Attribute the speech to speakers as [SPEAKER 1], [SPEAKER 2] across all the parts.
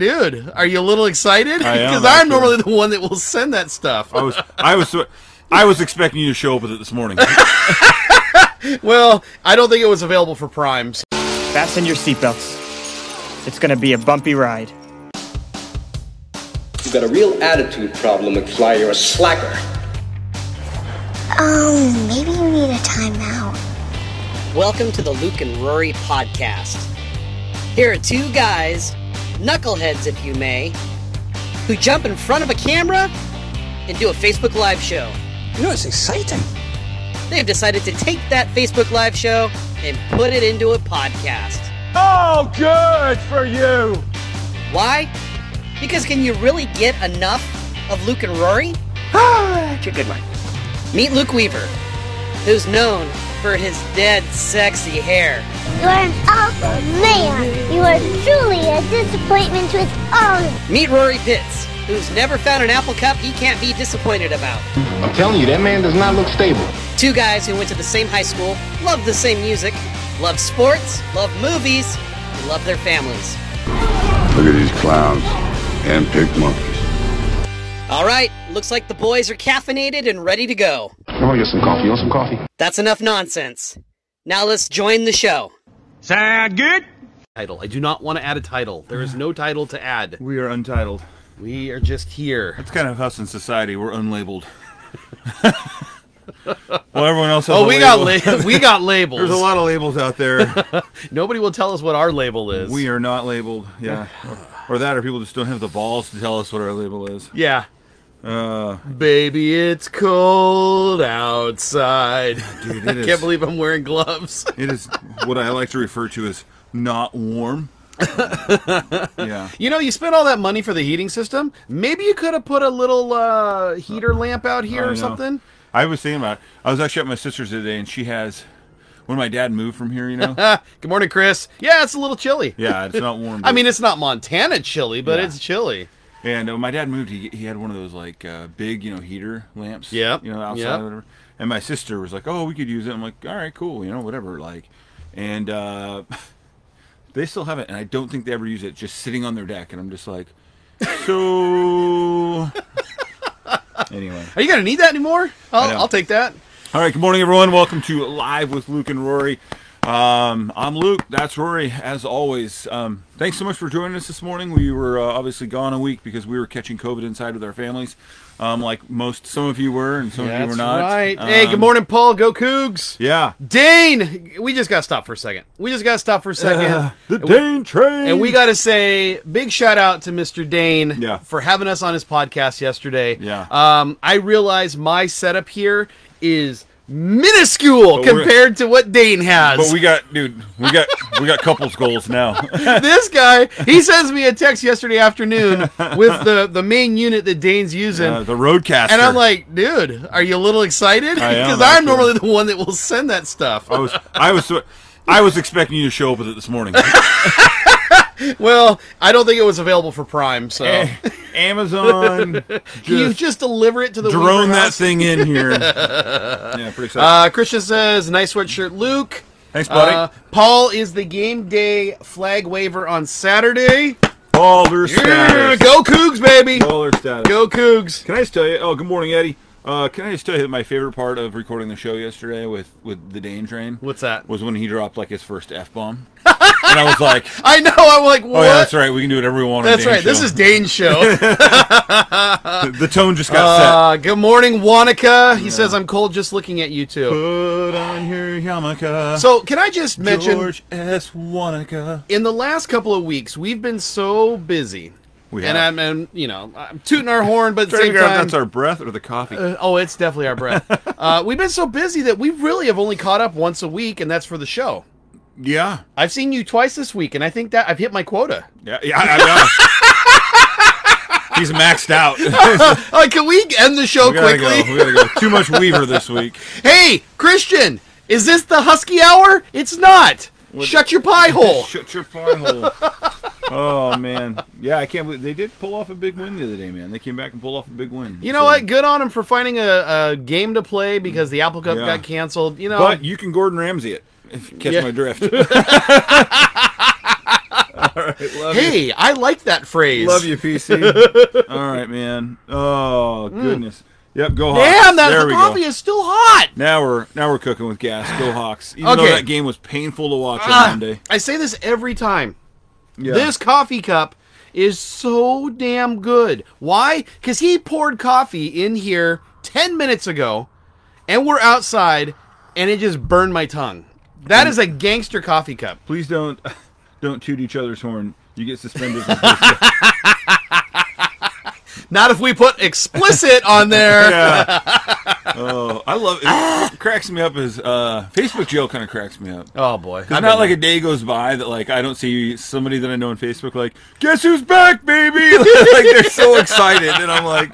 [SPEAKER 1] dude, are you a little excited? Because I'm normally the one that will send that stuff.
[SPEAKER 2] I was, I was, I was expecting you to show up with it this morning.
[SPEAKER 1] Well, I don't think it was available for Prime. so-
[SPEAKER 3] Fasten your seatbelts. It's gonna be a bumpy ride.
[SPEAKER 4] You've got a real attitude problem, McFly. You're a slacker.
[SPEAKER 5] Um, maybe you need a timeout.
[SPEAKER 6] Welcome to the Luke and Rory podcast. Here are two guys, knuckleheads if you may, who jump in front of a camera and do a Facebook Live show.
[SPEAKER 7] You know, it's exciting.
[SPEAKER 6] They've decided to take that Facebook Live show and put it into a podcast.
[SPEAKER 7] Oh, good for you.
[SPEAKER 6] Why? Because can you really get enough of Luke and Rory?
[SPEAKER 7] Ah, That's a good one.
[SPEAKER 6] Meet Luke Weaver, who's known for his dead sexy hair.
[SPEAKER 5] You are an awful man. You are truly a disappointment to us all.
[SPEAKER 6] Meet Rory Pitts, who's never found an apple cup he can't be disappointed about.
[SPEAKER 8] I'm telling you, that man does not look stable.
[SPEAKER 6] Two guys who went to the same high school, love the same music, love sports, love movies, and love their families.
[SPEAKER 8] Look at these clowns. Hand-picked monkeys.
[SPEAKER 6] All right, looks like the boys are caffeinated and ready to go.
[SPEAKER 8] I want to get some coffee. You want some coffee?
[SPEAKER 6] That's enough nonsense. Now let's join the show.
[SPEAKER 3] Sound good?
[SPEAKER 1] Title. I do not want to add a title. There is no title to add.
[SPEAKER 2] we are untitled.
[SPEAKER 1] We are just here.
[SPEAKER 2] That's kind of us in society. We're unlabeled. well, everyone else. Has
[SPEAKER 1] Oh,
[SPEAKER 2] a
[SPEAKER 1] we got
[SPEAKER 2] label.
[SPEAKER 1] la- we got labels.
[SPEAKER 2] There's a lot of labels out there.
[SPEAKER 1] Nobody will tell us what our label is.
[SPEAKER 2] we are not labeled. Yeah, or, or that, or people just don't have the balls to tell us what our label is.
[SPEAKER 1] Yeah.
[SPEAKER 2] Uh,
[SPEAKER 1] Baby, it's cold outside.
[SPEAKER 2] dude,
[SPEAKER 1] I
[SPEAKER 2] is.
[SPEAKER 1] can't believe I'm wearing gloves.
[SPEAKER 2] It is what I like to refer to as not warm. yeah.
[SPEAKER 1] You know, you spent all that money for the heating system. Maybe you could have put a little uh, heater lamp out here or
[SPEAKER 2] know.
[SPEAKER 1] something.
[SPEAKER 2] I was thinking about it. I was actually at my sister's today, and she has. When my dad moved from here, you know.
[SPEAKER 1] Good morning, Chris. Yeah, it's a little chilly.
[SPEAKER 2] yeah, it's not warm.
[SPEAKER 1] I mean, it's not Montana chilly, but
[SPEAKER 2] Yeah.
[SPEAKER 1] it's chilly.
[SPEAKER 2] And uh, my dad moved. He, he had one of those like uh, big, you know, heater lamps.
[SPEAKER 1] Yep,
[SPEAKER 2] You know, outside
[SPEAKER 1] yep.
[SPEAKER 2] or whatever. And my sister was like, "Oh, we could use it." I'm like, "All right, cool. You know, whatever." Like, and uh, they still have it, and I don't think they ever use it. Just sitting on their deck, and I'm just like, so. anyway,
[SPEAKER 1] Are you gonna need that anymore? I'll. I'll take that.
[SPEAKER 2] all right. Good morning, everyone. Welcome to Live with Luke and Rory. Um, I'm Luke. That's Rory. As always, um, thanks so much for joining us this morning. We were uh, obviously gone a week because we were catching COVID inside with our families, um, like most. Some of you were, and some of you were not.
[SPEAKER 1] right. hey, good
[SPEAKER 2] Um,
[SPEAKER 1] morning, Paul. Go Cougs.
[SPEAKER 2] Yeah,
[SPEAKER 1] Dane, we just gotta stop for a second. We just gotta stop for a second.
[SPEAKER 2] Uh, the
[SPEAKER 1] And we-
[SPEAKER 2] Dane train.
[SPEAKER 1] And we got to say big shout out to Mr. Dane
[SPEAKER 2] Yeah.
[SPEAKER 1] for having us on his podcast yesterday.
[SPEAKER 2] Yeah.
[SPEAKER 1] Um, I realize my setup here is minuscule
[SPEAKER 2] But
[SPEAKER 1] compared to what Dane has.
[SPEAKER 2] But we got, dude, we got, we got couples goals now.
[SPEAKER 1] this guy, he sends me a text yesterday afternoon with the the main unit that Dane's using.
[SPEAKER 2] Uh, the RODECaster.
[SPEAKER 1] and I'm like, dude, are you a little excited? Because I'm normally the one that will send that stuff.
[SPEAKER 2] I was, I was, I was expecting you to show up with it this morning.
[SPEAKER 1] Well, I don't think it was available for Prime, so
[SPEAKER 2] Eh, Amazon,
[SPEAKER 1] Can you
[SPEAKER 2] just
[SPEAKER 1] just deliver it to the
[SPEAKER 2] drone
[SPEAKER 1] Weaver
[SPEAKER 2] that
[SPEAKER 1] house?
[SPEAKER 2] thing in here. yeah, pretty excited.
[SPEAKER 1] Uh, Christian says, nice sweatshirt, Luke.
[SPEAKER 2] Thanks, buddy.
[SPEAKER 1] Uh, Paul is the game day flag waver on Saturday.
[SPEAKER 2] Baller
[SPEAKER 1] Yeah,
[SPEAKER 2] status.
[SPEAKER 1] go Cougs, baby.
[SPEAKER 2] Baller status.
[SPEAKER 1] Go Cougs.
[SPEAKER 2] Can I just tell you? Oh, good morning, Eddie. Uh, can I just tell you that my favorite part of recording the show yesterday with with the Dane train
[SPEAKER 1] What's that?
[SPEAKER 2] was when he dropped like his first f bomb, and I was like,
[SPEAKER 1] I know. I'm like, what?
[SPEAKER 2] "Oh yeah, that's right. We can do whatever we want."
[SPEAKER 1] That's
[SPEAKER 2] Dane's
[SPEAKER 1] right. This is Dane's show.
[SPEAKER 2] the, the tone just got
[SPEAKER 1] uh, good morning, Wanaka. He says, I'm cold just looking at you
[SPEAKER 2] set.
[SPEAKER 1] too.
[SPEAKER 2] Put on your yarmulke.
[SPEAKER 1] So, can I just mention,
[SPEAKER 2] George S. Wanaka.
[SPEAKER 1] in the last couple of weeks, we've been so busy.
[SPEAKER 2] We
[SPEAKER 1] and
[SPEAKER 2] have.
[SPEAKER 1] I'm, and, you know, I'm tooting our horn, but at the same
[SPEAKER 2] figure out if
[SPEAKER 1] time,
[SPEAKER 2] that's our breath or the coffee.
[SPEAKER 1] Uh, oh, it's definitely our breath. uh, we've been so busy that we really have only caught up once a week, and that's for the show.
[SPEAKER 2] Yeah,
[SPEAKER 1] I've seen you twice this week, and I think that I've hit my quota.
[SPEAKER 2] yeah, yeah. I know. He's maxed out.
[SPEAKER 1] Uh, can we end the show
[SPEAKER 2] we gotta
[SPEAKER 1] quickly?
[SPEAKER 2] go. We gotta go. Too much Weaver this week.
[SPEAKER 1] hey, Christian, is this the Husky Hour? It's not. Shut your pie hole.
[SPEAKER 2] Shut your pie hole. Oh man, yeah, I can't believe they did pull off a big win the other day, man. They came back and pulled off a big win.
[SPEAKER 1] You know
[SPEAKER 2] So-
[SPEAKER 1] what? Good on them for finding a, a game to play because the Apple Cup
[SPEAKER 2] Yeah.
[SPEAKER 1] got canceled. You know,
[SPEAKER 2] But you can Gordon Ramsay it. If you catch
[SPEAKER 1] Yeah.
[SPEAKER 2] my drift. All right, love you.
[SPEAKER 1] Hey, I like that phrase.
[SPEAKER 2] Love you, PC. All right, man. Oh goodness. Yep, go Hawks.
[SPEAKER 1] Damn, that
[SPEAKER 2] there
[SPEAKER 1] coffee
[SPEAKER 2] go.
[SPEAKER 1] is still hot.
[SPEAKER 2] Now we're now we're cooking with gas. Go Hawks. Even though that game was painful to watch on
[SPEAKER 1] Ah,
[SPEAKER 2] Monday.
[SPEAKER 1] I say this every time.
[SPEAKER 2] Yeah.
[SPEAKER 1] This coffee cup is so damn good. Why? Because he poured coffee in here 10 minutes ago, and we're outside, and it just burned my tongue. That is a gangster coffee cup.
[SPEAKER 2] Please don't don't toot each other's horn. You get suspended.
[SPEAKER 1] Not if we put explicit on there. yeah.
[SPEAKER 2] oh, I love it. cracks me up as uh, Facebook jail kind of cracks me up.
[SPEAKER 1] Oh boy.
[SPEAKER 2] It's not like a day goes by that like I don't see somebody that I know on Facebook like, guess who's back, baby? like they're so excited, and I'm like,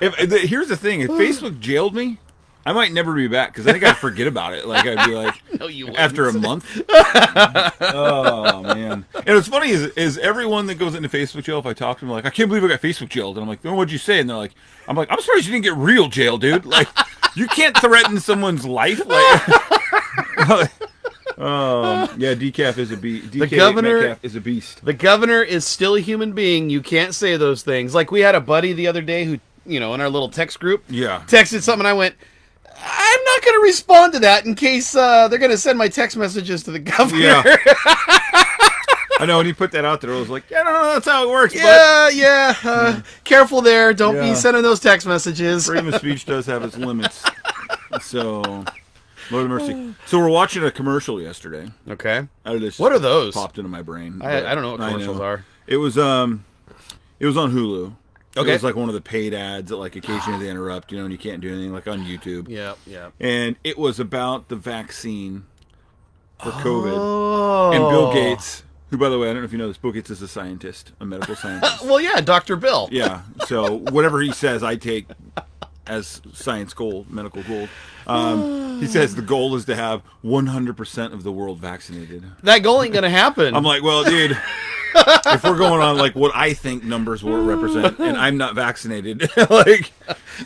[SPEAKER 2] if, if- here's the thing: if Facebook jailed me, I might never be back because I think I'd forget about it. Like I'd be like,
[SPEAKER 1] No, you
[SPEAKER 2] after a month. oh man! And what's funny is is everyone that goes into Facebook jail. If I talk to them, like, I can't believe I got Facebook jailed, and I'm like, oh, what'd you say? And they're like, I'm like, I'm surprised you didn't get real jail, dude. Like, you can't threaten someone's life. Like, um, yeah, decaf is a beast.
[SPEAKER 1] The governor-
[SPEAKER 2] Metcalf is a beast.
[SPEAKER 1] The governor is still a human being. You can't say those things. Like we had a buddy the other day who, you know, in our little text group,
[SPEAKER 2] Yeah.
[SPEAKER 1] texted something. I went, I'm not going to respond to that in case uh, they're going to send my text messages to the governor.
[SPEAKER 2] Yeah. I know when he put that out there, I was like, yeah, no, no, that's how it works.
[SPEAKER 1] yeah, yeah. Uh, Careful there. Don't
[SPEAKER 2] Yeah.
[SPEAKER 1] be sending those text messages.
[SPEAKER 2] Freedom of speech does have its limits. So, Lord of mercy. So we're watching a commercial yesterday.
[SPEAKER 1] Okay.
[SPEAKER 2] I just
[SPEAKER 1] What are those?
[SPEAKER 2] Popped into my brain.
[SPEAKER 1] I- I don't know what commercials
[SPEAKER 2] know.
[SPEAKER 1] are.
[SPEAKER 2] It was um, it was on Hulu.
[SPEAKER 1] Okay.
[SPEAKER 2] It was like one of the paid ads that like occasionally they interrupt, you know, and you can't do anything like on YouTube.
[SPEAKER 1] Yeah, yeah.
[SPEAKER 2] And it was about the vaccine for COVID.
[SPEAKER 1] Oh.
[SPEAKER 2] And Bill Gates, who by the way, I don't know if you know this, Bill Gates is a scientist, a medical scientist.
[SPEAKER 1] Well, yeah, Dr. Bill.
[SPEAKER 2] yeah. So whatever he says, I take as science goal, medical goal. Um, he says the goal is to have 100% of the world vaccinated.
[SPEAKER 1] That goal ain't going to happen.
[SPEAKER 2] I'm like, well, dude, if we're going on like what I think numbers will represent, and I'm not vaccinated, like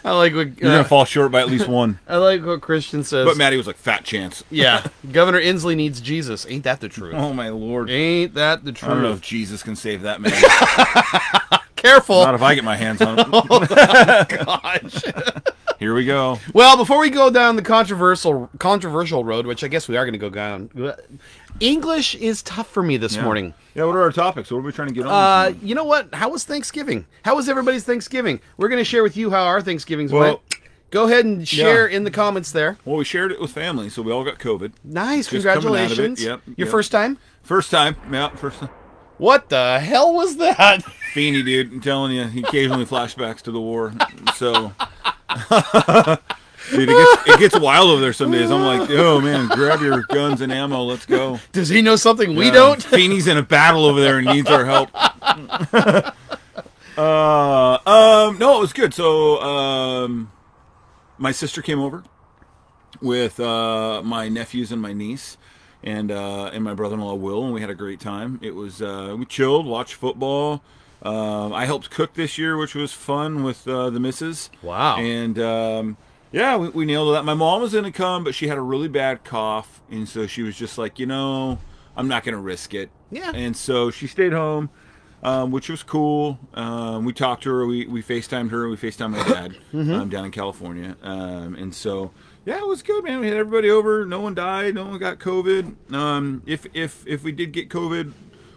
[SPEAKER 1] I like what
[SPEAKER 2] you're
[SPEAKER 1] uh,
[SPEAKER 2] gonna fall short by at least one.
[SPEAKER 1] I like what Christian says.
[SPEAKER 2] But Maddie was like, fat chance.
[SPEAKER 1] yeah, Governor Inslee needs Jesus. Ain't that the truth?
[SPEAKER 2] Oh my lord.
[SPEAKER 1] Ain't that the truth?
[SPEAKER 2] I don't know if? Jesus can save that man.
[SPEAKER 1] Careful.
[SPEAKER 2] Not if I get my hands on him.
[SPEAKER 1] Gosh.
[SPEAKER 2] Here we go.
[SPEAKER 1] Well, before we go down the controversial controversial road, which I guess we are going to go down, English is tough for me this
[SPEAKER 2] Yeah.
[SPEAKER 1] morning.
[SPEAKER 2] Yeah, what are our topics? What are we trying to get on?
[SPEAKER 1] Uh, you know what? How was Thanksgiving? How was everybody's Thanksgiving? We're going to share with you how our Thanksgivings
[SPEAKER 2] Well,
[SPEAKER 1] went. Go ahead and share in the comments there.
[SPEAKER 2] well, we shared it with family, so we all got COVID.
[SPEAKER 1] Nice,
[SPEAKER 2] Just coming out of it,
[SPEAKER 1] congratulations!
[SPEAKER 2] yep,
[SPEAKER 1] Your first time?
[SPEAKER 2] First time, yeah, first time.
[SPEAKER 1] What the hell was that?
[SPEAKER 2] Feeny, dude, I'm telling you, he occasionally flashbacks to the war. So, dude, it gets, it gets wild over there some days. I'm like, oh man, grab your guns and ammo, let's go.
[SPEAKER 1] Does he know something we
[SPEAKER 2] Yeah,
[SPEAKER 1] don't?
[SPEAKER 2] Feeney's in a battle over there and needs our help. uh, um, no, it was good. So, um, my sister came over with uh, my nephews and my niece. And uh, and my brother-in-law Will, and we had a great time. It was uh, we chilled, watched football. Um, I helped cook this year, which was fun with uh, the missus.
[SPEAKER 1] Wow.
[SPEAKER 2] And um, yeah, we, we nailed that. My mom was going to come, but she had a really bad cough, and so she was just like, you know, I'm not going to risk it.
[SPEAKER 1] Yeah.
[SPEAKER 2] And so she stayed home, um, which was cool. Um, we talked to her. We we Facetimed her. We Facetimed my dad um, down in California. Um, and so yeah, it was good, man. We had everybody over. No one died. No one got COVID. Um, if if if we did get COVID.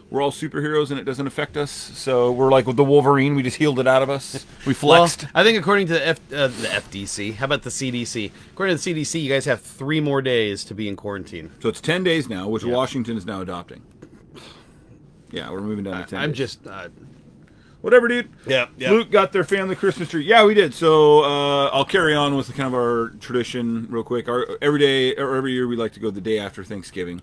[SPEAKER 2] We're all superheroes and it doesn't affect us. So we're like with the Wolverine. We just healed it out of us. We
[SPEAKER 1] Well,
[SPEAKER 2] flexed.
[SPEAKER 1] I think according to the, F, uh, the FDC, how about the CDC? According to the CDC, you guys have three more days to be in quarantine.
[SPEAKER 2] So it's 10 days now, which Washington is now adopting. Yeah, we're moving down to 10
[SPEAKER 1] I'm
[SPEAKER 2] days.
[SPEAKER 1] just, uh,
[SPEAKER 2] Whatever, dude.
[SPEAKER 1] yeah, yeah.
[SPEAKER 2] Luke got their family Christmas tree. Yeah, we did. So uh, I'll carry on with kind of our tradition real quick. Our, every day, or every year, we like to go the day after Thanksgiving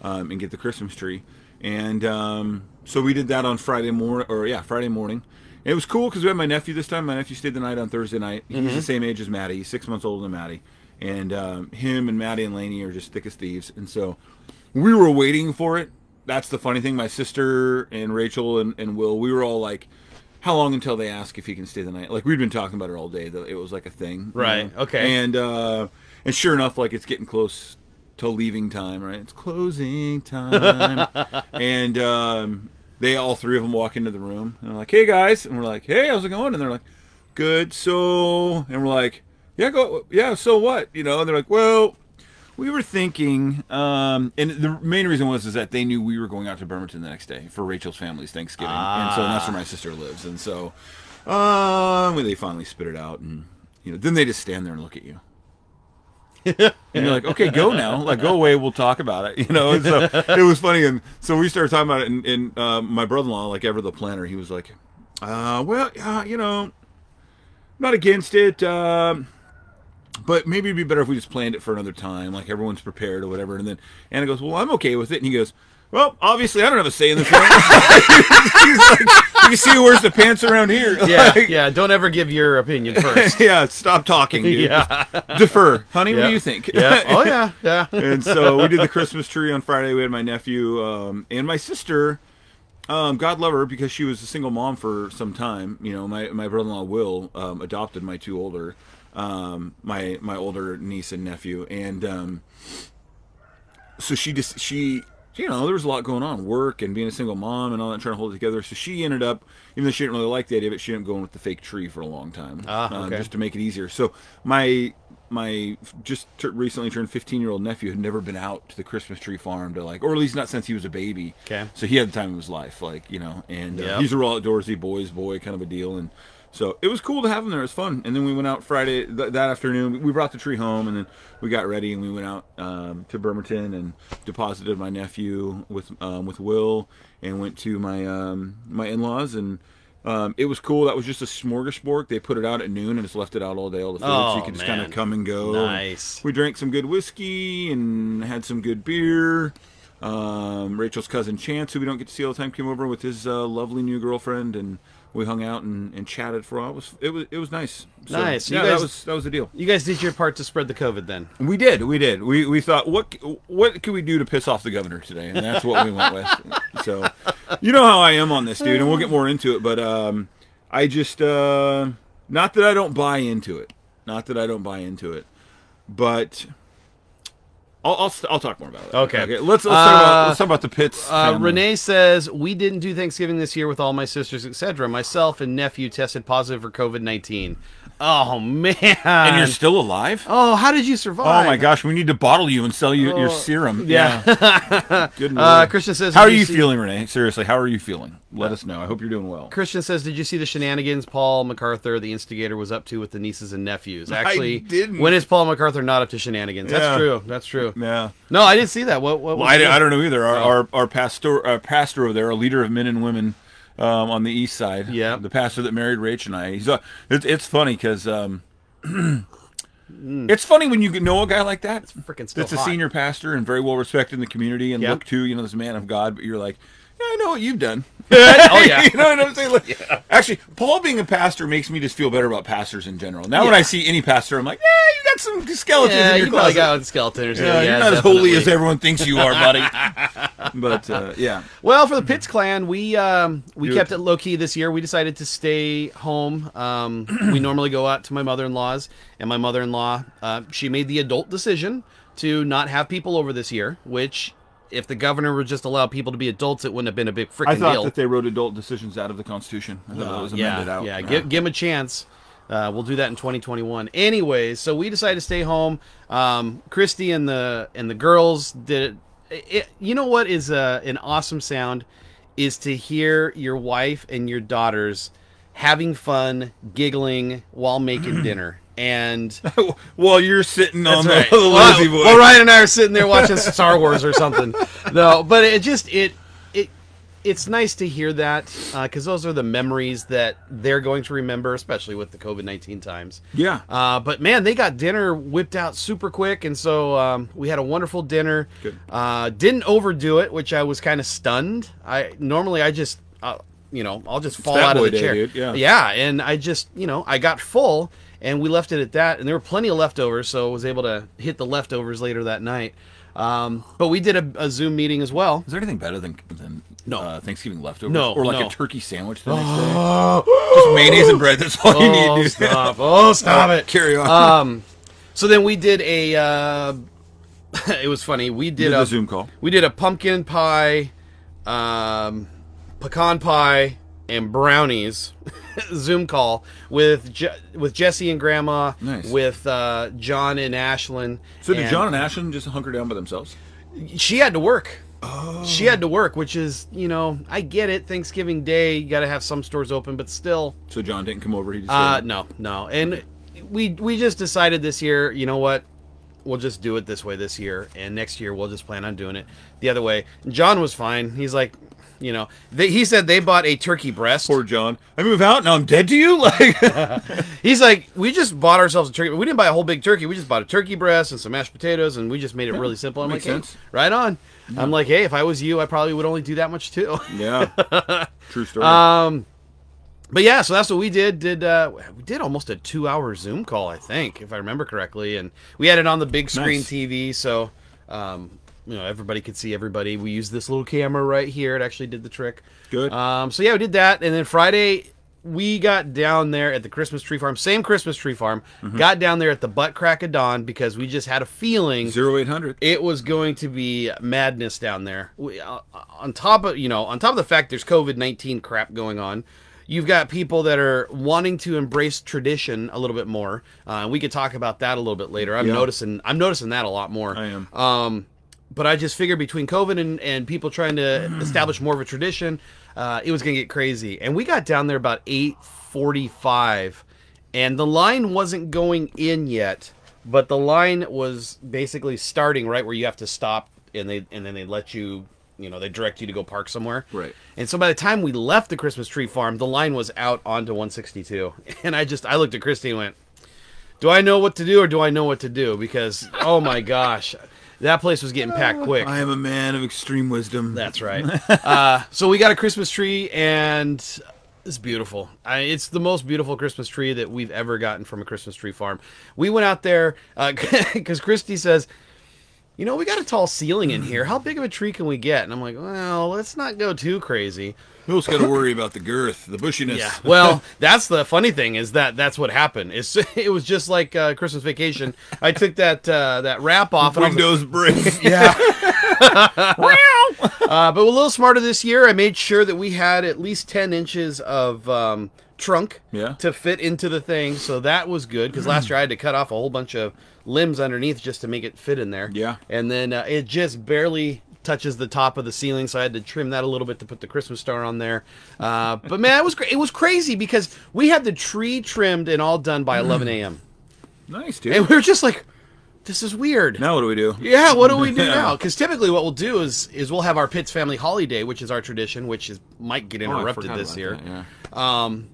[SPEAKER 2] um, and get the Christmas tree. And um, so we did that on Friday morning, or yeah, Friday morning. And it was cool because we had my nephew this time. My nephew stayed the night on Thursday night. He's the same age as Maddie. He's six months older than Maddie. And um, him and Maddie and Laney are just thick as thieves. And so we were waiting for it. That's the funny thing. My sister and Rachel and, and Will, we were all like, how long until they ask if he can stay the night? Like we'd been talking about it all day. That it was like a thing, you
[SPEAKER 1] Right,
[SPEAKER 2] know?
[SPEAKER 1] okay.
[SPEAKER 2] And uh, and sure enough, like it's getting close to leaving time, right? It's closing time, and um, they all three of them walk into the room and they're like, "Hey guys," and we're like, "Hey, how's it going?" And they're like, "Good." So, and we're like, "Yeah, go, yeah." So what? You know? And they're like, "Well." We were thinking, um, and the main reason was is that they knew we were going out to Bremerton the next day for Rachel's family's Thanksgiving, and so that's where my sister lives, and so um, when they finally spit it out, and you know, then they just stand there and look at you, and you're like, okay, go now, like go away, we'll talk about it, you know. And so it was funny, and so we started talking about it, and, and uh, my brother-in-law, like ever the planner, he was like, uh, well, uh, you know, not against it. Um, but maybe it'd be better if we just planned it for another time, like everyone's prepared or whatever. And then Anna goes, "Well, I'm okay with it." And he goes, "Well, obviously, I don't have a say in this." He's like, "You see who wears the pants around here?"
[SPEAKER 1] Yeah,
[SPEAKER 2] Like,
[SPEAKER 1] yeah. Don't ever give your opinion first.
[SPEAKER 2] yeah. Stop talking, dude.
[SPEAKER 1] Yeah.
[SPEAKER 2] Defer, honey. What do you think?
[SPEAKER 1] yeah. Oh yeah. Yeah.
[SPEAKER 2] and so we did the Christmas tree on Friday. We had my nephew um, and my sister. Um, God love her because she was a single mom for some time. You know, my my brother-in-law Will um, adopted my two older, um, my my older niece and nephew, and um, so she just she you know there was a lot going on, work and being a single mom and all that, trying to hold it together. So she ended up, even though she didn't really like the idea of it, she ended up going with the fake tree for a long time,
[SPEAKER 1] Ah,
[SPEAKER 2] um, just to make it easier. So my my just t- recently turned 15 year old nephew had never been out to the Christmas tree farm to like, or at least not since he was a baby.
[SPEAKER 1] Okay.
[SPEAKER 2] So he had the time of his life, like you know, and uh,
[SPEAKER 1] Yep.
[SPEAKER 2] he's a real outdoorsy boy's boy kind of a deal, and so it was cool to have them there. It was fun, and then we went out Friday th- that afternoon. We brought the tree home, and then we got ready and we went out um, to Bremerton and deposited my nephew with um, with Will, and went to my um, my in laws and. Um, it was cool. That was just a smorgasbord. They put it out at noon and just left it out all day, all the food, so
[SPEAKER 1] Oh,
[SPEAKER 2] you could just kind of come and go.
[SPEAKER 1] Nice.
[SPEAKER 2] We drank some good whiskey and had some good beer. Um, Rachel's cousin Chance, who we don't get to see all the time, came over with his uh, lovely new girlfriend, and we hung out and, and chatted for a while. It was it was it was nice. So,
[SPEAKER 1] Nice.
[SPEAKER 2] Yeah,
[SPEAKER 1] guys-
[SPEAKER 2] that was that was the deal.
[SPEAKER 1] You guys did your part to spread the COVID then.
[SPEAKER 2] We did, we did. We we thought what what could we do to piss off the governor today, and that's what we went with. So, you know how I am on this, dude, and we'll get more into it. But um, I just uh, not that I don't buy into it, not that I don't buy into it, but. I'll, I'll, I'll talk more about it.
[SPEAKER 1] Okay.
[SPEAKER 2] Okay. Let's let's, talk, about,
[SPEAKER 1] Uh,
[SPEAKER 2] let's talk about the pits.
[SPEAKER 1] Uh. Renee says we didn't do Thanksgiving this year with all my sisters, etc. Myself and nephew tested positive for COVID nineteen. Oh man!
[SPEAKER 2] and you're still alive.
[SPEAKER 1] oh, how did you survive?
[SPEAKER 2] Oh my gosh, we need to bottle you and sell you your serum.
[SPEAKER 1] Oh, yeah.
[SPEAKER 2] Good.
[SPEAKER 1] Uh. Christian says,
[SPEAKER 2] How are
[SPEAKER 1] you see-
[SPEAKER 2] feeling, Renee? Seriously, how are you feeling? Let us know. I hope you're doing well.
[SPEAKER 1] Christian says, "Did you see the shenanigans Paul MacArthur, the instigator, was up to with the nieces and nephews?" Actually,
[SPEAKER 2] didn't.
[SPEAKER 1] when is Paul MacArthur not up to shenanigans? That's true. That's true.
[SPEAKER 2] Yeah.
[SPEAKER 1] No, I didn't see that. What? What?
[SPEAKER 2] Well,
[SPEAKER 1] was
[SPEAKER 2] I. I don't know either. Our
[SPEAKER 1] Oh.
[SPEAKER 2] our, our pastor our pastor over there, a leader of men and women um, on the east side.
[SPEAKER 1] Yeah.
[SPEAKER 2] The pastor that married Rach and I. He's a, it's it's funny because um, it's funny when you know a guy like that.
[SPEAKER 1] It's freaking still
[SPEAKER 2] That's a senior pastor and very well respected in the community and
[SPEAKER 1] Yeah.
[SPEAKER 2] look to you know this man of God, but you're like. Yeah, I know what you've done.
[SPEAKER 1] oh yeah.
[SPEAKER 2] you know what I'm saying? Like, Actually, Paul being a pastor makes me just feel better about pastors in general. Now, when I see any pastor, I'm like, yeah, you got some skeletons
[SPEAKER 1] Yeah,
[SPEAKER 2] in your
[SPEAKER 1] you probably
[SPEAKER 2] closet.
[SPEAKER 1] got skeletons.
[SPEAKER 2] yeah,
[SPEAKER 1] Yeah,
[SPEAKER 2] you're not as holy as everyone thinks you are, buddy. but uh, yeah,
[SPEAKER 1] Well, for the Pitts clan, we um, we
[SPEAKER 2] Do
[SPEAKER 1] kept
[SPEAKER 2] it.
[SPEAKER 1] it low key this year. We decided to stay home. Um, we normally go out to my mother in law's, and my mother in law uh, she made the adult decision to not have people over this year. Which, if the governor would just allow people to be adults, it wouldn't have been a big freaking deal.
[SPEAKER 2] I thought
[SPEAKER 1] deal.
[SPEAKER 2] that they wrote adult decisions out of the Constitution. I thought that was
[SPEAKER 1] Uh, yeah,
[SPEAKER 2] amended out.
[SPEAKER 1] yeah. Give, give him a chance. Uh, we'll do that in 2021. Anyways, so we decided to stay home. Um, Christy and the and the girls did. It, it, you know what is uh, an awesome sound is to hear your wife and your daughters having fun, giggling while making dinner. And
[SPEAKER 2] while you're sitting on the,
[SPEAKER 1] right.
[SPEAKER 2] the lazy
[SPEAKER 1] well,
[SPEAKER 2] boy.
[SPEAKER 1] well, Ryan and I are sitting there watching Star Wars or something. No, but it just it it it's nice to hear that because those are the memories that they're going to remember, especially with the COVID nineteen times.
[SPEAKER 2] Yeah.
[SPEAKER 1] Uh, but man, they got dinner whipped out super quick, and so um, we had a wonderful dinner.
[SPEAKER 2] Good.
[SPEAKER 1] Uh, didn't overdo it, which I was kind of stunned. I normally I just uh, you know I'll just fall out of the
[SPEAKER 2] day,
[SPEAKER 1] chair.
[SPEAKER 2] dude, yeah.
[SPEAKER 1] yeah, and I just you know I got full, and we left it at that. And there were plenty of leftovers, so I was able to hit the leftovers later that night. Um, but we did a, a Zoom meeting as well.
[SPEAKER 2] Is there anything better than than
[SPEAKER 1] No.
[SPEAKER 2] uh, Thanksgiving leftovers?
[SPEAKER 1] No,
[SPEAKER 2] or like
[SPEAKER 1] no.
[SPEAKER 2] a turkey sandwich the next day? Just mayonnaise and bread. That's all you
[SPEAKER 1] Oh,
[SPEAKER 2] need, dude.
[SPEAKER 1] stop! Oh, stop it!
[SPEAKER 2] Carry on.
[SPEAKER 1] Um, so then we did a uh, it was funny. We
[SPEAKER 2] Did
[SPEAKER 1] did
[SPEAKER 2] a
[SPEAKER 1] a
[SPEAKER 2] Zoom call.
[SPEAKER 1] We did a pumpkin pie, um, pecan pie, and brownies Zoom call with Je- with Jesse and Grandma,
[SPEAKER 2] Nice.
[SPEAKER 1] with uh, John and Ashlyn.
[SPEAKER 2] So did
[SPEAKER 1] and
[SPEAKER 2] John and Ashton just hunker down by themselves?
[SPEAKER 1] She had to work.
[SPEAKER 2] Oh.
[SPEAKER 1] She had to work, which is you know I get it. Thanksgiving Day, you got to have some stores open, but still,
[SPEAKER 2] So John didn't come over. He just
[SPEAKER 1] uh, no, no. And we we just decided this year, you know what? We'll just do it this way this year, and next year we'll just plan on doing it the other way. John was fine. He's like, you know, they, he said they bought a turkey breast.
[SPEAKER 2] Poor John. I move out now. I'm dead to you. Like
[SPEAKER 1] He's like, we just bought ourselves a turkey. We didn't buy a whole big turkey. We just bought a turkey breast and some mashed potatoes, and we just made it really simple. I'm
[SPEAKER 2] makes
[SPEAKER 1] like, hey, right on. I'm like, hey, if I was you, I probably would only do that much too.
[SPEAKER 2] yeah, true story.
[SPEAKER 1] Um, but yeah, so that's what we did. Did uh, we did almost a two-hour Zoom call, I think, if I remember correctly, and we had it on the big screen
[SPEAKER 2] Nice.
[SPEAKER 1] TV, so um, you know everybody could see everybody. We used this little camera right here; it actually did the trick.
[SPEAKER 2] Good.
[SPEAKER 1] Um, so yeah, we did that, and then Friday we got down there at the Christmas tree farm, same Christmas tree farm.
[SPEAKER 2] Mm-hmm.
[SPEAKER 1] Got down there at the butt crack of dawn because we just had a feeling
[SPEAKER 2] Zero eight hundred.
[SPEAKER 1] it was going to be madness down there. We, uh, on top of you know, on top of the fact there's COVID nineteen crap going on, you've got people that are wanting to embrace tradition a little bit more. Uh, we could talk about that a little bit later. I'm
[SPEAKER 2] Yeah.
[SPEAKER 1] noticing I'm noticing that a lot more.
[SPEAKER 2] I am.
[SPEAKER 1] Um, but I just figured between COVID and, and people trying to establish more of a tradition, uh, it was going to get crazy. And we got down there about 8:45, and the line wasn't going in yet, but the line was basically starting right where you have to stop, and they and then they let you, you know, they direct you to go park somewhere.
[SPEAKER 2] Right.
[SPEAKER 1] And so by the time we left the Christmas tree farm, the line was out onto 162, and I just I looked at Christy and went, "Do I know what to do, or do I know what to do?" Because oh my gosh. That place was getting packed quick.
[SPEAKER 2] I am a man of extreme wisdom.
[SPEAKER 1] That's right. uh, so we got a Christmas tree, and it's beautiful. I, it's the most beautiful Christmas tree that we've ever gotten from a Christmas tree farm. We went out there because Christy says, "You know, we got a tall ceiling in here. How big of a tree can we get?" And I'm like, "Well, let's not go too crazy."
[SPEAKER 2] Who else got to worry about the girth, the bushiness?
[SPEAKER 1] Yeah. Well, that's the funny thing is that that's what happened. It's it was just like uh, Christmas vacation. I took that uh, that wrap off and was like,
[SPEAKER 2] Windows break.
[SPEAKER 1] yeah. uh, but a little smarter this year. I made sure that we had at least 10 inches of um, trunk
[SPEAKER 2] Yeah.
[SPEAKER 1] to fit into the thing. So that was good because last year I had to cut off a whole bunch of limbs underneath just to make it fit in there.
[SPEAKER 2] Yeah.
[SPEAKER 1] And then uh, it just barely touches the top of the ceiling, so I had to trim that a little bit to put the Christmas star on there. Uh, but man, it was great. It was crazy because we had the tree trimmed and all done by 11 a.m.
[SPEAKER 2] nice, dude.
[SPEAKER 1] And we were just like, this is weird.
[SPEAKER 2] now what do we do?
[SPEAKER 1] Yeah, what do we do
[SPEAKER 2] Yeah.
[SPEAKER 1] now? Because typically, what we'll do is is we'll have our Pitts family holiday, which is our tradition, which is might get
[SPEAKER 2] Oh,
[SPEAKER 1] interrupted
[SPEAKER 2] forgot
[SPEAKER 1] this year.
[SPEAKER 2] that, yeah.
[SPEAKER 1] Um,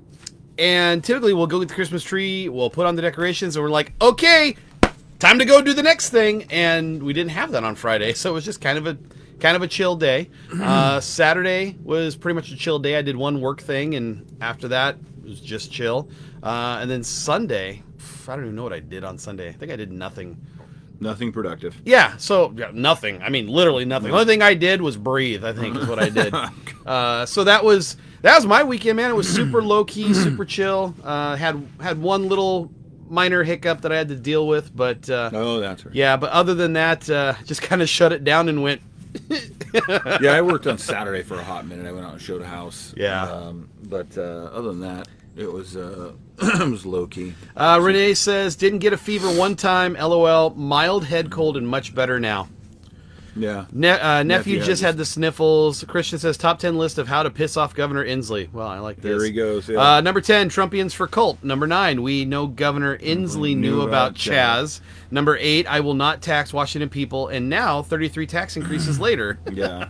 [SPEAKER 1] and typically, we'll go get the Christmas tree, we'll put on the decorations, and we're like, okay, time to go do the next thing. And we didn't have that on Friday, so it was just kind of a kind of a chill day. Uh, Saturday was pretty much a chill day. I did one work thing, and after that, it was just chill. Uh, and then Sunday, I don't even know what I did on Sunday. I think I did nothing.
[SPEAKER 2] Nothing productive.
[SPEAKER 1] Yeah, so yeah, nothing. I mean, literally nothing. The only thing I did was breathe. I think is what I did. uh, so that was that was my weekend, man. It was super low key, super chill. Uh, had had one little minor hiccup that I had to deal with, but uh,
[SPEAKER 2] Oh, that's right.
[SPEAKER 1] yeah. But other than that, uh, just kind of shut it down and went.
[SPEAKER 2] yeah, I worked on Saturday for a hot minute. I went out and showed a house.
[SPEAKER 1] Yeah.
[SPEAKER 2] Um, but uh, other than that, it was uh, it was low key.
[SPEAKER 1] Uh, Renee says didn't get a fever one time. LOL. Mild head cold and much better now.
[SPEAKER 2] Yeah.
[SPEAKER 1] Ne- uh, nephew,
[SPEAKER 2] Nephew
[SPEAKER 1] just had the sniffles. Christian says top ten list of how to piss off Governor Inslee. Well, I like this.
[SPEAKER 2] There he goes, yeah.
[SPEAKER 1] Uh, number ten, Trumpians for cult. Number nine, we know Governor Inslee knew,
[SPEAKER 2] knew
[SPEAKER 1] about
[SPEAKER 2] about
[SPEAKER 1] CHAZ. Number eight, I will not tax Washington people. And now, thirty-three tax increases later.
[SPEAKER 2] Yeah.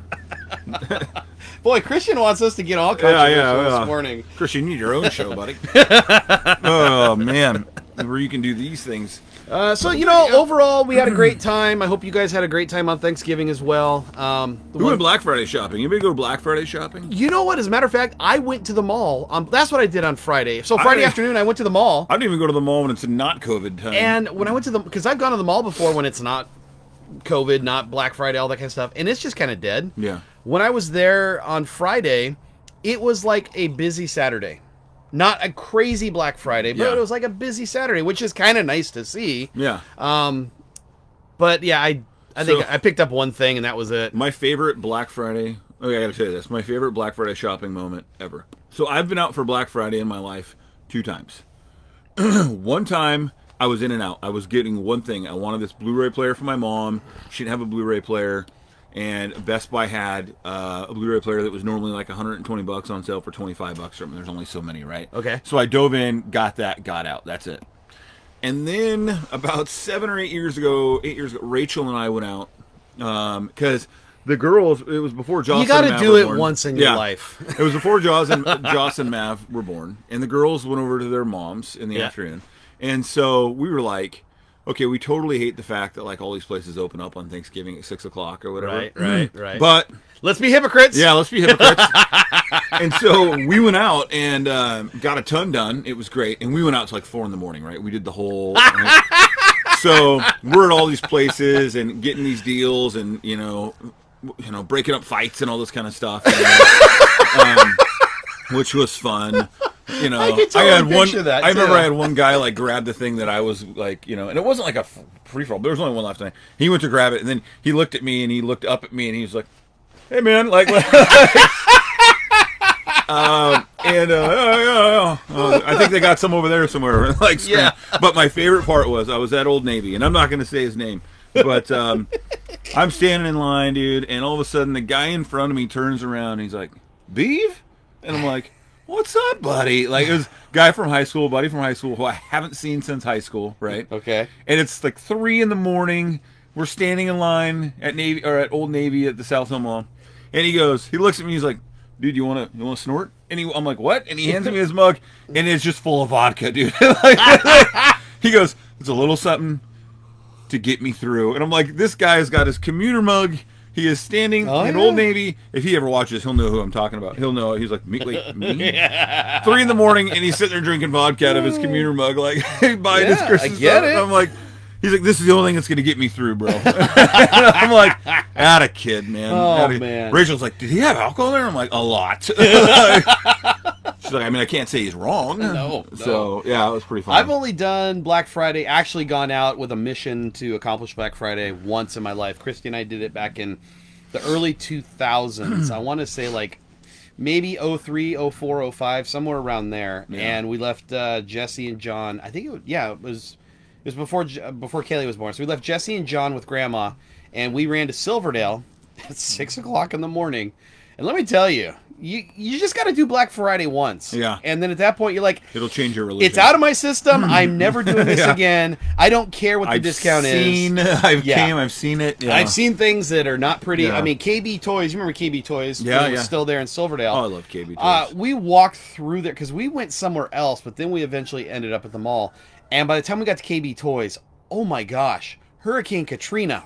[SPEAKER 1] Boy, Christian wants us to get all
[SPEAKER 2] yeah,
[SPEAKER 1] controversial
[SPEAKER 2] yeah, yeah.
[SPEAKER 1] this morning.
[SPEAKER 2] Chris, you need your own show, buddy. oh man, where you can do these things.
[SPEAKER 1] Uh, so you know, overall, we had a great time. I hope you guys had a great time on Thanksgiving as well. Um, the
[SPEAKER 2] We
[SPEAKER 1] one-
[SPEAKER 2] went Black Friday shopping. Anybody go Black Friday shopping?
[SPEAKER 1] you know what? As a matter of fact, I went to the mall. Um, that's what I did on Friday. So Friday
[SPEAKER 2] I-
[SPEAKER 1] afternoon, I went to the mall.
[SPEAKER 2] I don't even go to the mall when it's not COVID time.
[SPEAKER 1] And when I went to the, because I've gone to the mall before when it's not COVID, not Black Friday, all that kind of stuff, and it's just kind of dead.
[SPEAKER 2] Yeah.
[SPEAKER 1] When I was there on Friday, it was like a busy Saturday. Not a crazy Black Friday, but
[SPEAKER 2] Yeah.
[SPEAKER 1] it was like a busy Saturday, which is kind of nice to see.
[SPEAKER 2] yeah,
[SPEAKER 1] Um, but yeah, I I think
[SPEAKER 2] So-
[SPEAKER 1] I picked up one thing and that was it.
[SPEAKER 2] My favorite Black Friday. Okay, I gotta tell you this. My favorite Black Friday shopping moment ever. So I've been out for Black Friday in my life two times. one time I was in and out. I was getting one thing. I wanted this Blu-ray player for my mom. She didn't have a Blu-ray player, and Best Buy had uh, a Blu-ray player that was normally like 120 bucks on sale for 25 bucks. Or there's only so many, right?
[SPEAKER 1] Okay.
[SPEAKER 2] So I dove in, got that, got out. That's it. And then about seven or eight years ago, eight years ago, Rachel and I went out because the girls. It was before Joss.
[SPEAKER 1] You gotta do it
[SPEAKER 2] born.
[SPEAKER 1] once in your life.
[SPEAKER 2] it was before Joss and Joss and Mav were born, and the girls went over to their moms in the
[SPEAKER 1] Yeah.
[SPEAKER 2] afternoon, and so we were like. Okay, we totally hate the fact that like all these places open up on Thanksgiving at six o'clock or whatever.
[SPEAKER 1] Right, right, right.
[SPEAKER 2] But
[SPEAKER 1] Let's be hypocrites.
[SPEAKER 2] yeah, let's be hypocrites. and so we went out and uh, got a ton done. It was great. And we went out to like four in the morning, right? We did the whole. so we're at all these places and getting these deals and you know, you know, breaking up fights and all this kind of stuff, and, um, which was fun. You know,
[SPEAKER 1] I totally
[SPEAKER 2] had one. I remember. I had one guy like grab the thing that I was like, you know, and it wasn't like a free for all. There was only one left. And he went to grab it, and then he looked at me and he looked up at me and he was like, "Hey, man!" Like, um, and uh, yeah, yeah. Uh, I think they got some over there somewhere. like.
[SPEAKER 1] Yeah.
[SPEAKER 2] But my favorite part was I was at Old Navy, and I'm not going to say his name, but um, I'm standing in line, dude, and all of a sudden the guy in front of me turns around and he's like, "Beeve," and I'm like, "What's up, buddy?" Like it was guy from high school, buddy from high school, who I haven't seen since high school, right?
[SPEAKER 1] Okay.
[SPEAKER 2] and it's like three in the morning. We're standing in line at Navy or at Old Navy at the South Hill Mall, and he goes, he looks at me, he's like, "Dude, you want to you want to snort?" And he, I'm like, "What?" And he hands me his mug, and it's just full of vodka, dude. Like, he goes, "It's a little something to get me through," and I'm like, "This guy's got his commuter mug." He is standing
[SPEAKER 1] Oh,
[SPEAKER 2] in
[SPEAKER 1] yeah.
[SPEAKER 2] Old Navy. If he ever watches, he'll know who I'm talking about. He'll know. He's like, me, wait, me? Three in the morning, and he's sitting there drinking vodka out of his mm. commuter mug, like buying his
[SPEAKER 1] Yeah, I
[SPEAKER 2] Christmas
[SPEAKER 1] get
[SPEAKER 2] stuff.
[SPEAKER 1] it.
[SPEAKER 2] And I'm like, he's like, this is the only thing that's going to get me through, bro. I'm like, at a kid, man.
[SPEAKER 1] Oh,
[SPEAKER 2] Atta-
[SPEAKER 1] man.
[SPEAKER 2] Rachel's like, did he have alcohol there? I'm like, a lot. She's like, I mean, I can't say he's wrong.
[SPEAKER 1] No,
[SPEAKER 2] So yeah, it was pretty fun.
[SPEAKER 1] I've only done Black Friday, actually gone out with a mission to accomplish Black Friday once in my life. Christy and I did it back in the early 2000s. I want to say like maybe 03, 04, 05, somewhere around there. And we left uh, Jesse and John. I think it was, yeah, it was was before before Kaylee was born. So we left Jesse and John with Grandma, and we ran to Silverdale at six o'clock in the morning. And let me tell you, you you just got to do Black Friday once.
[SPEAKER 2] Yeah.
[SPEAKER 1] And then at that point, you're like,
[SPEAKER 2] It'll change your religion.
[SPEAKER 1] it's out of my system. I'm never doing this
[SPEAKER 2] Yeah.
[SPEAKER 1] again. I don't care what the
[SPEAKER 2] I've
[SPEAKER 1] discount
[SPEAKER 2] seen,
[SPEAKER 1] is.
[SPEAKER 2] I've
[SPEAKER 1] Yeah.
[SPEAKER 2] came, I've seen it. Yeah.
[SPEAKER 1] I've seen things that are not pretty. I mean, KB Toys. You remember KB Toys?
[SPEAKER 2] Yeah,
[SPEAKER 1] it was
[SPEAKER 2] yeah.
[SPEAKER 1] Still there in Silverdale.
[SPEAKER 2] Oh, I love KB Toys.
[SPEAKER 1] Uh, we walked through there because we went somewhere else, but then we eventually ended up at the mall. And by the time we got to KB Toys, oh my gosh, Hurricane Katrina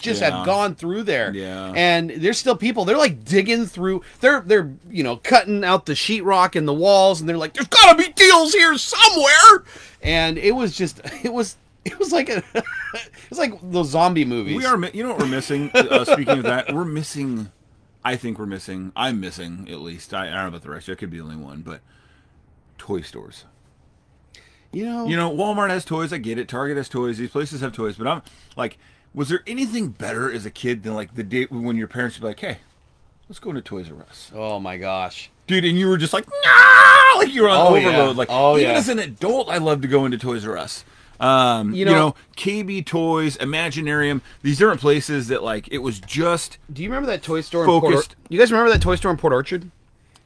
[SPEAKER 1] just
[SPEAKER 2] Yeah.
[SPEAKER 1] had gone through there.
[SPEAKER 2] Yeah.
[SPEAKER 1] And there's still people. They're like digging through. They're they're you know cutting out the sheetrock in the walls, and they're like, "There's got to be deals here somewhere." And it was just it was it was like a it was like those zombie movies.
[SPEAKER 2] We are, you know what we're missing? Uh, speaking of that, we're missing. I think we're missing. I'm missing at least. I, I don't know about the rest. I could be the only one, but toy stores.
[SPEAKER 1] You know
[SPEAKER 2] You know, Walmart has toys. I get it. Target has toys. These places have toys. But I'm like, was there anything better as a kid than like the day when your parents would be like, "Hey, let's go to Toys R Us."
[SPEAKER 1] Oh my gosh.
[SPEAKER 2] dude, and you were just like, no, like you were on
[SPEAKER 1] Oh, yeah.
[SPEAKER 2] overload. Like,
[SPEAKER 1] Oh,
[SPEAKER 2] even
[SPEAKER 1] yeah.
[SPEAKER 2] as an adult, I love to go into Toys R Us. Um, you,
[SPEAKER 1] You
[SPEAKER 2] know,
[SPEAKER 1] know-
[SPEAKER 2] KB Toys, Imaginarium, these different places that like it was just
[SPEAKER 1] Do you remember that toy store in Port
[SPEAKER 2] Focused.
[SPEAKER 1] Or- You guys remember that toy store in Port Orchard?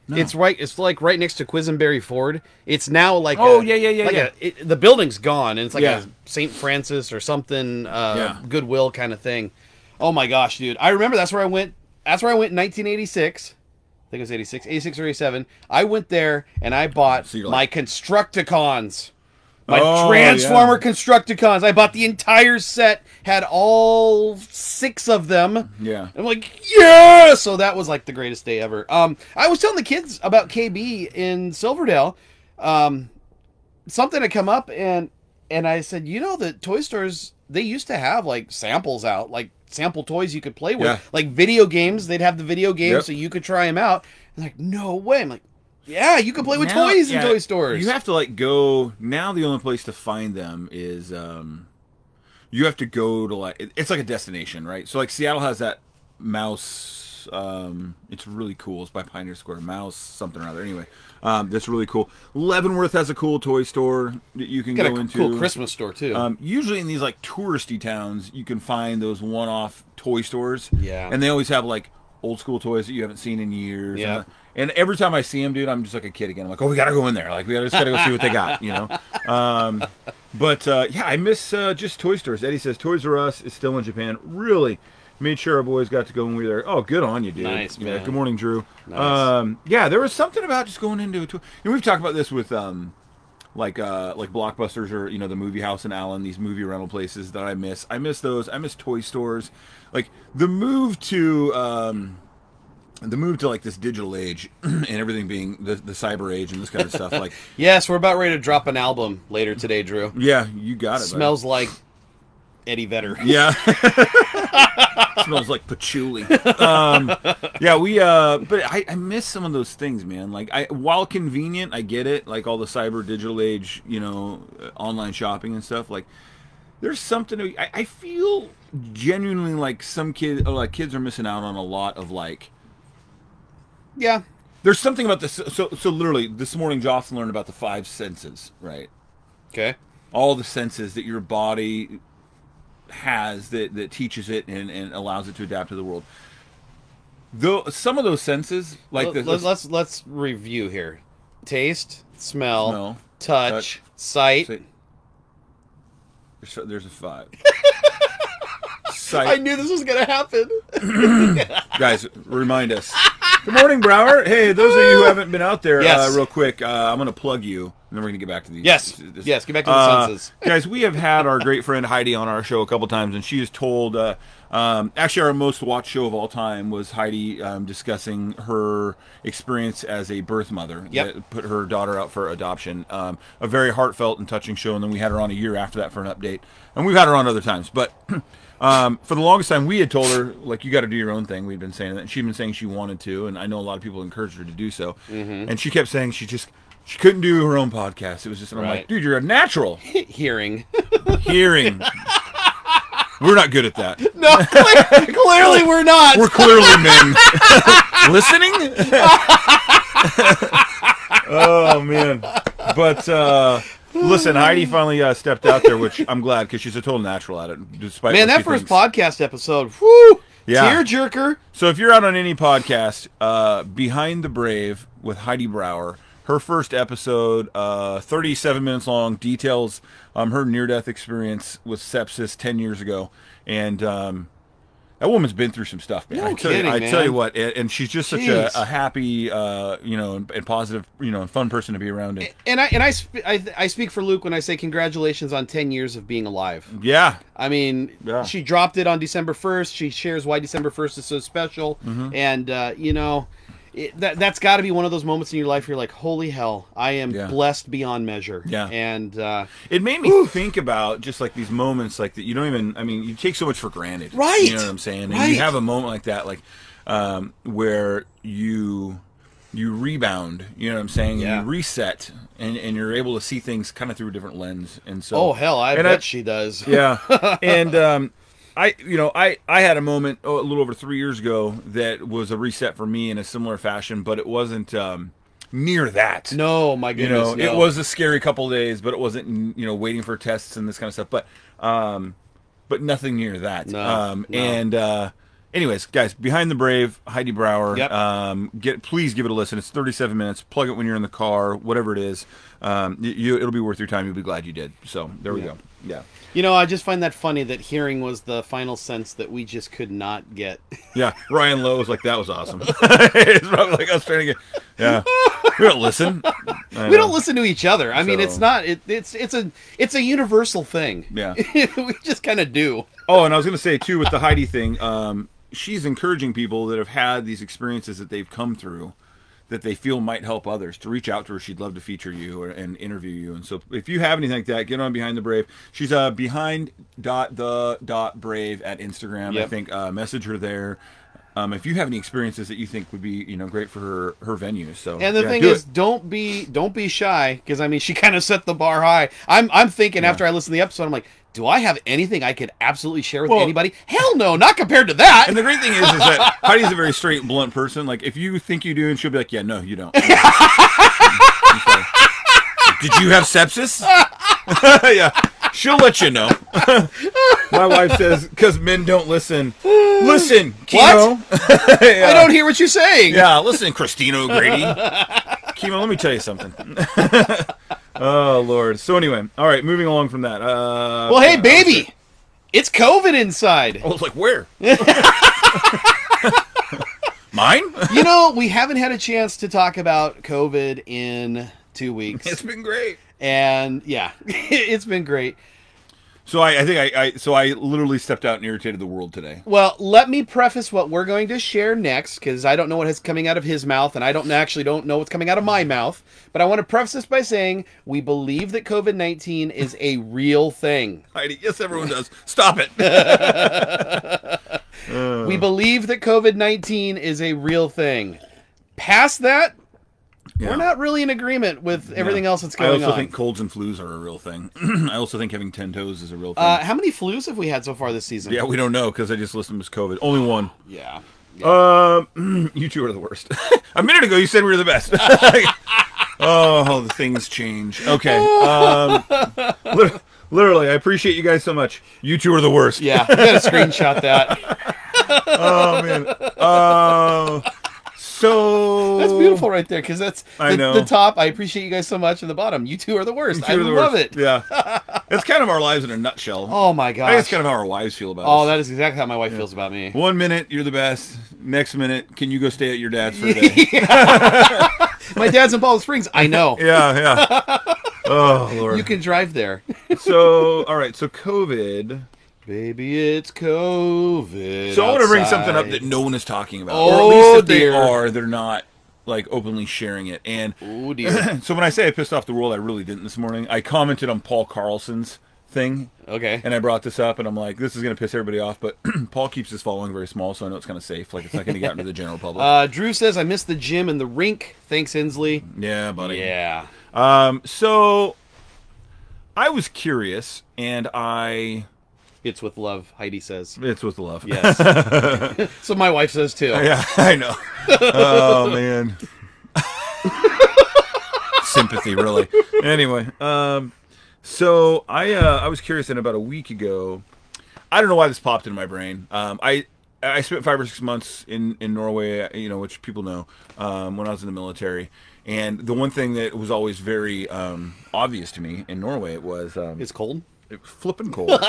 [SPEAKER 1] It's right. It's like right next to Quisenberry Ford. It's now like
[SPEAKER 2] Oh,
[SPEAKER 1] a-
[SPEAKER 2] yeah, yeah, yeah,
[SPEAKER 1] like
[SPEAKER 2] yeah.
[SPEAKER 1] A, it, the building's gone, and it's like
[SPEAKER 2] Yeah.
[SPEAKER 1] a St. Francis or something, uh,
[SPEAKER 2] Yeah.
[SPEAKER 1] Goodwill kind of thing. Oh my gosh, dude! I remember that's where I went. That's where I went in 1986. I think it was 86, 86 or 87. I went there and I bought
[SPEAKER 2] So you're
[SPEAKER 1] my Constructicons. My
[SPEAKER 2] Oh,
[SPEAKER 1] Transformer
[SPEAKER 2] yeah.
[SPEAKER 1] Constructicons. I bought the entire set, had all six of them.
[SPEAKER 2] Yeah.
[SPEAKER 1] I'm like, yeah! So that was like the greatest day ever. Um, I was telling the kids about KB in Silverdale. Um, something had come up and and I said, you know, the toy stores they used to have like samples out, like sample toys you could play with,
[SPEAKER 2] Yeah.
[SPEAKER 1] like video games. They'd have the video games
[SPEAKER 2] Yep.
[SPEAKER 1] so you could try them out. I'm like, no way. I'm like, yeah, you can play with
[SPEAKER 2] Now-
[SPEAKER 1] toys
[SPEAKER 2] yeah,
[SPEAKER 1] in toy stores.
[SPEAKER 2] You have to like go now. The only place to find them is um, you have to go to like it's like a destination, right? So like Seattle has that mouse. Um, it's really cool. It's by Pioneer Square. Mouse something or other. Anyway, um, that's really cool. Leavenworth has a cool toy store that you can
[SPEAKER 1] Got
[SPEAKER 2] go
[SPEAKER 1] a
[SPEAKER 2] into.
[SPEAKER 1] cool Christmas store too.
[SPEAKER 2] Um, usually in these like touristy towns, you can find those one-off toy stores.
[SPEAKER 1] Yeah.
[SPEAKER 2] and they always have like old school toys that you haven't seen in years.
[SPEAKER 1] Yeah.
[SPEAKER 2] And, and every time I see them, dude, I'm just like a kid again. I'm like, oh, we gotta go in there. Like we gotta just gotta go see what they got, you know. Um, but uh, yeah, I miss uh, just toy stores. Eddie says Toys R Us is still in Japan. Really made sure our boys got to go when we were there. Oh, good on you, dude.
[SPEAKER 1] Nice,
[SPEAKER 2] Yeah,
[SPEAKER 1] man.
[SPEAKER 2] good morning, Drew.
[SPEAKER 1] Nice.
[SPEAKER 2] Um, yeah, there was something about just going into a toy. And we've talked about this with um, like uh like blockbusters or you know the movie house in allen these movie rental places that i miss i miss those i miss toy stores like the move to um the move to like this digital age and everything being the, the cyber age and this kind of stuff like
[SPEAKER 1] yes, we're about ready to drop an album later today, Drew.
[SPEAKER 2] yeah you got it buddy.
[SPEAKER 1] Smells like Eddie Vedder.
[SPEAKER 2] yeah smells like patchouli um yeah we uh but I, I miss some of those things man like i while convenient i get it like all the cyber digital age you know uh, online shopping and stuff like there's something to, I, I feel genuinely like some kids like kids are missing out on a lot of like
[SPEAKER 1] Yeah.
[SPEAKER 2] there's something about this so so literally this morning jocelyn learned about the five senses right
[SPEAKER 1] Okay.
[SPEAKER 2] all the senses that your body has that, that teaches it and, and allows it to adapt to the world. Though some of those senses, like the,
[SPEAKER 1] Let, us let's let's review here: taste, smell,
[SPEAKER 2] Smell,
[SPEAKER 1] touch,
[SPEAKER 2] touch,
[SPEAKER 1] sight.
[SPEAKER 2] say- there's, there's a five. sight.
[SPEAKER 1] I knew this was gonna happen.
[SPEAKER 2] guys, remind us. Good morning, Brower. Hey, those of you who haven't been out there,
[SPEAKER 1] Yes.
[SPEAKER 2] uh, real quick, uh, I'm going to plug you, then we're going to get back to these.
[SPEAKER 1] Yes.
[SPEAKER 2] this-
[SPEAKER 1] Yes, get back to the
[SPEAKER 2] Uh,
[SPEAKER 1] senses.
[SPEAKER 2] guys, we have had our great friend Heidi on our show a couple times, and she has told. Uh, um, actually, our most watched show of all time was Heidi um, discussing her experience as a birth mother
[SPEAKER 1] Yep.
[SPEAKER 2] that put her daughter out for adoption. Um, a very heartfelt and touching show, and then we had her on a year after that for an update, and we've had her on other times, but. Um, for the longest time, we had told her like you got to do your own thing. We'd been saying that, and she'd been saying she wanted to, and I know a lot of people encouraged her to do so.
[SPEAKER 1] Mm-hmm.
[SPEAKER 2] And she kept saying she just she couldn't do her own podcast. It was just and I'm like, dude, you're a natural
[SPEAKER 1] Hearing.
[SPEAKER 2] hearing. We're not good at that.
[SPEAKER 1] no, clear- clearly we're not.
[SPEAKER 2] We're clearly men. Listening? oh man. But uh listen, Heidi finally uh, stepped out there, which I'm glad because she's a total natural at it. Despite
[SPEAKER 1] Man, that first
[SPEAKER 2] thinks.
[SPEAKER 1] podcast episode, whoo,
[SPEAKER 2] Yeah.
[SPEAKER 1] tear jerker.
[SPEAKER 2] So if you're out on any podcast, uh, Behind the Brave with Heidi Brower, her first episode, uh, 37 minutes long, details um, her near-death experience with sepsis 10 years ago, and um, that woman's been through some stuff, man.
[SPEAKER 1] No
[SPEAKER 2] I tell
[SPEAKER 1] kidding,
[SPEAKER 2] you, I
[SPEAKER 1] man.
[SPEAKER 2] tell you what, and, and she's just such a, a happy, uh, you know, and, and positive, you know, and fun person to be around. And,
[SPEAKER 1] And I and I, sp- I I speak for Luke when I say congratulations on ten years of being alive.
[SPEAKER 2] yeah,
[SPEAKER 1] I mean,
[SPEAKER 2] Yeah.
[SPEAKER 1] she dropped it on December 1st. She shares why December 1st is so special.
[SPEAKER 2] Mm-hmm.
[SPEAKER 1] And, uh, you know, it, that, that's got to be one of those moments in your life where you're like, holy hell, I am
[SPEAKER 2] Yeah.
[SPEAKER 1] blessed beyond measure.
[SPEAKER 2] Yeah.
[SPEAKER 1] And, uh,
[SPEAKER 2] it made me think about just like these moments like that you don't even i mean you take so much for granted
[SPEAKER 1] Right.
[SPEAKER 2] you know what i'm saying and
[SPEAKER 1] Right.
[SPEAKER 2] you have a moment like that like um where you you rebound you know what i'm saying
[SPEAKER 1] Yeah.
[SPEAKER 2] and you reset and and you're able to see things kind of through a different lens and so
[SPEAKER 1] oh, hell, I bet she does.
[SPEAKER 2] yeah and um I, you know, I, I had a moment oh, a little over three years ago that was a reset for me in a similar fashion, but it wasn't um, near that.
[SPEAKER 1] No, my goodness, You
[SPEAKER 2] know, it was a scary couple of days, but it wasn't, you know, waiting for tests and this kind of stuff. But, um, but nothing near that.
[SPEAKER 1] No,
[SPEAKER 2] um,
[SPEAKER 1] no.
[SPEAKER 2] and, uh, anyways, guys, behind the brave, Heidi Brower.
[SPEAKER 1] Yep.
[SPEAKER 2] Um, get please give it a listen. It's 37 minutes. Plug it when you're in the car, whatever it is. Um, you, you it'll be worth your time. You'll be glad you did. So there we
[SPEAKER 1] Yeah.
[SPEAKER 2] go. Yeah.
[SPEAKER 1] You know, I just find that funny that hearing was the final sense that we just could not get.
[SPEAKER 2] Yeah, Ryan Lowe was like, "That was awesome." it's probably like was trying to get. Yeah, we don't listen. I
[SPEAKER 1] we
[SPEAKER 2] know.
[SPEAKER 1] don't listen to each other. I mean, it's not. It, it's it's a it's a universal thing.
[SPEAKER 2] Yeah.
[SPEAKER 1] we just kind of do.
[SPEAKER 2] Oh, and I was going to say too with the Heidi thing, um, she's encouraging people that have had these experiences that they've come through, that they feel might help others, to reach out to her. She'd love to feature you or, and interview you. And so, if you have anything like that, get on Behind the Brave. She's uh, behind dot the dot brave at Instagram. I think uh, message her there. Um, if you have any experiences that you think would be, you know, great for her her venue, so
[SPEAKER 1] And the
[SPEAKER 2] yeah,
[SPEAKER 1] thing
[SPEAKER 2] do
[SPEAKER 1] is,
[SPEAKER 2] it.
[SPEAKER 1] don't be don't be shy because I mean, she kind of set the bar high. I'm I'm thinking after I listen to the episode, I'm like, Do I have anything I could absolutely share with
[SPEAKER 2] Well-
[SPEAKER 1] anybody? Hell no, not compared to that.
[SPEAKER 2] And the great thing is, is that Heidi's a very straight, and blunt person. Like, if you think you do, and she'll be like, "Yeah, no, you don't." Okay. Did you have sepsis? yeah, she'll let you know. My wife says because men don't listen. Listen, Kimo.
[SPEAKER 1] I don't hear what you're saying.
[SPEAKER 2] Yeah, listen, Christina O'Grady. Kimo, let me tell you something. Oh Lord. So anyway, all right, moving along from that. Uh,
[SPEAKER 1] Well, hey, baby, it's COVID inside.
[SPEAKER 2] I was like, where? Mine?
[SPEAKER 1] You know, we haven't had a chance to talk about COVID in two weeks,
[SPEAKER 2] It's been great.
[SPEAKER 1] and yeah, it's been great.
[SPEAKER 2] So I, I think I, I, so I literally stepped out and irritated the world today.
[SPEAKER 1] Well, let me preface what we're going to share next because I don't know what is coming out of his mouth, and I don't actually don't know what's coming out of my mouth. But I want to preface this by saying we believe that COVID nineteen is a real thing.
[SPEAKER 2] Heidi, yes, everyone does. Stop it.
[SPEAKER 1] We believe that COVID nineteen is a real thing. Past that,
[SPEAKER 2] Yeah.
[SPEAKER 1] we're not really in agreement with everything else that's going on.
[SPEAKER 2] I also
[SPEAKER 1] on.
[SPEAKER 2] think colds and flus are a real thing. I also think having ten toes is a real thing.
[SPEAKER 1] uh, how many flus have we had so far this season?
[SPEAKER 2] yeah, we don't know because I just listed them as COVID. Only one.
[SPEAKER 1] yeah.
[SPEAKER 2] Um, you two are the worst. a minute ago, you said we were the best. oh, the things change. Okay. Um, lit- literally, I appreciate you guys so much. You two are the worst.
[SPEAKER 1] Yeah, you gotta screenshot that.
[SPEAKER 2] Oh man. Uh, so
[SPEAKER 1] That's beautiful right there because that's the,
[SPEAKER 2] I know.
[SPEAKER 1] the top. I appreciate you guys so much, and the bottom, you two are the worst. I
[SPEAKER 2] the
[SPEAKER 1] love
[SPEAKER 2] worst.
[SPEAKER 1] it.
[SPEAKER 2] Yeah. That's kind of our lives in a nutshell.
[SPEAKER 1] Oh my
[SPEAKER 2] God.
[SPEAKER 1] I
[SPEAKER 2] that's kind of how our wives feel about
[SPEAKER 1] oh,
[SPEAKER 2] us.
[SPEAKER 1] that is exactly how my wife feels about me.
[SPEAKER 2] One minute you're the best. Next minute, can you go stay at your dad's for a day?
[SPEAKER 1] My dad's in Palm Springs. I know.
[SPEAKER 2] yeah, yeah. Oh lord.
[SPEAKER 1] You can drive there.
[SPEAKER 2] so all right, so COVID.
[SPEAKER 1] Baby, it's COVID.
[SPEAKER 2] So I want to bring something up that no one is talking about,
[SPEAKER 1] Oh,
[SPEAKER 2] or at least if
[SPEAKER 1] dear.
[SPEAKER 2] they are, they're not like openly sharing it. And
[SPEAKER 1] Oh dear.
[SPEAKER 2] so when I say I pissed off the world, I really didn't this morning. I commented on Paul Carlson's thing,
[SPEAKER 1] Okay.
[SPEAKER 2] and I brought this up, and I'm like, this is going to piss everybody off, but Paul keeps his following very small, so I know it's kind of safe. Like it's not going to get out into the general public.
[SPEAKER 1] Uh, Drew says I missed the gym and the rink. Thanks, Inslee.
[SPEAKER 2] yeah, buddy.
[SPEAKER 1] Yeah.
[SPEAKER 2] Um. So I was curious, and I
[SPEAKER 1] It's with love. Heidi says.
[SPEAKER 2] it's with love.
[SPEAKER 1] Yes. so my wife says too.
[SPEAKER 2] Yeah, I know. oh man. Sympathy, really. Anyway, um, so I uh, I was curious, and about a week ago, I don't know why this popped into my brain. Um, I I spent five or six months in in Norway, you know, which people know um, when I was in the military. And the one thing that was always very um, obvious to me in Norway was um,
[SPEAKER 1] It's cold.
[SPEAKER 2] It was flipping cold.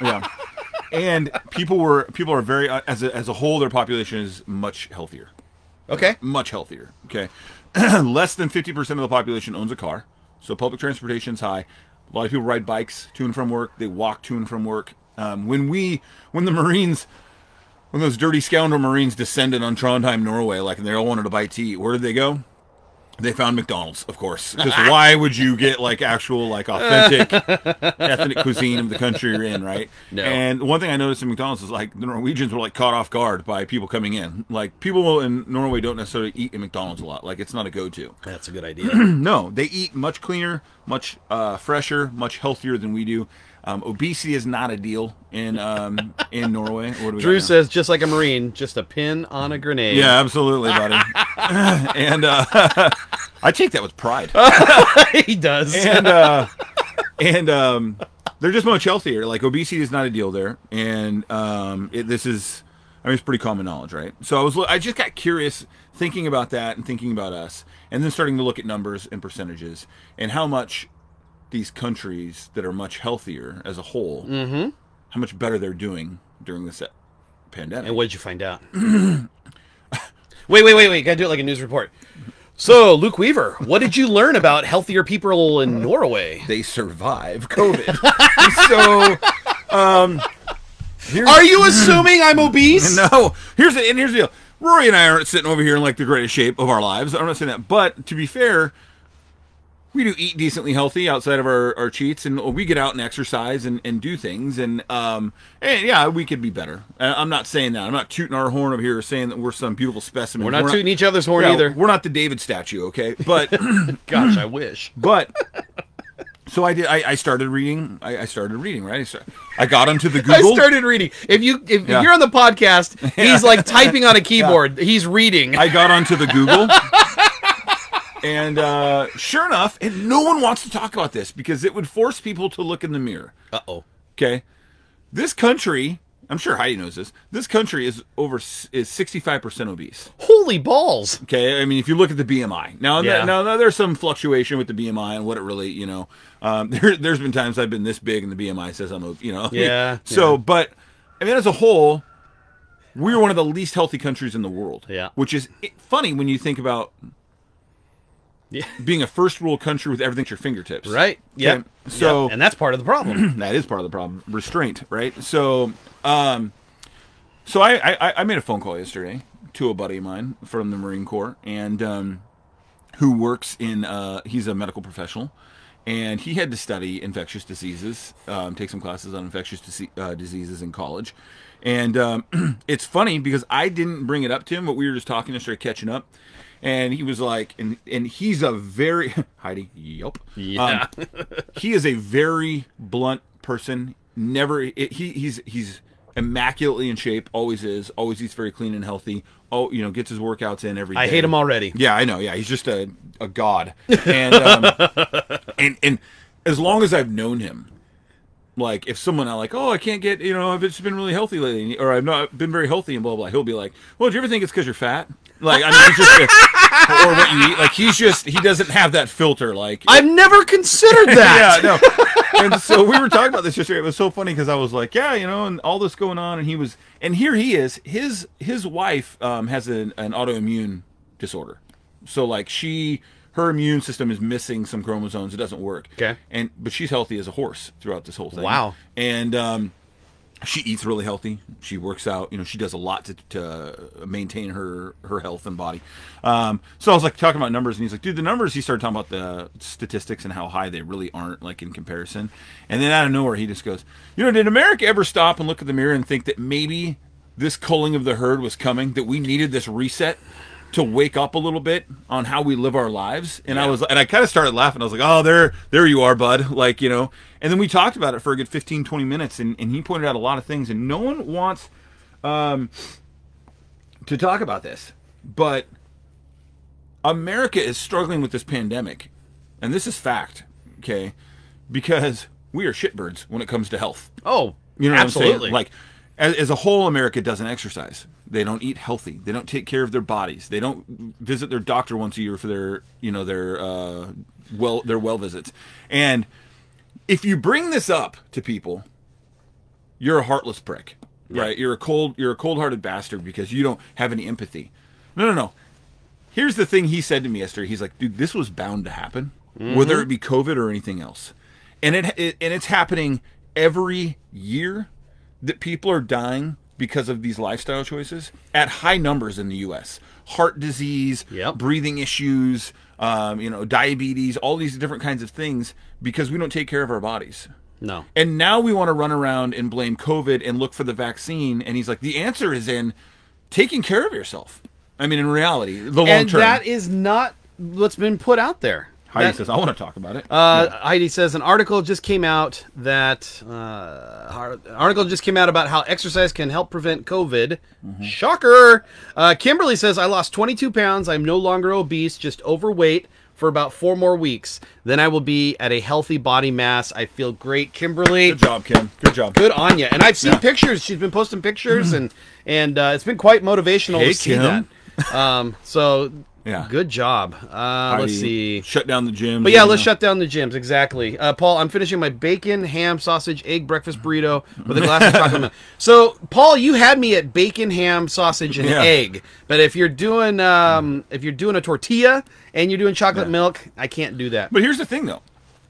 [SPEAKER 2] yeah, and people were people are very uh, as a, as a whole, their population is much healthier,
[SPEAKER 1] Okay.
[SPEAKER 2] much healthier. Okay, less than fifty percent of the population owns a car, so public transportation's high. A lot of people ride bikes to and from work. They walk to and from work. Um, when we when the Marines when those dirty scoundrel Marines descended on Trondheim, Norway, like and they all wanted to buy tea, where did they go? They found McDonald's, of course. Because why would you get like actual, like authentic ethnic cuisine of the country you're in, right?
[SPEAKER 1] No.
[SPEAKER 2] And one thing I noticed in McDonald's is like the Norwegians were like caught off guard by people coming in. Like people in Norway don't necessarily eat in McDonald's a lot. Like it's not a go-to.
[SPEAKER 1] That's a good idea.
[SPEAKER 2] No, they eat much cleaner, much uh, fresher, much healthier than we do. Um, obesity is not a deal in um, in Norway. What do we
[SPEAKER 1] Drew says just like a marine, just a pin on a grenade.
[SPEAKER 2] Yeah, absolutely, buddy. and uh, I take that with pride.
[SPEAKER 1] he does.
[SPEAKER 2] and uh, and um, they're just much healthier. Like obesity is not a deal there, and um, it, this is, I mean, it's pretty common knowledge, right? So I was, I just got curious thinking about that and thinking about us, and then starting to look at numbers and percentages and how much these countries that are much healthier as a whole,
[SPEAKER 1] Mm-hmm.
[SPEAKER 2] how much better they're doing during this pandemic.
[SPEAKER 1] And what did you find out? wait, wait, wait, wait. Gotta do it like a news report. So, Luke Weaver, what did you learn about healthier people in Norway?
[SPEAKER 2] they survive COVID. so, um,
[SPEAKER 1] Are you assuming I'm obese?
[SPEAKER 2] No. Here's the and here's the deal. Rory and I aren't sitting over here in like the greatest shape of our lives. I'm not saying that, but to be fair, we do eat decently healthy outside of our, our cheats, and we get out and exercise and, and do things, and um and yeah, we could be better. I'm not saying that. I'm not tooting our horn over here saying that we're some beautiful specimen.
[SPEAKER 1] We're not tooting each other's horn
[SPEAKER 2] yeah,
[SPEAKER 1] either.
[SPEAKER 2] We're not the David statue, okay? But
[SPEAKER 1] Gosh, I wish.
[SPEAKER 2] but So I did. I, I started reading. I, I started reading. Right. I, start, I got onto the Google.
[SPEAKER 1] I started reading. If you if
[SPEAKER 2] Yeah.
[SPEAKER 1] you're on the podcast, he's like typing on a keyboard. He's reading.
[SPEAKER 2] I got onto the Google. And uh, sure enough, and no one wants to talk about this because it would force people to look in the mirror.
[SPEAKER 1] Uh oh.
[SPEAKER 2] Okay, this country, I'm sure Heidi knows this. This country is over is 65 percent obese.
[SPEAKER 1] Holy balls.
[SPEAKER 2] Okay, I mean, if you look at the BMI now,
[SPEAKER 1] Yeah.
[SPEAKER 2] now, now there's some fluctuation with the BMI and what it really, you know, um, there, there's been times I've been this big and the BMI says I'm, you know,
[SPEAKER 1] Yeah,
[SPEAKER 2] So,
[SPEAKER 1] yeah.
[SPEAKER 2] but I mean, as a whole, we're one of the least healthy countries in the world.
[SPEAKER 1] Yeah.
[SPEAKER 2] which is funny when you think about
[SPEAKER 1] Yeah.
[SPEAKER 2] being a first world country with everything at your fingertips.
[SPEAKER 1] Right. Yeah.
[SPEAKER 2] Okay, So
[SPEAKER 1] Yep. and that's part of the problem.
[SPEAKER 2] that is part of the problem restraint right so um so I, I i made a phone call yesterday to a buddy of mine from the marine corps and um who works in uh he's a medical professional and he had to study infectious diseases um, take some classes on infectious dise- uh, diseases in college and um, it's funny because i didn't bring it up to him but we were just talking and started catching up and he was like and and he's a very heidi yep
[SPEAKER 1] Yeah.
[SPEAKER 2] um, he is a very blunt person. Never it, he he's he's immaculately in shape. Always is. Always eats very clean and healthy. Oh, you know, gets his workouts in every day.
[SPEAKER 1] I hate him already.
[SPEAKER 2] Yeah, I know. Yeah, he's just a a god. And um, and and as long as I've known him, like if someone I like, oh, I can't get, you know, I've just been really healthy lately, or I've not been very healthy and blah blah. He'll be like, well, do you ever think it's because you're fat? Like, I mean, he's just, or what you eat. Like, he's just, he doesn't have that filter. Like,
[SPEAKER 1] I've never considered that.
[SPEAKER 2] yeah, no. And so we were talking about this yesterday. It was so funny because I was like, yeah, you know, and all this going on, and he was, and here he is. His his wife um, has an, an autoimmune disorder, so like she, her immune system is missing some chromosomes. It doesn't work.
[SPEAKER 1] Okay.
[SPEAKER 2] And but she's healthy as a horse throughout this whole thing.
[SPEAKER 1] Wow.
[SPEAKER 2] And um, she eats really healthy. She works out. You know, she does a lot to, to maintain her her health and body. Um, so I was like talking about numbers, and he's like, "Dude, the numbers." He started talking about the statistics and how high they really aren't, like in comparison. And then out of nowhere, he just goes, "You know, did America ever stop and look at the mirror and think that maybe this culling of the herd was coming? That we needed this reset?" To wake up a little bit on how we live our lives, and I was, and I kind of started laughing. I was like, "Oh, there, there you are, bud!" Like, you know. And then we talked about it for a good 15, 20 minutes, and, and he pointed out a lot of things, and no one wants um, to talk about this, but America is struggling with this pandemic, and this is fact, okay? Because we are shitbirds when it comes to health.
[SPEAKER 1] Oh,
[SPEAKER 2] You know what
[SPEAKER 1] absolutely.
[SPEAKER 2] I'm saying? Like, as, as a whole, America doesn't exercise. They don't eat healthy. They don't take care of their bodies. They don't visit their doctor once a year for their, you know, their uh, well, their well visits. And if you bring this up to people, you're a heartless prick, right? You're a cold, you're a cold-hearted bastard because you don't have any empathy. No, no, no. Here's the thing he said to me yesterday. He's like, dude, this was bound to happen, whether it be COVID or anything else. And it, it and it's happening every year that people are dying because of these lifestyle choices at high numbers in the U.S. Heart disease,
[SPEAKER 1] Yep.
[SPEAKER 2] breathing issues, um, you know, diabetes, all these different kinds of things because we don't take care of our bodies.
[SPEAKER 1] no.
[SPEAKER 2] And now we want to run around and blame COVID and look for the vaccine. And he's like, the answer is in taking care of yourself. I mean, in reality, the long
[SPEAKER 1] And
[SPEAKER 2] term.
[SPEAKER 1] that is not what's been put out there.
[SPEAKER 2] Heidi
[SPEAKER 1] That-
[SPEAKER 2] says, I want to talk about it.
[SPEAKER 1] Uh, Heidi says an article just came out that uh, an article just came out about how exercise can help prevent COVID. Shocker! Uh, Kimberly says I lost 22 pounds. I'm no longer obese, just overweight for about four more weeks. Then I will be at a healthy body mass. I feel great, Kimberly.
[SPEAKER 2] Good job, Kim. Good job.
[SPEAKER 1] Good on you. And I've seen
[SPEAKER 2] Yeah.
[SPEAKER 1] pictures. She's been posting pictures, and and uh, it's been quite motivational
[SPEAKER 2] Hey,
[SPEAKER 1] to see
[SPEAKER 2] Kim.
[SPEAKER 1] that. Um, so
[SPEAKER 2] Yeah.
[SPEAKER 1] good job. Uh, let's see.
[SPEAKER 2] Shut down the gym.
[SPEAKER 1] But yeah, let's shut down the gyms. Exactly. Uh, Paul, I'm finishing my bacon, ham, sausage, egg breakfast burrito with a glass of chocolate milk. So, Paul, you had me at bacon, ham, sausage, and
[SPEAKER 2] Yeah.
[SPEAKER 1] egg. But if you're doing um, if you're doing a tortilla and you're doing chocolate milk, I can't do that.
[SPEAKER 2] But here's the thing, though.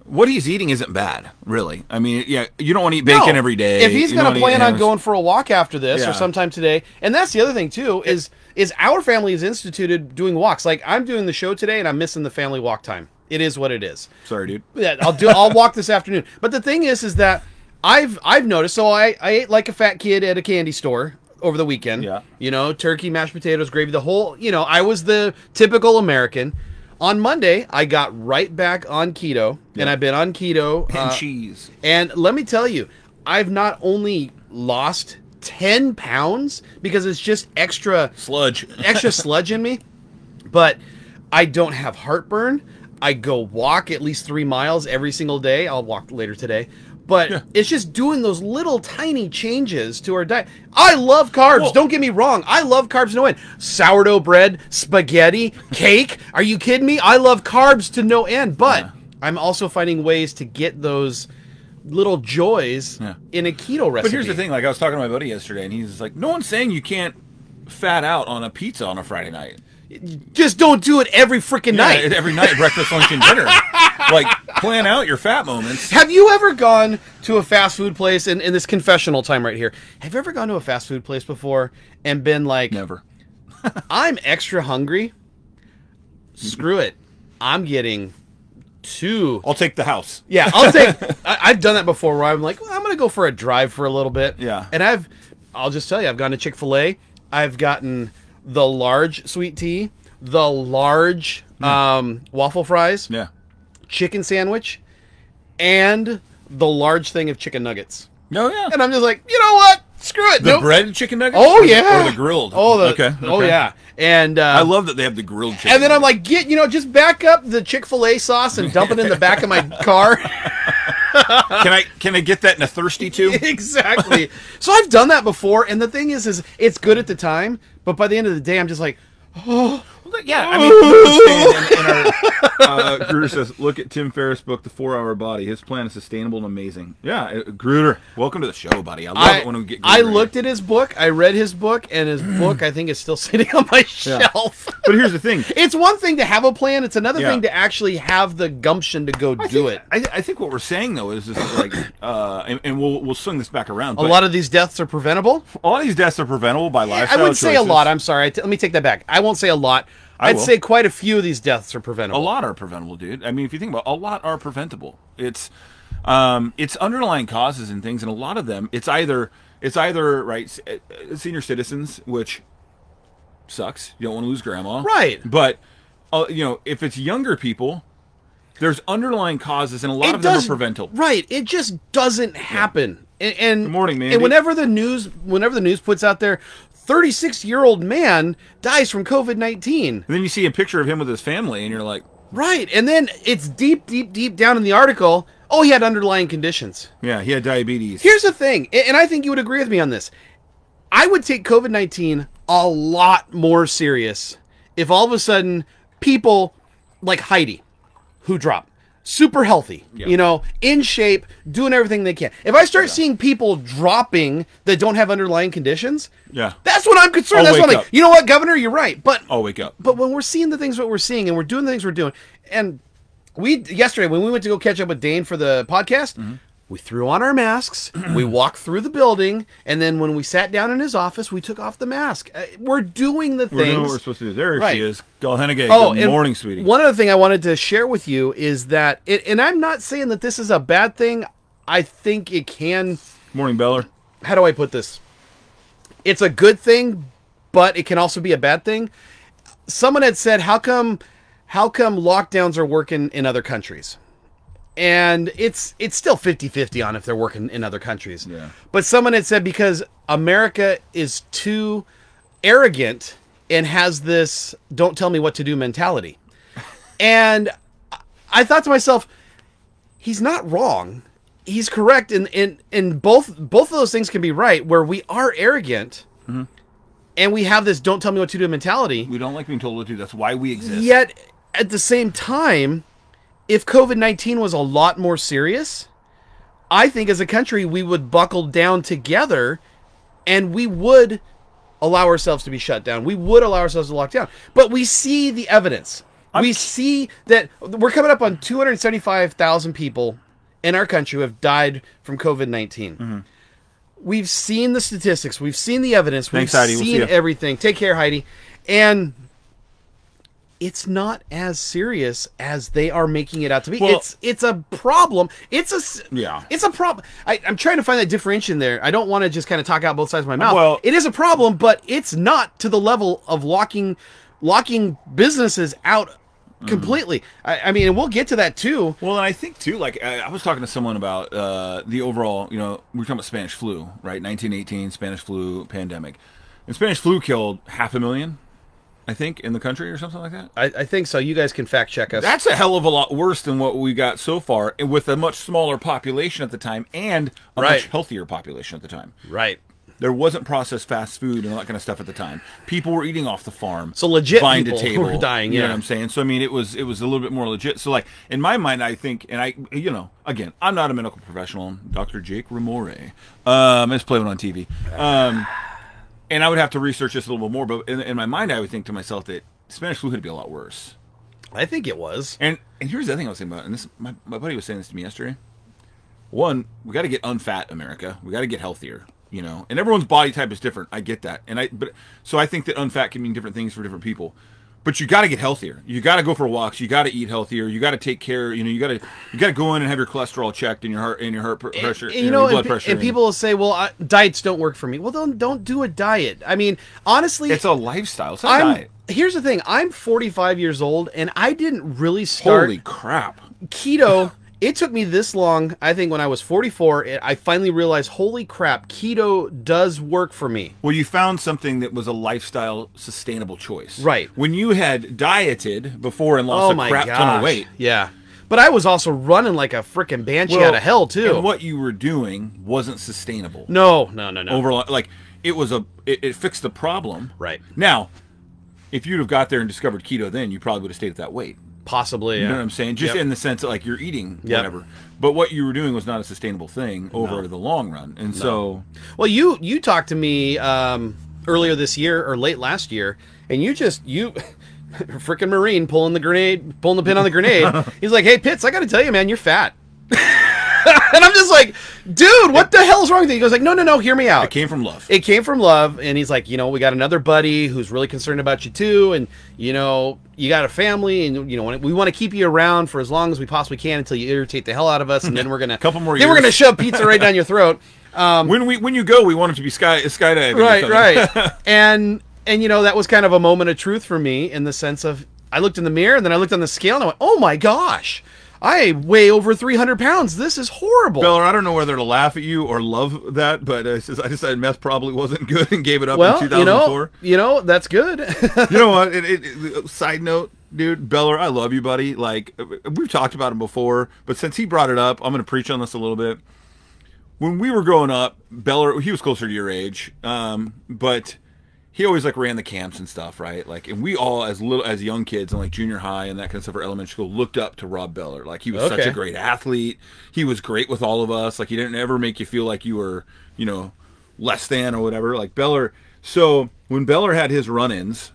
[SPEAKER 2] What he's eating isn't bad, really. I mean, yeah, you don't want to eat bacon
[SPEAKER 1] No.
[SPEAKER 2] every day.
[SPEAKER 1] If he's going to plan on going for a walk after this
[SPEAKER 2] Yeah.
[SPEAKER 1] or sometime today, and that's the other thing too is is our family is instituted doing walks. Like I'm doing the show today and I'm missing the family walk time. It is what it is.
[SPEAKER 2] Sorry, dude.
[SPEAKER 1] Yeah, I'll do. I'll walk this afternoon. But the thing is, is that I've I've noticed. So I I ate like a fat kid at a candy store over the weekend.
[SPEAKER 2] Yeah.
[SPEAKER 1] You know, turkey, mashed potatoes, gravy, the whole. You know, I was the typical American. on Monday, I got right back on keto, and I've been on keto.
[SPEAKER 2] And
[SPEAKER 1] uh,
[SPEAKER 2] cheese.
[SPEAKER 1] and let me tell you, I've not only lost 10 pounds because it's just extra
[SPEAKER 2] Sludge.
[SPEAKER 1] extra sludge in me, but I don't have heartburn. I go walk at least three miles every single day. I'll walk later today. But it's just doing those little tiny changes to our diet. I love carbs. Don't get me wrong. I love carbs to no end. Sourdough bread, spaghetti, cake. Are you kidding me? I love carbs to no end. But I'm also finding ways to get those little joys
[SPEAKER 2] Yeah.
[SPEAKER 1] in a keto recipe.
[SPEAKER 2] But here's the thing: like I was talking to my buddy yesterday, and he's like, "No one's saying you can't fat out on a pizza on a Friday night.
[SPEAKER 1] Just don't do it every freaking
[SPEAKER 2] Yeah,
[SPEAKER 1] night.
[SPEAKER 2] every night, breakfast, lunch, and dinner. like plan out your fat moments.
[SPEAKER 1] Have you ever gone to a fast food place in, in this confessional time right here? Have you ever gone to a fast food place before and been like,
[SPEAKER 2] Never.
[SPEAKER 1] I'm extra hungry? Screw it. I'm getting two.
[SPEAKER 2] I'll take the house.
[SPEAKER 1] Yeah, I'll take. I, I've done that before where I'm like, well, I'm going to go for a drive for a little bit.
[SPEAKER 2] Yeah.
[SPEAKER 1] And I've, I'll just tell you, I've gone to Chick fil A. I've gotten the large sweet tea, the large um, waffle fries,
[SPEAKER 2] Yeah.
[SPEAKER 1] chicken sandwich, and the large thing of chicken nuggets.
[SPEAKER 2] No, yeah.
[SPEAKER 1] And I'm just like, you know what? Screw it.
[SPEAKER 2] the
[SPEAKER 1] Nope.
[SPEAKER 2] breaded chicken nuggets.
[SPEAKER 1] Oh
[SPEAKER 2] Or the-
[SPEAKER 1] yeah.
[SPEAKER 2] Or the grilled.
[SPEAKER 1] Oh the.
[SPEAKER 2] okay.
[SPEAKER 1] Oh yeah. And uh,
[SPEAKER 2] I love that they have the grilled chicken.
[SPEAKER 1] And then I'm like, get you know, just back up the Chick Fil A sauce and dump it in the back of my car.
[SPEAKER 2] can I can I get that in a thirsty too?
[SPEAKER 1] exactly. So I've done that before, and the thing is, is it's good at the time, but by the end of the day, I'm just like, oh,
[SPEAKER 2] yeah, I mean, Gruder's saying in, in our, uh, Gruder says, "Look at Tim Ferriss' book, The Four Hour Body. His plan is sustainable and amazing." Yeah, uh, Gruder, welcome to the show, buddy. I love
[SPEAKER 1] I,
[SPEAKER 2] it when we get.
[SPEAKER 1] I
[SPEAKER 2] Gruder in.
[SPEAKER 1] looked at his book, I read his book, and his book I think is still sitting on my shelf.
[SPEAKER 2] but here's the thing.
[SPEAKER 1] It's one thing to have a plan; it's another
[SPEAKER 2] Yeah.
[SPEAKER 1] thing to actually have the gumption to go
[SPEAKER 2] I
[SPEAKER 1] do
[SPEAKER 2] think,
[SPEAKER 1] it.
[SPEAKER 2] I, I think what we're saying though is just like, uh, and, and we'll we'll swing this back around.
[SPEAKER 1] A lot of these deaths are preventable.
[SPEAKER 2] a lot of these deaths are preventable by lifestyle.
[SPEAKER 1] I wouldn't say a lot. I'm sorry. I t- let me take that back. I won't say a lot.
[SPEAKER 2] I
[SPEAKER 1] I'd
[SPEAKER 2] will.
[SPEAKER 1] say quite a few of these deaths are preventable.
[SPEAKER 2] A lot are preventable, dude. I mean, if you think about, it, a lot are preventable. It's um, it's underlying causes and things, and a lot of them, it's either it's either right uh, senior citizens, which sucks. You don't want to lose grandma,
[SPEAKER 1] Right.
[SPEAKER 2] But uh, you know, if it's younger people, there's underlying causes, and a lot
[SPEAKER 1] It
[SPEAKER 2] of them are preventable.
[SPEAKER 1] Right. It just doesn't happen. And, and
[SPEAKER 2] Good morning, man.
[SPEAKER 1] And whenever the news, whenever the news puts out there, 36 year old man dies from COVID 19.
[SPEAKER 2] And then you see a picture of him with his family, and you're like,
[SPEAKER 1] Right. And then it's deep, deep, deep down in the article. Oh, he had underlying conditions.
[SPEAKER 2] yeah, he had diabetes.
[SPEAKER 1] Here's the thing, and I think you would agree with me on this. I would take COVID 19 a lot more serious if all of a sudden people like Heidi, who drop, super healthy, you know, in shape, doing everything they can. If I start seeing people dropping that don't have underlying conditions,
[SPEAKER 2] Yeah.
[SPEAKER 1] that's what I'm concerned.
[SPEAKER 2] I'll
[SPEAKER 1] that's what I'm like, you know what, Governor, you're right. But
[SPEAKER 2] I'll wake up.
[SPEAKER 1] but when we're seeing the things that we're seeing and we're doing the things we're doing, and we yesterday when we went to go catch up with Dane for the podcast,
[SPEAKER 2] Mm-hmm.
[SPEAKER 1] We threw on our masks, we walked through the building, and then when we sat down in his office, we took off the mask. Uh, we're doing the
[SPEAKER 2] We're
[SPEAKER 1] things.
[SPEAKER 2] doing what we're supposed to do. There
[SPEAKER 1] Right.
[SPEAKER 2] she is. Go Hennigan.
[SPEAKER 1] Oh,
[SPEAKER 2] Good morning, sweetie.
[SPEAKER 1] One other thing I wanted to share with you is that, it, and I'm not saying that this is a bad thing. I think it can.
[SPEAKER 2] morning, Beller.
[SPEAKER 1] How do I put this? It's a good thing, but it can also be a bad thing. Someone had said, "How come, how come lockdowns are working in other countries?" And it's it's still 50-50 on if they're working in other countries.
[SPEAKER 2] Yeah.
[SPEAKER 1] But someone had said because America is too arrogant and has this "don't tell me what to do" mentality. And I thought to myself, he's not wrong. He's correct in in in both both of those things can be right where we are arrogant mm-hmm. and we have this don't tell me what to do mentality.
[SPEAKER 2] We don't like being told what to do. That's why we exist.
[SPEAKER 1] Yet at the same time, if COVID-19 was a lot more serious, I think as a country we would buckle down together and we would allow ourselves to be shut down. We would allow ourselves to lock down. But we see the evidence. we see that we're coming up on 275,000 people in our country who have died from COVID 19.
[SPEAKER 2] Mm-hmm.
[SPEAKER 1] We've seen the statistics, we've seen the evidence,
[SPEAKER 2] Thanks,
[SPEAKER 1] we've
[SPEAKER 2] Heidi. We'll
[SPEAKER 1] seen everything. Take care, Heidi. And it's not as serious as they are making it out to be.
[SPEAKER 2] Well-
[SPEAKER 1] it's it's a problem. It's a
[SPEAKER 2] Yeah.
[SPEAKER 1] It's a problem. I, I'm trying to find that differentiation there. I don't want to just kind of talk out both sides of my mouth.
[SPEAKER 2] Well-
[SPEAKER 1] it is a problem, but it's not to the level of locking locking businesses out completely. I, I mean, and we'll get to that too.
[SPEAKER 2] Well, and I think too, like I, I was talking to someone about uh, the overall, you know, we're talking about Spanish flu, right? 1918 Spanish flu pandemic, and Spanish flu killed half a million, I think, in the country or something like that.
[SPEAKER 1] I, I think so. You guys can fact check us.
[SPEAKER 2] That's a hell of a lot worse than what we got so far, with a much smaller population at the time and a
[SPEAKER 1] Right.
[SPEAKER 2] much healthier population at the time.
[SPEAKER 1] right.
[SPEAKER 2] There wasn't processed fast food and all that kind of stuff at the time. People were eating off the farm.
[SPEAKER 1] So legit
[SPEAKER 2] vine
[SPEAKER 1] people
[SPEAKER 2] to table.
[SPEAKER 1] were dying,
[SPEAKER 2] You know
[SPEAKER 1] yeah.
[SPEAKER 2] what I'm saying? So I mean, it was it was a little bit more legit. So like in my mind, I think, and I, you know, again, I'm not a medical professional. Dr. Jake Ramore. Um, I just play one on TV. Um, and I would have to research this a little bit more. But in, in my mind, I would think to myself that Spanish flu would be a lot worse.
[SPEAKER 1] I think it was.
[SPEAKER 2] And and here's the thing I was thinking about, and this my, my buddy was saying this to me yesterday. One, we got to get unfat America. We got to get healthier, you know. And everyone's body type is different. I get that, and I but so I think that unfat can mean different things for different people. But you got to get healthier. You got to go for walks. You got to eat healthier. You got to take care. You know, you got to you got to go in and have your cholesterol checked and your heart and your heart pressure,
[SPEAKER 1] And, you
[SPEAKER 2] your
[SPEAKER 1] know,
[SPEAKER 2] blood
[SPEAKER 1] and,
[SPEAKER 2] pressure.
[SPEAKER 1] and people will say, "Well, I, diets don't work for me." Well, then don't do a diet. I mean, honestly,
[SPEAKER 2] it's a lifestyle. It's a
[SPEAKER 1] I'm.
[SPEAKER 2] diet.
[SPEAKER 1] Here's the thing: I'm 45 years old, and I didn't really start
[SPEAKER 2] Holy crap!
[SPEAKER 1] keto. It took me this long. I think when I was 44, it, I finally realized, holy crap, keto does work for me.
[SPEAKER 2] Well, you found something that was a lifestyle sustainable choice.
[SPEAKER 1] Right.
[SPEAKER 2] When you had dieted before and lost
[SPEAKER 1] oh
[SPEAKER 2] a
[SPEAKER 1] my
[SPEAKER 2] crap
[SPEAKER 1] gosh.
[SPEAKER 2] ton of weight.
[SPEAKER 1] Yeah, but I was also running like a freaking banshee out of hell too.
[SPEAKER 2] And what you were doing wasn't sustainable.
[SPEAKER 1] no, no, no, no.
[SPEAKER 2] Overall, like it was a, it, it fixed the problem.
[SPEAKER 1] Right.
[SPEAKER 2] Now, if you'd have got there and discovered keto, then you probably would have stayed at that weight.
[SPEAKER 1] Possibly.
[SPEAKER 2] You
[SPEAKER 1] Yeah.
[SPEAKER 2] know what I'm saying? Just
[SPEAKER 1] Yep.
[SPEAKER 2] in the sense that like you're eating
[SPEAKER 1] Yep.
[SPEAKER 2] whatever, but what you were doing was not a sustainable thing over the long run. And so,
[SPEAKER 1] Well, you you talked to me um, earlier this year or late last year, and you just you freaking marine pulling the grenade, pulling the pin on the grenade. He's like, "Hey, Pitts, I got to tell you, man, you're fat." and I'm just like, "Dude, what the hell's wrong with you?" He goes like, "No, no, no, hear me out."
[SPEAKER 2] it came from love.
[SPEAKER 1] It came from love, and he's like, you know, we got another buddy who's really concerned about you too, and you know, you got a family, and you know, we want to keep you around for as long as we possibly can until you irritate the hell out of us, and then we're gonna
[SPEAKER 2] Couple more
[SPEAKER 1] then we're gonna shove pizza right down your throat.
[SPEAKER 2] Um, when we when you go, we want it to be sky skydiving.
[SPEAKER 1] right right and and you know that was kind of a moment of truth for me in the sense of i looked in the mirror and then i looked on the scale and i went oh my gosh i weigh over 300 pounds this is horrible
[SPEAKER 2] Beller, I don't know whether to laugh at you or love that, but uh, I decided meth probably wasn't good and gave it up
[SPEAKER 1] well
[SPEAKER 2] in
[SPEAKER 1] you know
[SPEAKER 2] 2004.
[SPEAKER 1] you know that's good
[SPEAKER 2] You know, what? It, it, it- side note, dude, Beller, I love you, buddy. Like we've talked about him before, but since he brought it up, I'm going to preach on this a little bit. When we were growing up, Beller, he was closer to your age, um, but he always like ran the camps and stuff, right? Like, and we all, as little as young kids in like junior high and that kind of stuff, or elementary school, looked up to Rob Beller. Like, he was such a great athlete. He was great with all of us. Like, he didn't ever make you feel like you were, you know, less than or whatever. Like Beller. So when Beller had his run-ins,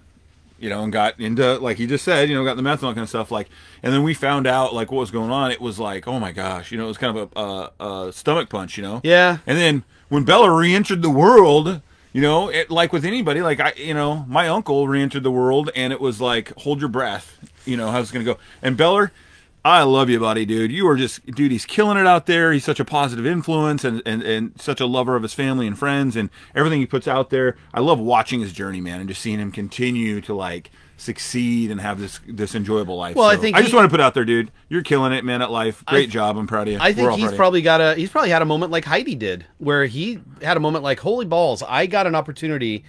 [SPEAKER 2] you know, and got into like he just said, you know, got the meth and all kind of stuff. Like, and then we found out like what was going on. It was like, oh my gosh, you know, it was kind of a, a, a stomach punch, you know.
[SPEAKER 1] Yeah.
[SPEAKER 2] And then when Beller re-entered the world, you know, it like with anybody, like I, you know, my uncle re-entered the world, and it was like, hold your breath, you know, how's it's gonna go. And Beller, I love you, buddy, dude. You are just, dude. He's killing it out there. He's such a positive influence and, and, and such a lover of his family and friends and everything he puts out there. I love watching his journey, man, and just seeing him continue to like succeed and have this this enjoyable life.
[SPEAKER 1] Well, I think
[SPEAKER 2] I just
[SPEAKER 1] he-
[SPEAKER 2] want to put out there, dude. You're killing it, man, at life. Great job. I'm proud of you.
[SPEAKER 1] I think he's
[SPEAKER 2] proud of you.
[SPEAKER 1] probably got a he's probably had a moment like Heidi did, where he had a moment like, "Holy balls, I got an opportunity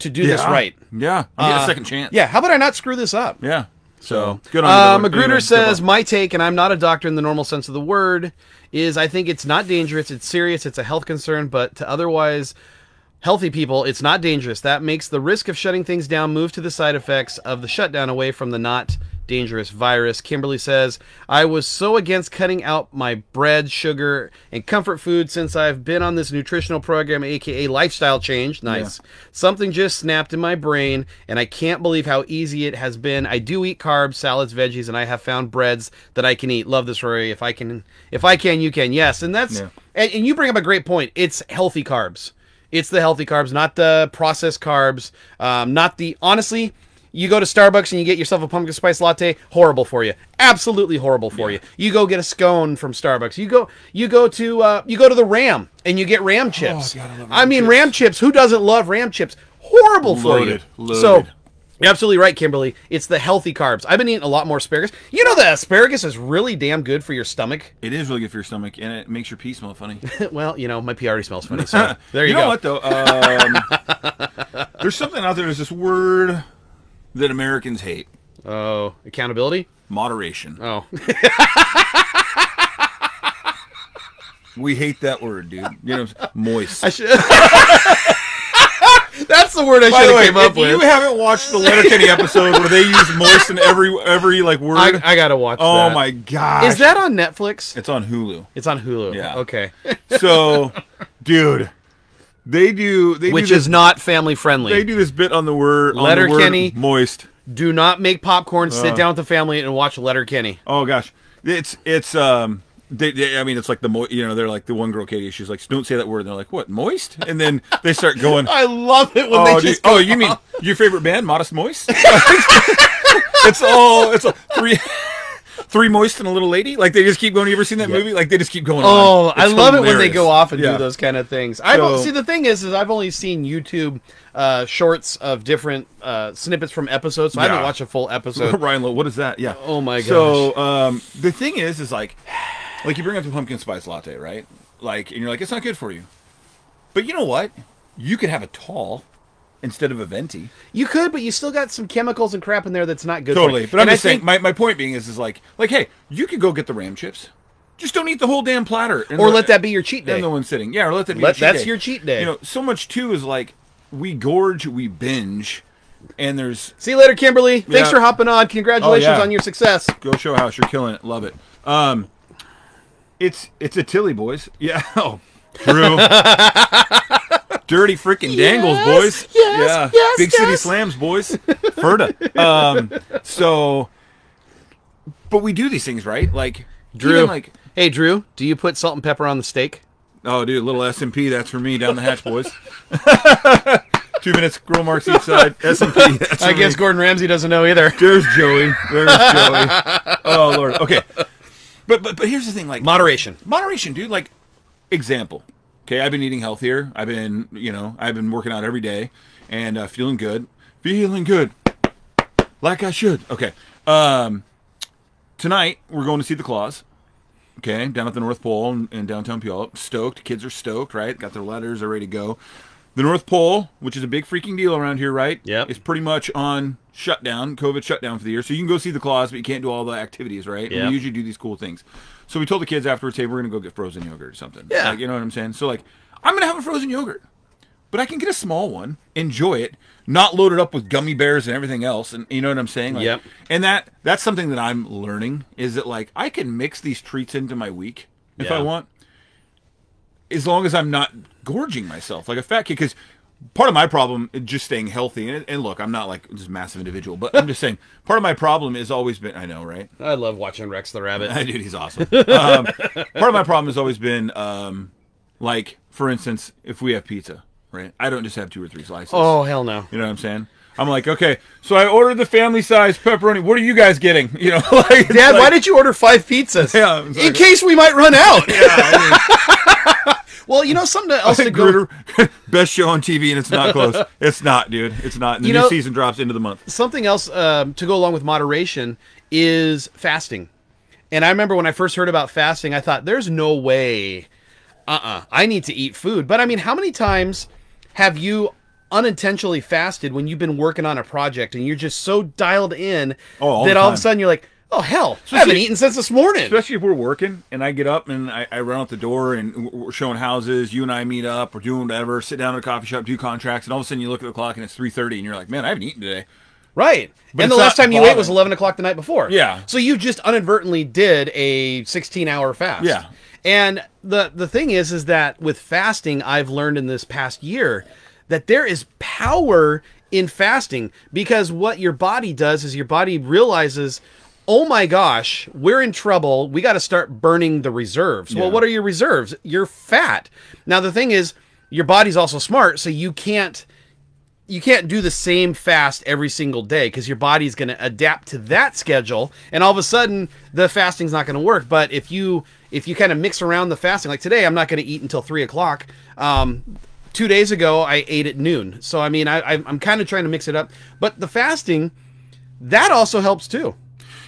[SPEAKER 1] to do this right."
[SPEAKER 2] Yeah, I get
[SPEAKER 1] Uh,
[SPEAKER 2] a second chance.
[SPEAKER 1] Yeah, how about I not screw this up?
[SPEAKER 2] yeah.
[SPEAKER 1] So
[SPEAKER 2] good
[SPEAKER 1] Uh,
[SPEAKER 2] on you. Beller.
[SPEAKER 1] Magruder says, "My take, and I'm not a doctor in the normal sense of the word, is I think it's not dangerous. It's serious. It's a health concern, but to otherwise." Healthy people, it's not dangerous. That makes the risk of shutting things down move to the side effects of the shutdown away from the not dangerous virus. Kimberly says, I was so against cutting out my bread, sugar, and comfort food since I've been on this nutritional program, aka lifestyle change. Nice. Something just snapped in my brain, and I can't believe how easy it has been. I do eat carbs, salads, veggies, and I have found breads that I can eat. Love this, Rory. If I can, if I can, you can. Yes, and that's
[SPEAKER 2] Yeah.
[SPEAKER 1] and, and you bring up a great point. It's healthy carbs. It's the healthy carbs, not the processed carbs. Um, not the honestly. You go to Starbucks and you get yourself a pumpkin spice latte. Horrible for you. Absolutely horrible for you. You go get a scone from Starbucks. You go. You go to. Uh, you go to the Ram and you get Ram chips.
[SPEAKER 2] Oh, God, I Ram
[SPEAKER 1] mean,
[SPEAKER 2] chips.
[SPEAKER 1] Ram chips. Who doesn't love Ram chips? Horrible for you.
[SPEAKER 2] loaded.
[SPEAKER 1] So, You're absolutely right, Kimberly. It's the healthy carbs. I've been eating a lot more asparagus. You know that asparagus is really damn good for your stomach.
[SPEAKER 2] It is really good for your stomach, and it makes your pee smell funny.
[SPEAKER 1] well, you know, my pee already smells funny. So there you, go.
[SPEAKER 2] you know
[SPEAKER 1] go.
[SPEAKER 2] what though? Um, there's something out there. There's this word that Americans hate:
[SPEAKER 1] Oh, accountability.
[SPEAKER 2] moderation.
[SPEAKER 1] Oh,
[SPEAKER 2] We hate that word, dude. You know, moist.
[SPEAKER 1] I should. That's the word I should have
[SPEAKER 2] way,
[SPEAKER 1] came up
[SPEAKER 2] if you haven't watched the Letterkenny episode where they use moist in every every like word,
[SPEAKER 1] I, I gotta watch.
[SPEAKER 2] oh
[SPEAKER 1] that.
[SPEAKER 2] my god!
[SPEAKER 1] Is that on Netflix?
[SPEAKER 2] It's on Hulu.
[SPEAKER 1] It's on Hulu.
[SPEAKER 2] Yeah.
[SPEAKER 1] Okay.
[SPEAKER 2] So, dude, they do they
[SPEAKER 1] Which
[SPEAKER 2] do this,
[SPEAKER 1] is not family friendly.
[SPEAKER 2] they do this bit on the word
[SPEAKER 1] Letterkenny.
[SPEAKER 2] moist.
[SPEAKER 1] Do not make popcorn.
[SPEAKER 2] Uh.
[SPEAKER 1] Sit down with the family and watch Letterkenny.
[SPEAKER 2] Oh gosh, it's it's um. They, they, I mean, it's like the mo- you know they're like the one girl Katy. She's like, don't say that word. And they're like, what moist? And then they start going.
[SPEAKER 1] I love it when
[SPEAKER 2] oh,
[SPEAKER 1] they
[SPEAKER 2] dude-
[SPEAKER 1] just.
[SPEAKER 2] oh, you mean your favorite band, Modest Moist? it's all it's all three. Three moist and a little lady, like they just keep going. You ever seen that movie? Like they just keep going.
[SPEAKER 1] Oh,
[SPEAKER 2] on.
[SPEAKER 1] I
[SPEAKER 2] It's
[SPEAKER 1] love it when they go off and
[SPEAKER 2] Yeah.
[SPEAKER 1] do those kind of things. I don't
[SPEAKER 2] So-
[SPEAKER 1] see the thing is, is I've only seen YouTube uh, shorts of different uh, snippets from episodes, so I haven't watched a full episode.
[SPEAKER 2] Ryan Lowe, what is that? Yeah.
[SPEAKER 1] Oh my gosh.
[SPEAKER 2] So um, the thing is, is like, like you bring up the pumpkin spice latte, right? Like, and you're like, it's not good for you. But you know what? You could have a tall instead of a venti.
[SPEAKER 1] You could, but you still got some chemicals and crap in there that's not good. for
[SPEAKER 2] Totally. But I'm
[SPEAKER 1] And I
[SPEAKER 2] just saying,
[SPEAKER 1] think-
[SPEAKER 2] my, my point being is, is like, like, hey, you could go get the ram chips. Just don't eat the whole damn platter. and
[SPEAKER 1] or
[SPEAKER 2] the-
[SPEAKER 1] let that be your cheat day.
[SPEAKER 2] And the one sitting. Yeah, or let that be
[SPEAKER 1] Let-
[SPEAKER 2] your cheat day.
[SPEAKER 1] that's
[SPEAKER 2] day.
[SPEAKER 1] your cheat day.
[SPEAKER 2] You know, so much too is like, we gorge, we binge, and there's
[SPEAKER 1] See you later, Kimberly. Thanks
[SPEAKER 2] Yeah.
[SPEAKER 1] for hopping on. Congratulations
[SPEAKER 2] Oh, yeah.
[SPEAKER 1] on your success.
[SPEAKER 2] Go show house. You're killing it. Love it. Um, it's it's a Tilly boys. Yeah. Oh, Drew. Dirty freaking dangles, boys.
[SPEAKER 1] yes,
[SPEAKER 2] yeah.
[SPEAKER 1] yes,
[SPEAKER 2] Big city
[SPEAKER 1] yes.
[SPEAKER 2] slams, boys. Ferda. Um, so, but we do these things right. Like
[SPEAKER 1] Drew.
[SPEAKER 2] even like.
[SPEAKER 1] Hey, Drew, do you put salt and pepper on the steak?
[SPEAKER 2] Oh, dude, little S and P. That's for me down the hatch, boys. Two minutes, grill marks each side. S and P. That's
[SPEAKER 1] I
[SPEAKER 2] for
[SPEAKER 1] guess
[SPEAKER 2] me.
[SPEAKER 1] Gordon Ramsay doesn't know either.
[SPEAKER 2] There's Joey. There's Joey. Oh Lord. Okay. But but but here's the thing. Like
[SPEAKER 1] Moderation.
[SPEAKER 2] moderation, dude. Like example. Okay, I've been eating healthier. I've been you know I've been working out every day and uh, feeling good. Feeling good. Like I should. Okay. Um. Tonight we're going to see the claws. Okay, down at the North Pole in, in downtown Puyallup. Stoked. Kids are stoked, right? Got their letters. They're ready to go. The North Pole, which is a big freaking deal around here, right?
[SPEAKER 1] Yeah.
[SPEAKER 2] Is pretty much on shutdown, COVID shutdown for the year. So you can go see the claws, but you can't do all the activities, right?
[SPEAKER 1] Yep.
[SPEAKER 2] we usually do these cool things. So we told the kids afterwards, hey, we're going to go get frozen yogurt or something.
[SPEAKER 1] Yeah.
[SPEAKER 2] Like, you know what I'm saying? So, like, I'm going to have a frozen yogurt, but I can get a small one, enjoy it, not load it up with gummy bears and everything else. And you know what I'm saying? Like,
[SPEAKER 1] Yep.
[SPEAKER 2] And that that's something that I'm learning is that, like, I can mix these treats into my week if
[SPEAKER 1] Yeah.
[SPEAKER 2] I want as long as I'm not gorging myself like a fat kid. Because part of my problem is just staying healthy. And, and look, I'm not like this massive individual, but I'm just saying part of my problem has always been. I know, right?
[SPEAKER 1] I love watching Rex the Rabbit.
[SPEAKER 2] Dude, he's awesome. Um, part of my problem has always been, um, like, for instance, if we have pizza, right? I don't just have two or three slices.
[SPEAKER 1] Oh, hell no.
[SPEAKER 2] You know what I'm saying? I'm like, okay, so I ordered the family size pepperoni. What are you guys getting? You know, like,
[SPEAKER 1] Dad, why did you order five pizzas?
[SPEAKER 2] Yeah,
[SPEAKER 1] in case we might run out.
[SPEAKER 2] Yeah, I
[SPEAKER 1] well, you know something else to go.
[SPEAKER 2] Best show on TV, and it's not close. It's not, dude. It's not. And the
[SPEAKER 1] You
[SPEAKER 2] new
[SPEAKER 1] know-
[SPEAKER 2] season drops into the month.
[SPEAKER 1] Something else um, to go along with moderation is fasting. And I remember when I first heard about fasting, I thought, "There's no way, uh-uh, I need to eat food." But I mean, how many times have you unintentionally fasted when you've been working on a project and you're just so dialed in
[SPEAKER 2] Oh,
[SPEAKER 1] that all of a sudden you're like, "Oh hell, I haven't eaten since this morning."
[SPEAKER 2] Especially if we're working and I get up and I, I run out the door and we're showing houses. You and I meet up. We're doing whatever. Sit down at a coffee shop, do contracts, and all of a sudden you look at the clock and it's three thirty, and you're like, "Man, I haven't eaten today."
[SPEAKER 1] Right.
[SPEAKER 2] But
[SPEAKER 1] and the last time you ate was 11 o'clock the night before.
[SPEAKER 2] Yeah.
[SPEAKER 1] So you just inadvertently did a 16 hour fast.
[SPEAKER 2] Yeah.
[SPEAKER 1] And the, the thing is, is that with fasting, I've learned in this past year that there is power in fasting because what your body does is your body realizes, oh my gosh, we're in trouble. We got to start burning the reserves. Well, what are your reserves? You're fat. Now, the thing is, your body's also smart, so you can't you can't do the same fast every single day because your body's going to adapt to that schedule and all of a sudden the fasting's not going to work but if you if you kind of mix around the fasting like today i'm not going to eat until three o'clock um, two days ago I ate at noon. So I mean, I, I I'm kind of trying to mix it up. But the fasting, that also helps too.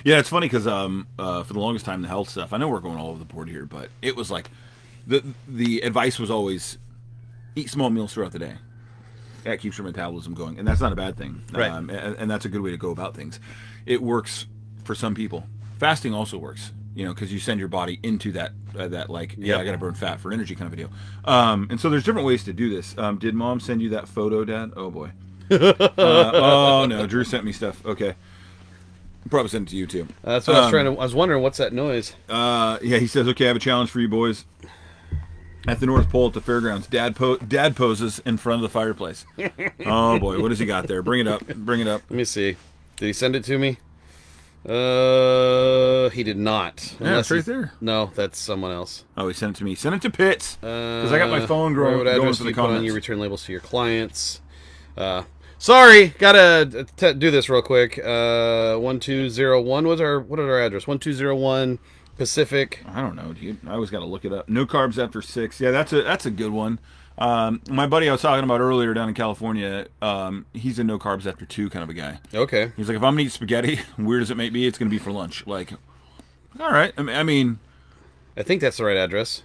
[SPEAKER 2] Yeah, it's funny because um, uh, for the longest time, the health stuff. I know we're going all over the board here, but it was like the the advice was always eat small meals throughout the day. That keeps your metabolism going, and that's not a bad thing.
[SPEAKER 1] Right.
[SPEAKER 2] Um, and, and that's a good way to go about things. It works for some people. Fasting also works. You know, because you send your body into that uh, that like yeah, I got to burn fat for energy kind of a deal. Um, and so there's different ways to do this. Um, did mom send you that photo, Dad? Oh boy. uh, oh no, Drew sent me stuff. Okay. Probably send it to you too.
[SPEAKER 1] That's what I was
[SPEAKER 2] Um,
[SPEAKER 1] trying to. I was wondering what's that noise.
[SPEAKER 2] Uh, yeah, he says, "Okay, I have a challenge for you boys." At the North Pole at the fairgrounds, Dad po- Dad poses in front of the fireplace. oh boy, what does he got there? Bring it up. Bring it up.
[SPEAKER 1] Let me see. Did he send it to me? Uh, he did not.
[SPEAKER 2] Yeah, it's right there.
[SPEAKER 1] No, that's someone else.
[SPEAKER 2] Oh, he sent it to me. Send it to Pitts because
[SPEAKER 1] Uh,
[SPEAKER 2] I got my phone growing, going
[SPEAKER 1] address
[SPEAKER 2] for the
[SPEAKER 1] you put on your return labels to your clients. Uh, sorry, gotta t- do this real quick. Uh, one two zero one was our what is our address? One two zero one Pacific.
[SPEAKER 2] I don't know, dude. I always got to look it up. No carbs after six. Yeah, that's a that's a good one. Um, my buddy I was talking about earlier down in California, um, he's a no carbs after two kind of a guy.
[SPEAKER 1] Okay.
[SPEAKER 2] He's like, if I'm gonna eat spaghetti, weird as it may be, it's gonna be for lunch. Like, all right. I mean, I mean
[SPEAKER 1] I think that's the right address.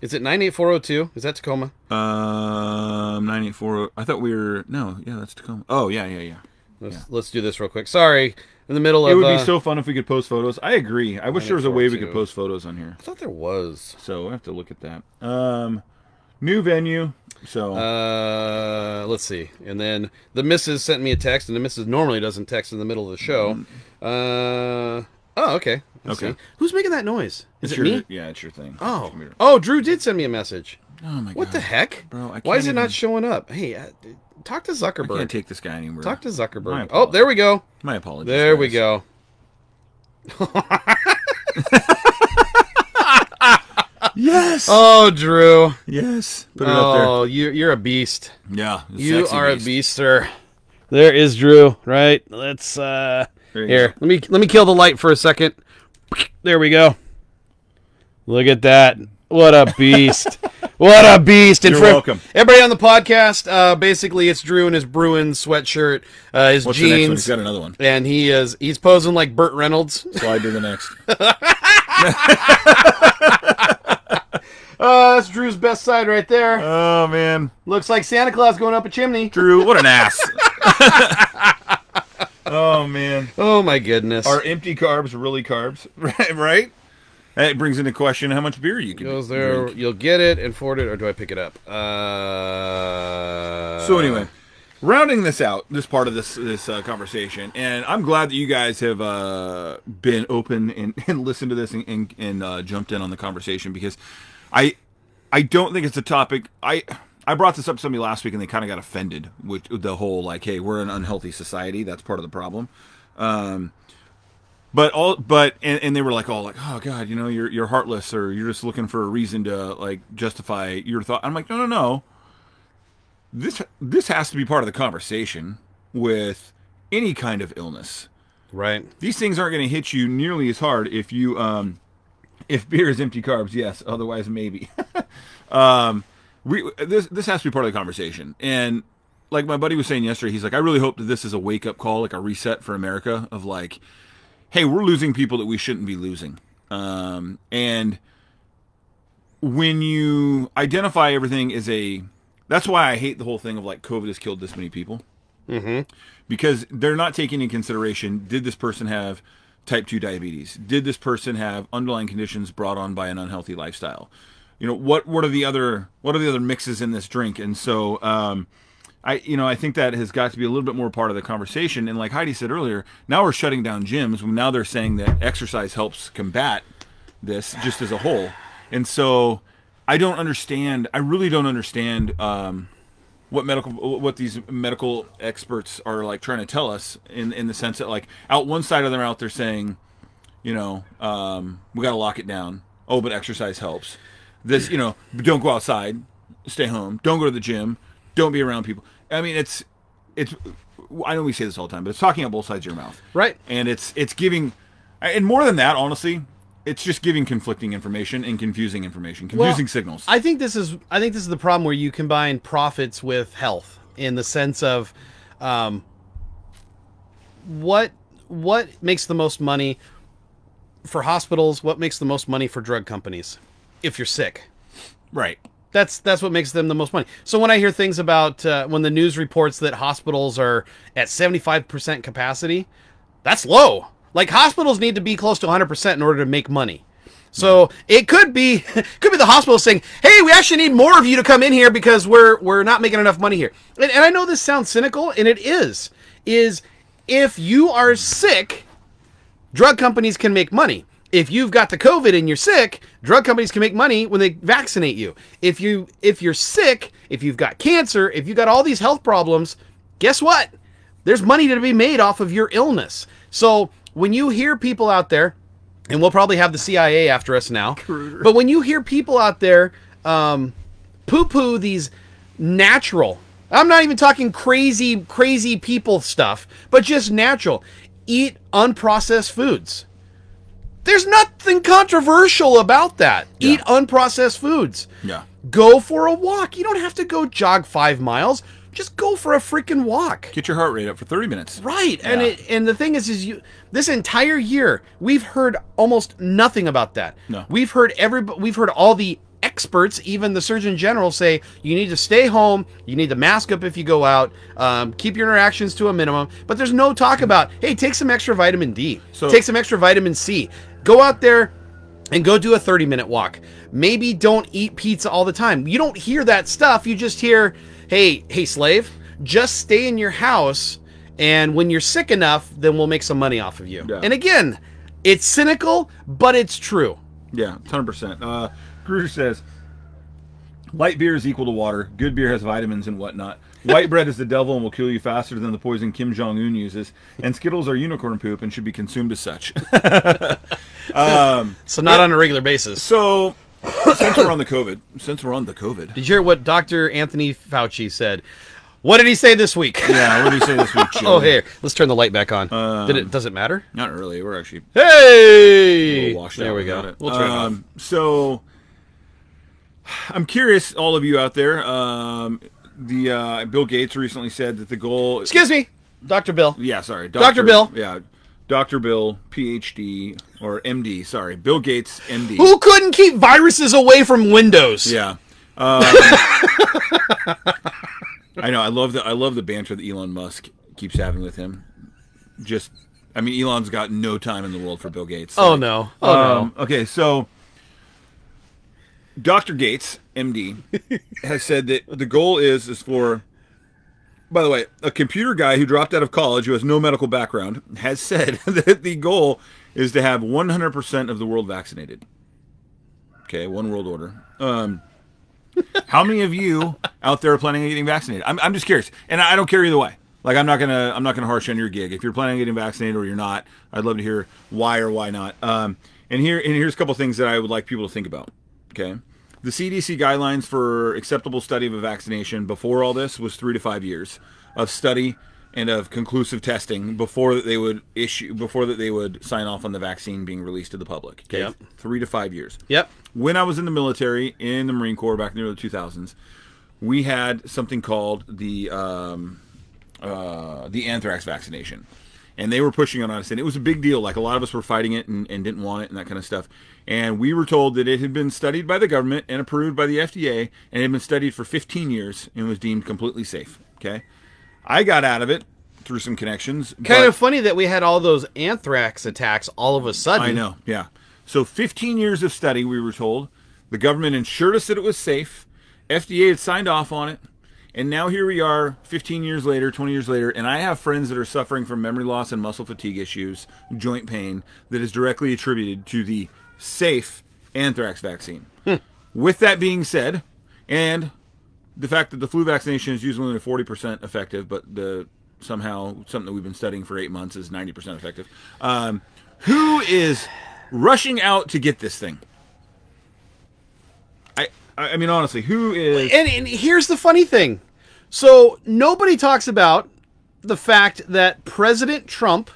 [SPEAKER 1] Is it nine eight four zero two? Is that Tacoma?
[SPEAKER 2] Um, nine eight four. I thought we were no. Yeah, that's Tacoma. Oh yeah, yeah, yeah.
[SPEAKER 1] Let's let's do this real quick. Sorry, in the middle of.
[SPEAKER 2] It would
[SPEAKER 1] uh,
[SPEAKER 2] be so fun if we could post photos. I agree. I wish there was a way we could post photos on here.
[SPEAKER 1] I thought there was.
[SPEAKER 2] So I have to look at that. Um, new venue. So
[SPEAKER 1] Uh, let's see. And then the missus sent me a text, and the missus normally doesn't text in the middle of the show. Uh, oh, okay. Let's
[SPEAKER 2] Okay.
[SPEAKER 1] see. Who's making that noise? Is
[SPEAKER 2] it's
[SPEAKER 1] it
[SPEAKER 2] your,
[SPEAKER 1] me?
[SPEAKER 2] Yeah, it's your thing.
[SPEAKER 1] Oh, oh, Drew did send me a message.
[SPEAKER 2] Oh my god.
[SPEAKER 1] What the heck,
[SPEAKER 2] Bro,
[SPEAKER 1] Why is it not showing up? Hey, uh, talk to Zuckerberg.
[SPEAKER 2] I can't take this guy anymore.
[SPEAKER 1] talk to Zuckerberg. Oh, there we go.
[SPEAKER 2] My apologies.
[SPEAKER 1] There we go.
[SPEAKER 2] Yes.
[SPEAKER 1] Oh, Drew.
[SPEAKER 2] yes. Put it up there.
[SPEAKER 1] Oh, you, you're a beast.
[SPEAKER 2] Yeah.
[SPEAKER 1] You are
[SPEAKER 2] beast.
[SPEAKER 1] a beast, sir. There is Drew. Right. Let's uh here.
[SPEAKER 2] go.
[SPEAKER 1] Let me let me kill the light for a second. There we go. Look at that. What a beast. what a beast. And
[SPEAKER 2] You're welcome.
[SPEAKER 1] Everybody on the podcast, uh basically it's Drew in his Bruins sweatshirt, uh his
[SPEAKER 2] What's one? He's
[SPEAKER 1] jeans.
[SPEAKER 2] got another one.
[SPEAKER 1] And he is he's posing like Burt Reynolds.
[SPEAKER 2] Slide to the next.
[SPEAKER 1] Uh that's Drew's best side right there.
[SPEAKER 2] oh man,
[SPEAKER 1] Looks like Santa Claus going up a chimney.
[SPEAKER 2] Drew, what an ass. Oh man.
[SPEAKER 1] Oh my goodness.
[SPEAKER 2] Are empty carbs really carbs? Right, right. That brings into question how much beer you can
[SPEAKER 1] goes there.
[SPEAKER 2] drink.
[SPEAKER 1] You'll get it and forward it, or do I pick it up? Uh,
[SPEAKER 2] So anyway, rounding this out, this part of this this uh, conversation, and I'm glad that you guys have uh, been open and, and listened to this and, and, and uh, jumped in on the conversation because I I don't think it's a topic I. I brought this up to somebody last week and they kind of got offended with the whole like, hey, we're an unhealthy society. That's part of the problem. Um, but all but and, and they were like all like oh god you know you're you're heartless or you're just looking for a reason to like justify your thought i'm like no no no this this has to be part of the conversation with any kind of illness
[SPEAKER 1] right.
[SPEAKER 2] these things aren't going to hit you nearly as hard if you um if beer is empty carbs yes otherwise maybe um we this this has to be part of the conversation. And like my buddy was saying yesterday he's like i really hope that this is a wake up call like a reset for america of like hey we're losing people that we shouldn't be losing. Um and when you identify everything as a that's why i hate the whole thing of like covid has killed this many people. Because they're not taking in consideration did this person have type 2 diabetes? Did this person have underlying conditions brought on by an unhealthy lifestyle you know what what are the other what are the other mixes in this drink? And so um I you know I think that has got to be a little bit more part of the conversation. And like Heidi said earlier now we're shutting down gyms. Now they're saying that exercise helps combat this just as a whole. And so I don't understand I really don't understand um what medical what these medical experts are like trying to tell us in in the sense that like out one side of their mouth they're saying you know um, we got to lock it down. Oh but exercise helps this you know don't go outside stay home don't go to the gym don't be around people i mean it's it's i know we say this all the time but it's talking on both sides of your mouth
[SPEAKER 1] Right.
[SPEAKER 2] and it's it's giving and more than that honestly it's just giving conflicting information and confusing information, confusing signals.
[SPEAKER 1] I think this is I think this is the problem where you combine profits with health in the sense of um, what what makes the most money for hospitals, what makes the most money for drug companies if you're sick.
[SPEAKER 2] right.
[SPEAKER 1] That's that's what makes them the most money. So when I hear things about uh, when the news reports that hospitals are at 75% capacity, that's low. Like hospitals need to be close to 100% in order to make money. So it could be could be the hospital saying, "Hey, we actually need more of you to come in here because we're we're not making enough money here." And, and I know this sounds cynical, and it is. Is if you are sick, drug companies can make money. If you've got the COVID and you're sick, drug companies can make money when they vaccinate you. If you if you're sick, if you've got cancer, if you've got all these health problems, guess what? There's money to be made off of your illness. So when you hear people out there, and we'll probably have the CIA after us now, but when you hear people out there um, poo-poo these natural i'm not even talking crazy crazy people stuff but just natural eat unprocessed foods there's nothing controversial about that eat unprocessed foods
[SPEAKER 2] Yeah.
[SPEAKER 1] go for a walk you don't have to go jog five miles just go for a freaking walk
[SPEAKER 2] Get your heart rate up for 30 minutes.
[SPEAKER 1] Right, and it and the thing is, is you this entire year we've heard almost nothing about that.
[SPEAKER 2] No.
[SPEAKER 1] we've heard every we've heard all the experts, even the Surgeon General, say you need to stay home, you need to mask up if you go out, um, keep your interactions to a minimum. But there's no talk about hey, take some extra vitamin D,
[SPEAKER 2] So-
[SPEAKER 1] take some extra vitamin C, go out there and go do a 30 minute walk. Maybe don't eat pizza all the time. You don't hear that stuff. You just hear, hey, hey, slave, just stay in your house. And when you're sick enough, then we'll make some money off of you.
[SPEAKER 2] Yeah.
[SPEAKER 1] And again, it's cynical, but it's true.
[SPEAKER 2] Yeah, 100%. Uh, Gruder says, light beer is equal to water. Good beer has vitamins and whatnot. White bread is the devil and will kill you faster than the poison Kim Jong Un uses. And Skittles are unicorn poop and should be consumed as such.
[SPEAKER 1] So not on a regular basis.
[SPEAKER 2] so, since we're on the COVID, since we're on the COVID,
[SPEAKER 1] Did you hear what Dr. Anthony Fauci said? What did he say this week?
[SPEAKER 2] yeah, what did he say this week?
[SPEAKER 1] oh, here, let's turn the light back on. did it? Does it matter?
[SPEAKER 2] Not really. We're actually
[SPEAKER 1] Hey, there we go.
[SPEAKER 2] it.
[SPEAKER 1] We'll turn it off.
[SPEAKER 2] um, So, I'm curious, all of you out there. Um, the uh, Bill Gates recently said that the goal.
[SPEAKER 1] Excuse me, Dr. Bill.
[SPEAKER 2] Yeah, sorry,
[SPEAKER 1] Dr. Bill.
[SPEAKER 2] Yeah, Dr. Bill, PhD or MD. Sorry, Bill Gates, MD.
[SPEAKER 1] Who couldn't keep viruses away from Windows?
[SPEAKER 2] Yeah. Um, I know. I love the I love the banter that Elon Musk keeps having with him. Just, I mean, Elon's got no time in the world for Bill Gates.
[SPEAKER 1] Oh no. Oh
[SPEAKER 2] um, Okay, so Dr. Gates, MD, has said that the goal is is for. By the way, a computer guy who dropped out of college who has no medical background has said that the goal is to have 100% of the world vaccinated. Okay, one world order. Um, how many of you out there are planning on getting vaccinated? I'm, I'm just curious, and I, don't care either way. Like I'm not gonna I'm not gonna harsh on your gig. If you're planning on getting vaccinated or you're not, I'd love to hear why or why not. Um, and here and here's a couple things that I would like people to think about. Okay, the CDC guidelines for acceptable study of a vaccination before all this was three to five years of study and of conclusive testing before that they would issue before that they would sign off on the vaccine being released to the public. Okay,
[SPEAKER 1] Yep.
[SPEAKER 2] three to five years
[SPEAKER 1] Yep.
[SPEAKER 2] when I was in the military in the Marine Corps back in the early 2000s, we had something called the um, uh, the anthrax vaccination, and they were pushing it on us, and it was a big deal. Like a lot of us were fighting it and, and didn't want it and that kind of stuff. And we were told that it had been studied by the government and approved by the FDA, and it had been studied for 15 years and was deemed completely safe. Okay, I got out of it through some connections.
[SPEAKER 1] Kind of funny that we had all those anthrax attacks all of a sudden.
[SPEAKER 2] I know, yeah. So 15 years of study, we were told. The government ensured us that it was safe. FDA had signed off on it. And now here we are, 15 years later, 20 years later, and I have friends that are suffering from memory loss and muscle fatigue issues, joint pain, that is directly attributed to the safe anthrax vaccine. With that being said, and the fact that the flu vaccination is usually only 40% effective, but the somehow something that we've been studying for eight months is 90% effective. Um, who is rushing out to get this thing? I, I I mean, honestly, who is?
[SPEAKER 1] And, and here's the funny thing. So nobody talks about the fact that President Trump.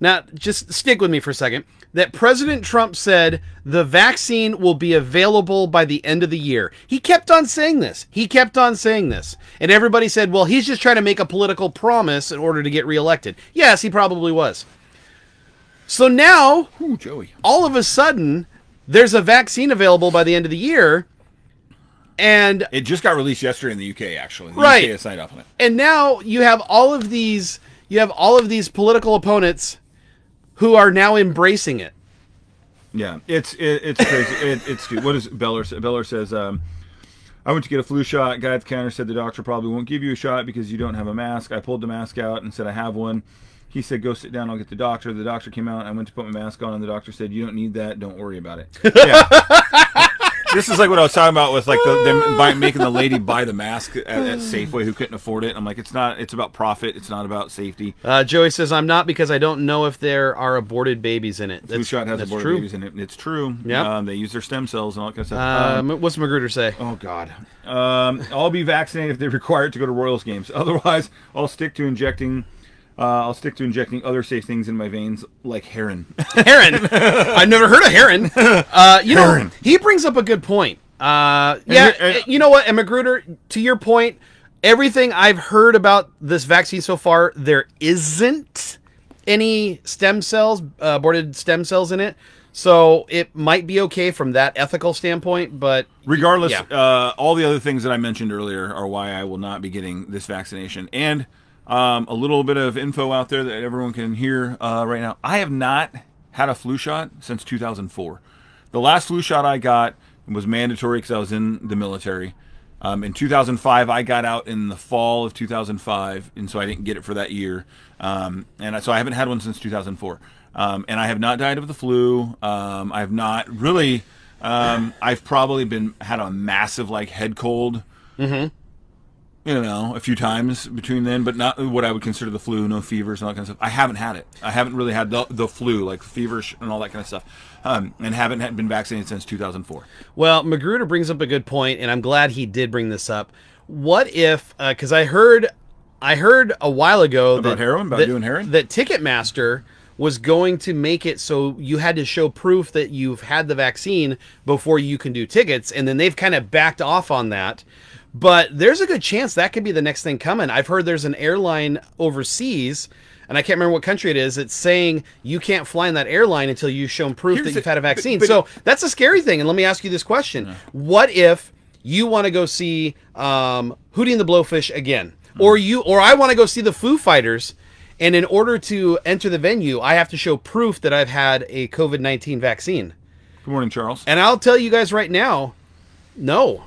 [SPEAKER 1] Now, just stick with me for a second. that President Trump said the vaccine will be available by the end of the year. He kept on saying this. He kept on saying this. And everybody said, well, he's just trying to make a political promise in order to get reelected. Yes, he probably was. So now,
[SPEAKER 2] Ooh,
[SPEAKER 1] all of a sudden, there's a vaccine available by the end of the year. And
[SPEAKER 2] It just got released yesterday in the UK, actually. The
[SPEAKER 1] Right.
[SPEAKER 2] UK has signed off on it.
[SPEAKER 1] and now you have all of these you have all of these political opponents who are now embracing it.
[SPEAKER 2] Yeah, it's it, it's crazy. it, it's stupid. What is Beller? Beller says, um, "I went to get a flu shot. Guy at the counter said the doctor probably won't give you a shot because you don't have a mask. I pulled the mask out and said I have one. He said, "Go sit down. I'll get the doctor." The doctor came out. I went to put my mask on, and the doctor said, "You don't need that. Don't worry about it." Yeah. This is like what I was talking about with like the, them buy, making the lady buy the mask at, at Safeway who couldn't afford it. I'm like, it's not. It's about profit. It's not about safety.
[SPEAKER 1] Uh, Joey says, "I'm not because I don't know if there are aborted babies in it."
[SPEAKER 2] Flu shot has
[SPEAKER 1] that's
[SPEAKER 2] aborted
[SPEAKER 1] true.
[SPEAKER 2] babies in it. It's true.
[SPEAKER 1] Yeah,
[SPEAKER 2] Um, they use their stem cells and all that kind of stuff. Um,
[SPEAKER 1] Um, what's Magruder say?
[SPEAKER 2] Oh God. Um, I'll be vaccinated if they're required to go to Royals games. Otherwise, I'll stick to injecting. Uh, I'll stick to injecting other safe things in my veins, like heroin.
[SPEAKER 1] Heron. I've never heard of Heron. Uh, you know, he brings up a good point. Uh, yeah,
[SPEAKER 2] here- and-
[SPEAKER 1] you know what, and Magruder, to your point, everything I've heard about this vaccine so far, there isn't any stem cells, uh, aborted stem cells in it. So it might be okay from that ethical standpoint, but
[SPEAKER 2] Regardless,
[SPEAKER 1] Yeah.
[SPEAKER 2] uh, all the other things that I mentioned earlier are why I will not be getting this vaccination. And um, a little bit of info out there that everyone can hear uh, right now. I have not had a flu shot since 2004. The last flu shot I got was mandatory because I was in the military. Um, in 2005, I got out in the fall of 2005, and so I didn't get it for that year. Um, and so I haven't had one since 2004. Um, and I have not died of the flu. Um, I have not really. Um, I've probably been had a massive like head cold. Mm-hmm. You know, a few times between then, but not what I would consider the flu. No fevers and all that kind of stuff. I haven't had it. I haven't really had the, the flu, like fevers and all that kind of stuff, um, and haven't had, been vaccinated since 2004.
[SPEAKER 1] Well, Magruder brings up a good point, and I'm glad he did bring this up. What if? Because I heard, I heard a while ago
[SPEAKER 2] About
[SPEAKER 1] that
[SPEAKER 2] heroin? About
[SPEAKER 1] that,
[SPEAKER 2] doing heroin?
[SPEAKER 1] That Ticketmaster was going to make it so you had to show proof that you've had the vaccine before you can do tickets, and then they've kind of backed off on that. But there's a good chance that could be the next thing coming. I've heard there's an airline overseas. And I can't remember what country it is. It's saying you can't fly in that airline until you've shown proof
[SPEAKER 2] Here's
[SPEAKER 1] that you've had a vaccine.
[SPEAKER 2] but-
[SPEAKER 1] so that's a scary thing. And let me ask you this question: What if you want to go see um, Hootie and the Blowfish again, or you, or I want to go see the Foo Fighters, and in order to enter the venue, I have to show proof that I've had a COVID nineteen vaccine?
[SPEAKER 2] Good morning, Charles.
[SPEAKER 1] And I'll tell you guys right now, no.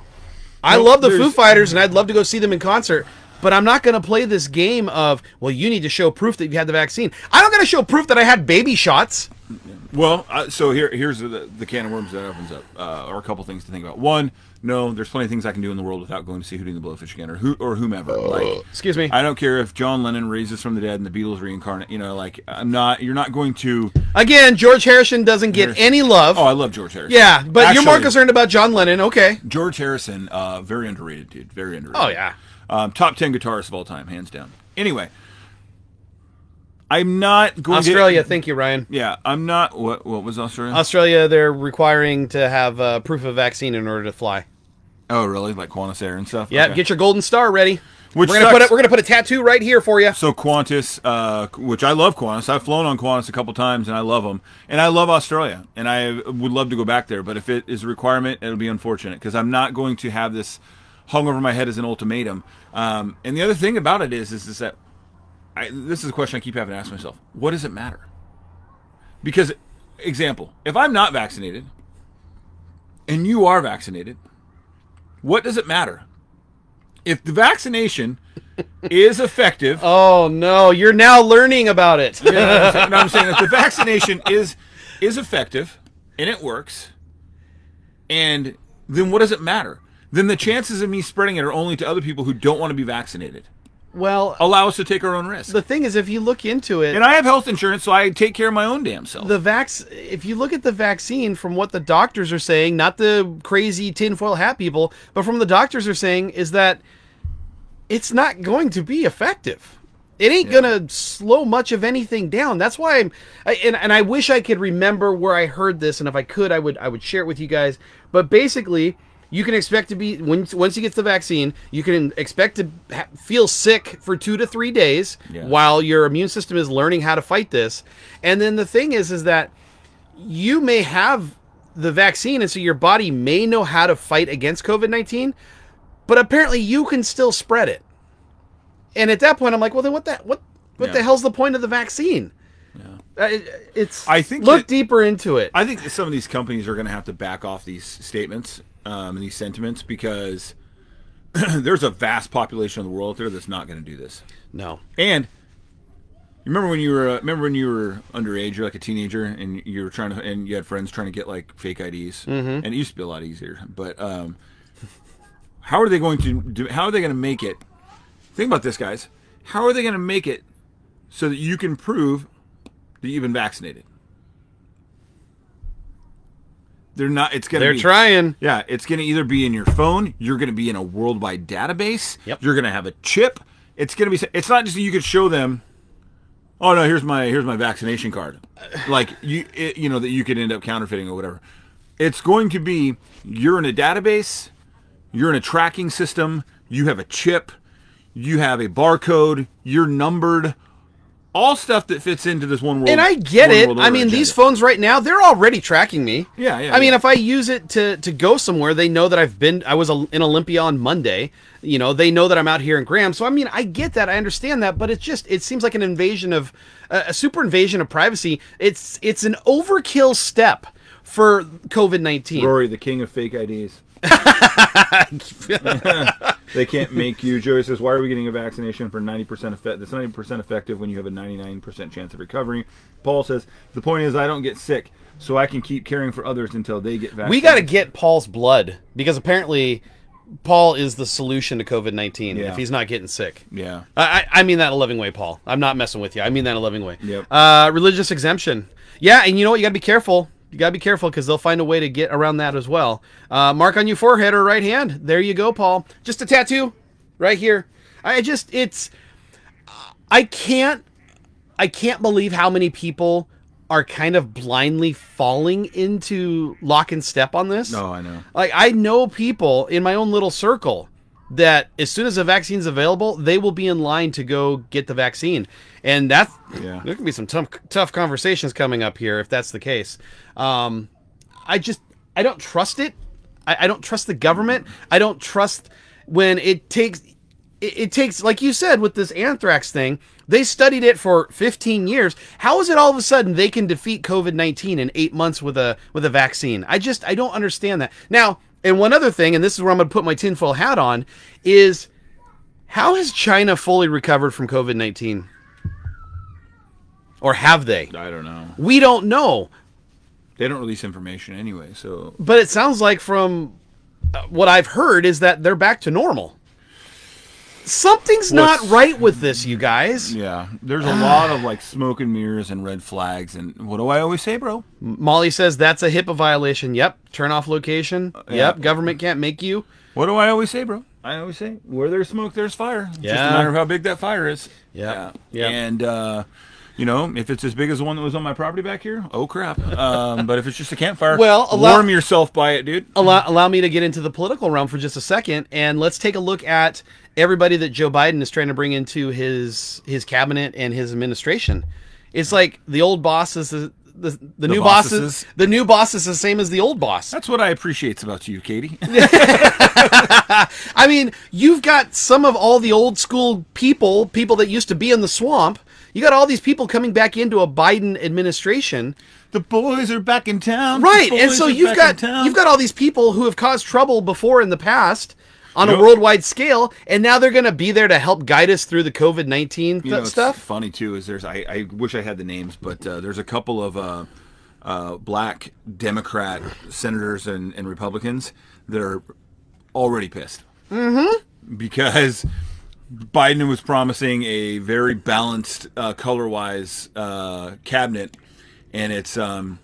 [SPEAKER 1] I love the Foo Fighters, and I'd love to go see them in concert. But I'm not going to play this game of, well, you need to show proof that you had the vaccine. I don't got to show proof that I had baby shots.
[SPEAKER 2] Well, uh, so here, here's the, the can of worms that opens up, uh, or a couple things to think about. One, no, there's plenty of things I can do in the world without going to see Hootie and the Blowfish again, or who, or whomever. like,
[SPEAKER 1] Excuse me.
[SPEAKER 2] I don't care if John Lennon raises from the dead and the Beatles reincarnate. You know, like I'm not. You're not going to.
[SPEAKER 1] Again, George Harrison doesn't get
[SPEAKER 2] Harrison.
[SPEAKER 1] any love.
[SPEAKER 2] Oh, I love George Harrison.
[SPEAKER 1] yeah, but you're more
[SPEAKER 2] Actually,
[SPEAKER 1] concerned about John Lennon. Okay.
[SPEAKER 2] George Harrison, uh, very underrated dude. Very underrated.
[SPEAKER 1] Oh, yeah.
[SPEAKER 2] Um, top ten guitarist of all time, hands down. Anyway, I'm not going
[SPEAKER 1] Australia,
[SPEAKER 2] To,
[SPEAKER 1] thank you, Ryan.
[SPEAKER 2] yeah, I'm not. What? What was Australia?
[SPEAKER 1] Australia, they're requiring to have uh, proof of vaccine in order to fly.
[SPEAKER 2] oh, really? Like Qantas Air and stuff.
[SPEAKER 1] Yeah,
[SPEAKER 2] Okay.
[SPEAKER 1] get your golden star ready.
[SPEAKER 2] Which
[SPEAKER 1] we're gonna put
[SPEAKER 2] sucks.
[SPEAKER 1] it, we're gonna put a tattoo right here for you.
[SPEAKER 2] So Qantas, uh, which I love Qantas. I've flown on Qantas a couple times, and I love them. And I love Australia, and I would love to go back there. But if it is a requirement, it'll be unfortunate because I'm not going to have this hung over my head as an ultimatum. Um, and the other thing about it is, is, is that I, this is a question I keep having to ask myself: What does it matter? Because, example, if I'm not vaccinated and you are vaccinated, what does it matter? If the vaccination is effective,
[SPEAKER 1] Oh no, you're now learning about it.
[SPEAKER 2] you know I'm saying? No, I'm saying if the vaccination is is effective and it works, and then what does it matter? Then the chances of me spreading it are only to other people who don't want to be vaccinated.
[SPEAKER 1] Well,
[SPEAKER 2] Allow us to take our own risk.
[SPEAKER 1] the thing is, if you look into it,
[SPEAKER 2] And I have health insurance, so I take care of my own damn self.
[SPEAKER 1] the vax if you look at the vaccine from what the doctors are saying not the crazy tinfoil hat people but from the doctors are saying is that it's not going to be effective It ain't gonna slow much of anything down. That's why I'm, I, and and I wish I could remember where I heard this, and if I could, I would I would share it with you guys. But basically, you can expect to be once once you get the vaccine, you can expect to ha- feel sick for two to three days
[SPEAKER 2] Yeah.
[SPEAKER 1] while your immune system is learning how to fight this. And then the thing is, is that you may have the vaccine, and so your body may know how to fight against COVID nineteen, but apparently you can still spread it. And at that point, I'm like, well, then what the what what
[SPEAKER 2] Yeah.
[SPEAKER 1] the hell's the point of the vaccine? Uh, it- it's
[SPEAKER 2] I think
[SPEAKER 1] look
[SPEAKER 2] that-
[SPEAKER 1] deeper into it.
[SPEAKER 2] I think some of these companies are going to have to back off these statements um, and these sentiments because there's a vast population of the world out there that's not going to do this.
[SPEAKER 1] no,
[SPEAKER 2] And you remember when you were uh, remember when you were underage, you're like a teenager, and you were trying to, and you had friends trying to get like fake IDs, mm-hmm. and it used to be a lot easier. But um, how are they going to do? How are they going to make it? Think about this, guys. How are they going to make it so that you can prove that you've been vaccinated? They're not. It's going to.
[SPEAKER 1] they're
[SPEAKER 2] be,
[SPEAKER 1] trying.
[SPEAKER 2] yeah, it's going to either be in your phone. You're going to be in a worldwide database.
[SPEAKER 1] Yep.
[SPEAKER 2] You're going to have a chip. It's going to be. It's not just you could show them. Oh no! Here's my here's my vaccination card. Like you it, you know that you could end up counterfeiting or whatever. It's going to be you're in a database. You're in a tracking system. You have a chip. You have a barcode. You're numbered. All stuff that fits into this one world.
[SPEAKER 1] And I get it. I
[SPEAKER 2] order
[SPEAKER 1] mean, these phones right now, they're already tracking me.
[SPEAKER 2] Yeah, yeah,
[SPEAKER 1] I mean, if I use it to to go somewhere, they know that I've been. I was in Olympia on Monday. You know, they know that I'm out here in Graham. So I mean, I get that. I understand that. But it's just, it seems like an invasion of uh, a super invasion of privacy. It's it's an overkill step for COVID nineteen.
[SPEAKER 2] Rory, the king of fake IDs. they can't make you. Joey says, "Why are we getting a vaccination for ninety percent effect? That's ninety percent effective when you have a ninety-nine percent chance of recovery." Paul says, "The point is, I don't get sick, so I can keep caring for others until they get vaccinated."
[SPEAKER 1] We got to get Paul's blood because apparently Paul is the solution to COVID nineteen.
[SPEAKER 2] Yeah.
[SPEAKER 1] If he's not getting sick.
[SPEAKER 2] Yeah.
[SPEAKER 1] I, I I mean that in a loving way, Paul. I'm not messing with you. I mean that in a loving way.
[SPEAKER 2] Yep.
[SPEAKER 1] Uh, religious exemption. Yeah, and you know what? You got to be careful. You got to be careful because they'll find a way to get around that as well. Uh, mark on your forehead or right hand. There you go, Paul. Just a tattoo right here. I just, it's, I can't, I can't believe how many people are kind of blindly falling into lock and step on this.
[SPEAKER 2] No, I know.
[SPEAKER 1] Like I know people in my own little circle that as soon as the vaccine's available, they will be in line to go get the vaccine. And that
[SPEAKER 2] Yeah.
[SPEAKER 1] there can be some tough tough conversations coming up here if that's the case. Um, I just I don't trust it. I, I don't trust the government. I don't trust when it takes it, it takes like you said with this anthrax thing. They studied it for 15 years. How is it all of a sudden they can defeat COVID-19 in eight months with a with a vaccine? I just I don't understand that. Now, and one other thing, and this is where I'm going to put my tinfoil hat on, is how has China fully recovered from COVID-19? Or have they?
[SPEAKER 2] I don't know.
[SPEAKER 1] We don't know.
[SPEAKER 2] They don't release information anyway, so
[SPEAKER 1] But it sounds like from uh, what I've heard is that they're back to normal. Something's not
[SPEAKER 2] What's-
[SPEAKER 1] right with this, you guys.
[SPEAKER 2] yeah. There's a lot of like smoke and mirrors and red flags, and what do I always say, bro?
[SPEAKER 1] Molly says that's a HIPAA violation. Yep. Turn off location.
[SPEAKER 2] yeah.
[SPEAKER 1] Yep. Government can't make you.
[SPEAKER 2] What do I always say, bro? I always say, where there's smoke, there's fire. It's Just a matter of how big that fire is.
[SPEAKER 1] Yep.
[SPEAKER 2] Yeah.
[SPEAKER 1] Yep.
[SPEAKER 2] And, uh, you know, if it's as big as the one that was on my property back here, oh crap. Um, but if it's just a campfire,
[SPEAKER 1] Well, allow-
[SPEAKER 2] warm yourself by it, dude.
[SPEAKER 1] Allow, allow me to get into the political realm for just a second, and let's take a look at everybody that Joe Biden is trying to bring into his his cabinet and his administration. It's like the old boss is the the, the, new boss is
[SPEAKER 2] bosses.
[SPEAKER 1] the new boss is the same as the old boss.
[SPEAKER 2] That's what I appreciate about you, Katy.
[SPEAKER 1] I mean, you've got some of all the old school people, people that used to be in the swamp. You got all these people coming back into a Biden administration.
[SPEAKER 2] the boys are back in town.
[SPEAKER 1] Right. And so you've got you've got all these people who have caused trouble before in the past on a worldwide scale and now they're going to be there to help guide us through the COVID-19
[SPEAKER 2] you know,
[SPEAKER 1] th-
[SPEAKER 2] it's
[SPEAKER 1] stuff.
[SPEAKER 2] funny too is there's I, I wish I had the names, but uh, there's a couple of uh, uh, black Democrat senators and, and Republicans that are already pissed mm-hmm. because Biden was promising a very balanced uh, color-wise uh, cabinet, and it's um,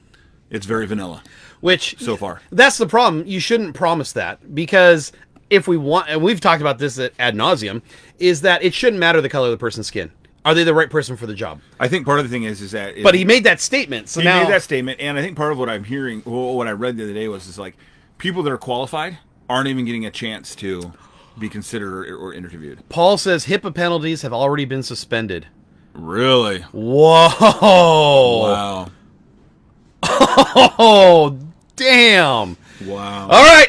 [SPEAKER 2] it's very vanilla.
[SPEAKER 1] Which
[SPEAKER 2] so far.
[SPEAKER 1] That's the problem. You shouldn't promise that because if we want, and we've talked about this at, ad nauseum, is that it shouldn't matter the color of the person's skin. Are they the right person for the job?
[SPEAKER 2] I think part of the thing is is that
[SPEAKER 1] But he made that statement, so
[SPEAKER 2] he
[SPEAKER 1] now
[SPEAKER 2] made that statement, and I think part of what I'm hearing, well, what I read the other day was is like people that are qualified aren't even getting a chance to be considered or, or interviewed.
[SPEAKER 1] Paul says HIPAA penalties have already been suspended.
[SPEAKER 2] Really?
[SPEAKER 1] Whoa!
[SPEAKER 2] Wow.
[SPEAKER 1] Oh, damn!
[SPEAKER 2] Wow.
[SPEAKER 1] All right,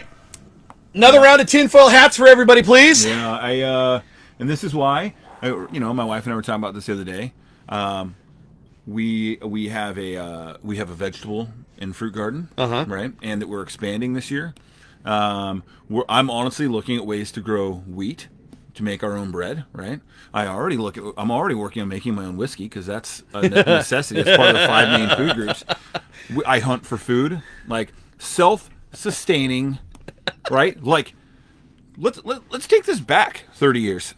[SPEAKER 1] another round of tinfoil hats for everybody, please.
[SPEAKER 2] Yeah, I uh, and this is why, I, you know, my wife and I were talking about this the other day. Um, we we have a uh, we have a vegetable and fruit garden,
[SPEAKER 1] Uh-huh.
[SPEAKER 2] right? And that we're expanding this year. Um, we're, I'm honestly looking at ways to grow wheat to make our own bread, right? I already look at. I'm already working on making my own whiskey because that's a necessity. It's part of the five main food groups. I hunt for food, like self-sustaining, right? Like let's let, let's take this back 30 years.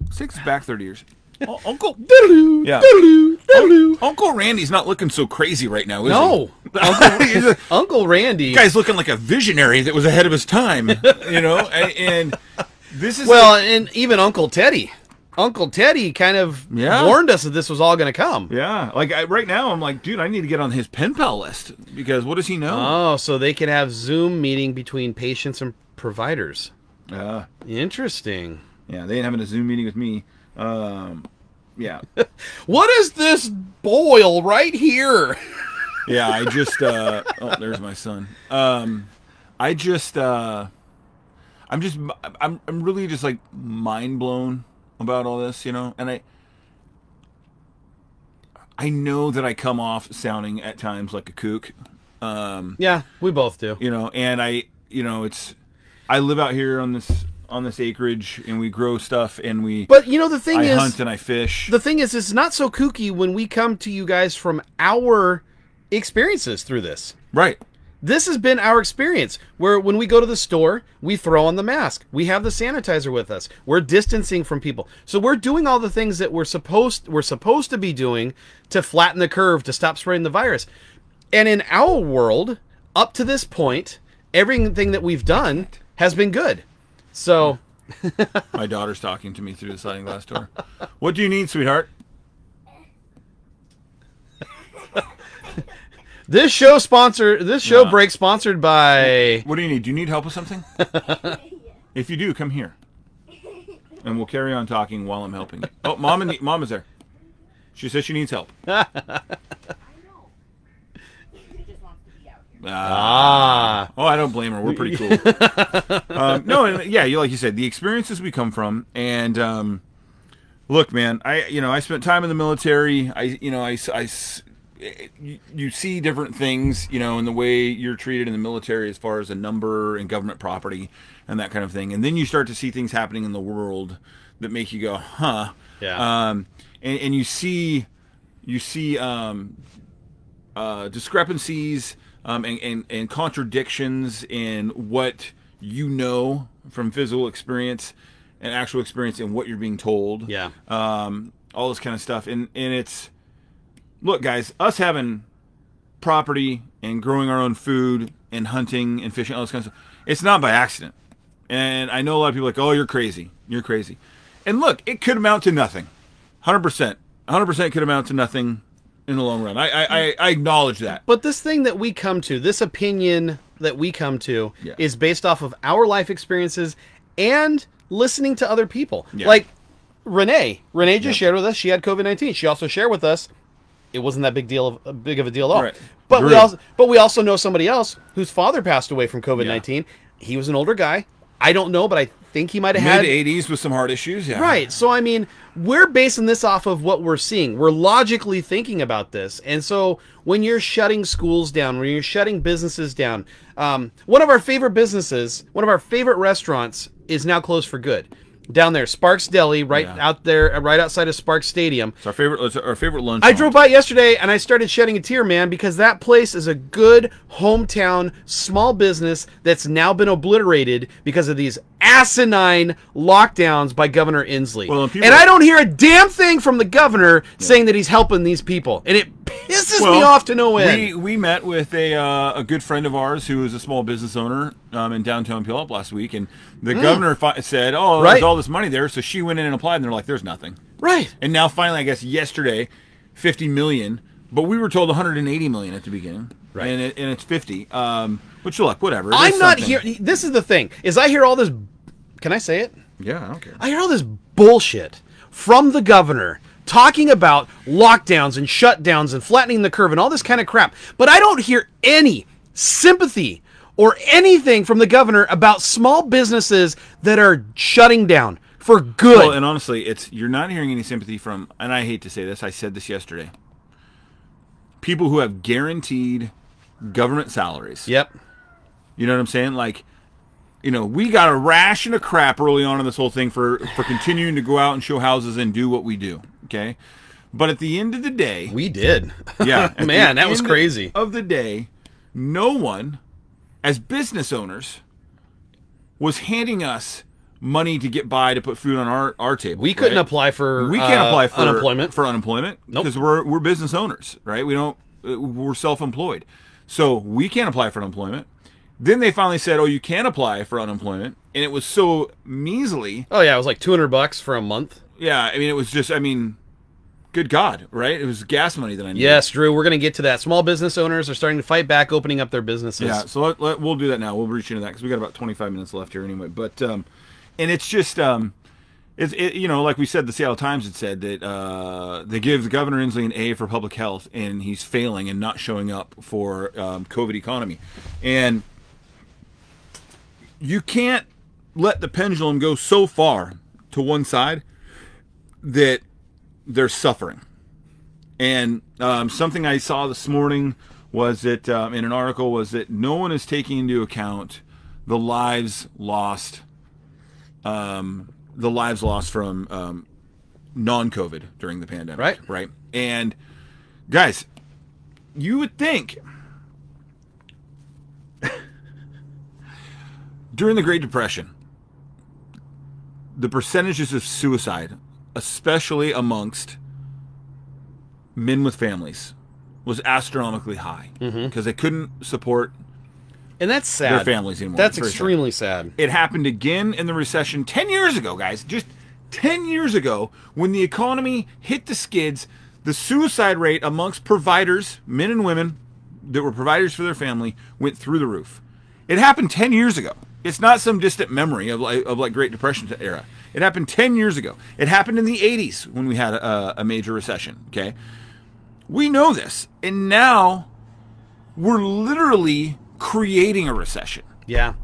[SPEAKER 2] Let's take this back 30 years. Oh, Uncle Yeah. Un- Uncle Randy's not looking so crazy right now, is
[SPEAKER 1] No,
[SPEAKER 2] he? A-
[SPEAKER 1] Uncle Randy.
[SPEAKER 2] guy's looking like a visionary that was ahead of his time, you know? And, and this is
[SPEAKER 1] well, and even Uncle Teddy. Uncle Teddy kind of
[SPEAKER 2] Yeah.
[SPEAKER 1] warned us that this was all going to come.
[SPEAKER 2] yeah, like I, right now I'm like, dude, I need to get on his pen pal list because what does he know?
[SPEAKER 1] Oh, so they can have Zoom meeting between patients and providers.
[SPEAKER 2] Uh,
[SPEAKER 1] Interesting.
[SPEAKER 2] yeah, they ain't having a Zoom meeting with me. Um, yeah.
[SPEAKER 1] What is this boil right here?
[SPEAKER 2] Yeah, I just uh oh, there's my son. Um I just uh I'm just I'm I'm really just like mind blown about all this, you know? And I I know that I come off sounding at times like a kook. Um
[SPEAKER 1] Yeah, we both do.
[SPEAKER 2] you know, and I you know, it's I live out here on this on this acreage and we grow stuff and we
[SPEAKER 1] But you know the thing
[SPEAKER 2] I
[SPEAKER 1] is
[SPEAKER 2] hunt and I fish.
[SPEAKER 1] the thing is it's not so kooky when we come to you guys from our experiences through this.
[SPEAKER 2] right.
[SPEAKER 1] This has been our experience where when we go to the store, we throw on the mask. We have the sanitizer with us. We're distancing from people. So we're doing all the things that we're supposed we're supposed to be doing to flatten the curve to stop spreading the virus. And in our world, up to this point, everything that we've done has been good. So
[SPEAKER 2] My daughter's talking to me through the sliding glass door. What do you need, sweetheart?
[SPEAKER 1] this show sponsor this show
[SPEAKER 2] Yeah.
[SPEAKER 1] break sponsored by
[SPEAKER 2] What do you need? Do you need help with something? if you do, come here, and we'll carry on talking while I'm helping you. Oh, mom and mom is there. She says she needs help.
[SPEAKER 1] Ah.
[SPEAKER 2] Oh, I don't blame her. We're pretty cool. um, no, and yeah, you like you said, the experiences we come from, and um, look, man, I you know I spent time in the military. I you know I, you, you see different things, you know, in the way you're treated in the military as far as a number and government property and that kind of thing, and then you start to see things happening in the world that make you go, huh?
[SPEAKER 1] Yeah.
[SPEAKER 2] Um, and, and you see, you see um, uh, discrepancies um, and, and, and contradictions in what you know from physical experience and actual experience and what you're being told.
[SPEAKER 1] Yeah.
[SPEAKER 2] Um, all this kind of stuff. And, and it's, look, guys, us having property and growing our own food and hunting and fishing, all this kind of stuff, it's not by accident. And I know a lot of people are like, oh, you're crazy. You're crazy. And look, it could amount to nothing. 100%. 100% could amount to nothing in the long run. I, I, I, acknowledge that.
[SPEAKER 1] But this thing that we come to, this opinion that we come to,
[SPEAKER 2] Yeah.
[SPEAKER 1] is based off of our life experiences and listening to other people.
[SPEAKER 2] Yeah.
[SPEAKER 1] Like Renee. Renee just shared with us she had COVID nineteen. She also shared with us it wasn't that big deal of big of a deal at all.
[SPEAKER 2] Right.
[SPEAKER 1] But we also but we also know somebody else whose father passed away from COVID nineteen. He was an older guy. I don't know, but I think he might have had
[SPEAKER 2] Mid 80s with some heart issues. Yeah.
[SPEAKER 1] Right. So I mean, we're basing this off of what we're seeing. We're logically thinking about this. And so when you're shutting schools down, when you're shutting businesses down, um, one of our favorite businesses, one of our favorite restaurants is now closed for good. Down there, Sparks Deli, right
[SPEAKER 2] Yeah.
[SPEAKER 1] out there, right outside of Sparks Stadium.
[SPEAKER 2] It's our favorite. It's our favorite lunch.
[SPEAKER 1] I drove by yesterday and I started shedding a tear, man, because that place is a good hometown small business that's now been obliterated because of these asinine lockdowns by Governor Inslee.
[SPEAKER 2] Well, and
[SPEAKER 1] and, I don't hear a damn thing from the governor saying that he's helping these people, and it pisses me off to no end.
[SPEAKER 2] We we met with a uh, a good friend of ours who is a small business owner um, in downtown Puyallup last week, and the governor fi- said, "Oh.
[SPEAKER 1] Right.
[SPEAKER 2] there's all this money there," so she went in and applied, and they're like, "There's nothing."
[SPEAKER 1] Right.
[SPEAKER 2] And now finally, I guess yesterday, 50 million, but we were told 180 million at the beginning.
[SPEAKER 1] Right.
[SPEAKER 2] And, it, and it's 50. Um, which look, whatever.
[SPEAKER 1] I'm not
[SPEAKER 2] something.
[SPEAKER 1] here. This is the thing: is I hear all this. Can I say it?
[SPEAKER 2] Yeah, I don't care.
[SPEAKER 1] I hear all this bullshit from the governor talking about lockdowns and shutdowns and flattening the curve and all this kind of crap. But I don't hear any sympathy or anything from the governor about small businesses that are shutting down for good.
[SPEAKER 2] Well, and honestly, it's you're not hearing any sympathy from, and I hate to say this, I said this yesterday. People who have guaranteed government salaries.
[SPEAKER 1] yep.
[SPEAKER 2] You know what I'm saying? Like, you know, we got a ration of crap early on in this whole thing for for continuing to go out and show houses and do what we do. Okay, but at the end of the day,
[SPEAKER 1] We did.
[SPEAKER 2] yeah,
[SPEAKER 1] Man, that was crazy.
[SPEAKER 2] Of the day, no one, as business owners, was handing us money to get by to put food on our our table.
[SPEAKER 1] We couldn't
[SPEAKER 2] right?
[SPEAKER 1] apply for
[SPEAKER 2] we can't
[SPEAKER 1] uh,
[SPEAKER 2] apply for
[SPEAKER 1] unemployment.
[SPEAKER 2] for unemployment
[SPEAKER 1] Nope.
[SPEAKER 2] because we're we're business owners, right? We don't uh, we're self-employed, so we can't apply for unemployment. Then they finally said, "Oh, you can apply for unemployment," and it was so measly.
[SPEAKER 1] oh yeah, it was like 200 bucks for a month.
[SPEAKER 2] Yeah, I mean, it was just, I mean, good God, right? It was gas money that I needed.
[SPEAKER 1] Yes, Drew, we're going to get to that. Small business owners are starting to fight back, opening up their businesses.
[SPEAKER 2] Yeah, so let, let, we'll do that now. We'll reach into that because we got about 25 minutes left here anyway. But um, and it's just um, it's it, you know like we said, the Seattle Times had said that uh, they give Governor Inslee an A for public health, and he's failing and not showing up for um, COVID economy, and you can't let the pendulum go so far to one side that they're suffering. And um, something I saw this morning was that um, in an article was that no one is taking into account the lives lost, um, the lives lost from um, non-COVID during the pandemic.
[SPEAKER 1] Right.
[SPEAKER 2] Right. And guys, you would think during the Great Depression, the percentages of suicide, especially amongst men with families, was astronomically high because they couldn't support.
[SPEAKER 1] And that's sad.
[SPEAKER 2] Their families anymore.
[SPEAKER 1] That's extremely sad.
[SPEAKER 2] It happened again in the recession 10 years ago, guys. Just 10 years ago, when the economy hit the skids, the suicide rate amongst providers, men and women that were providers for their family, went through the roof. It happened 10 years ago. It's not some distant memory of like, of like Great Depression era. It happened 10 years ago. It happened in the 80s when we had a, a major recession, okay? We know this. And now we're literally creating a recession.
[SPEAKER 1] Yeah.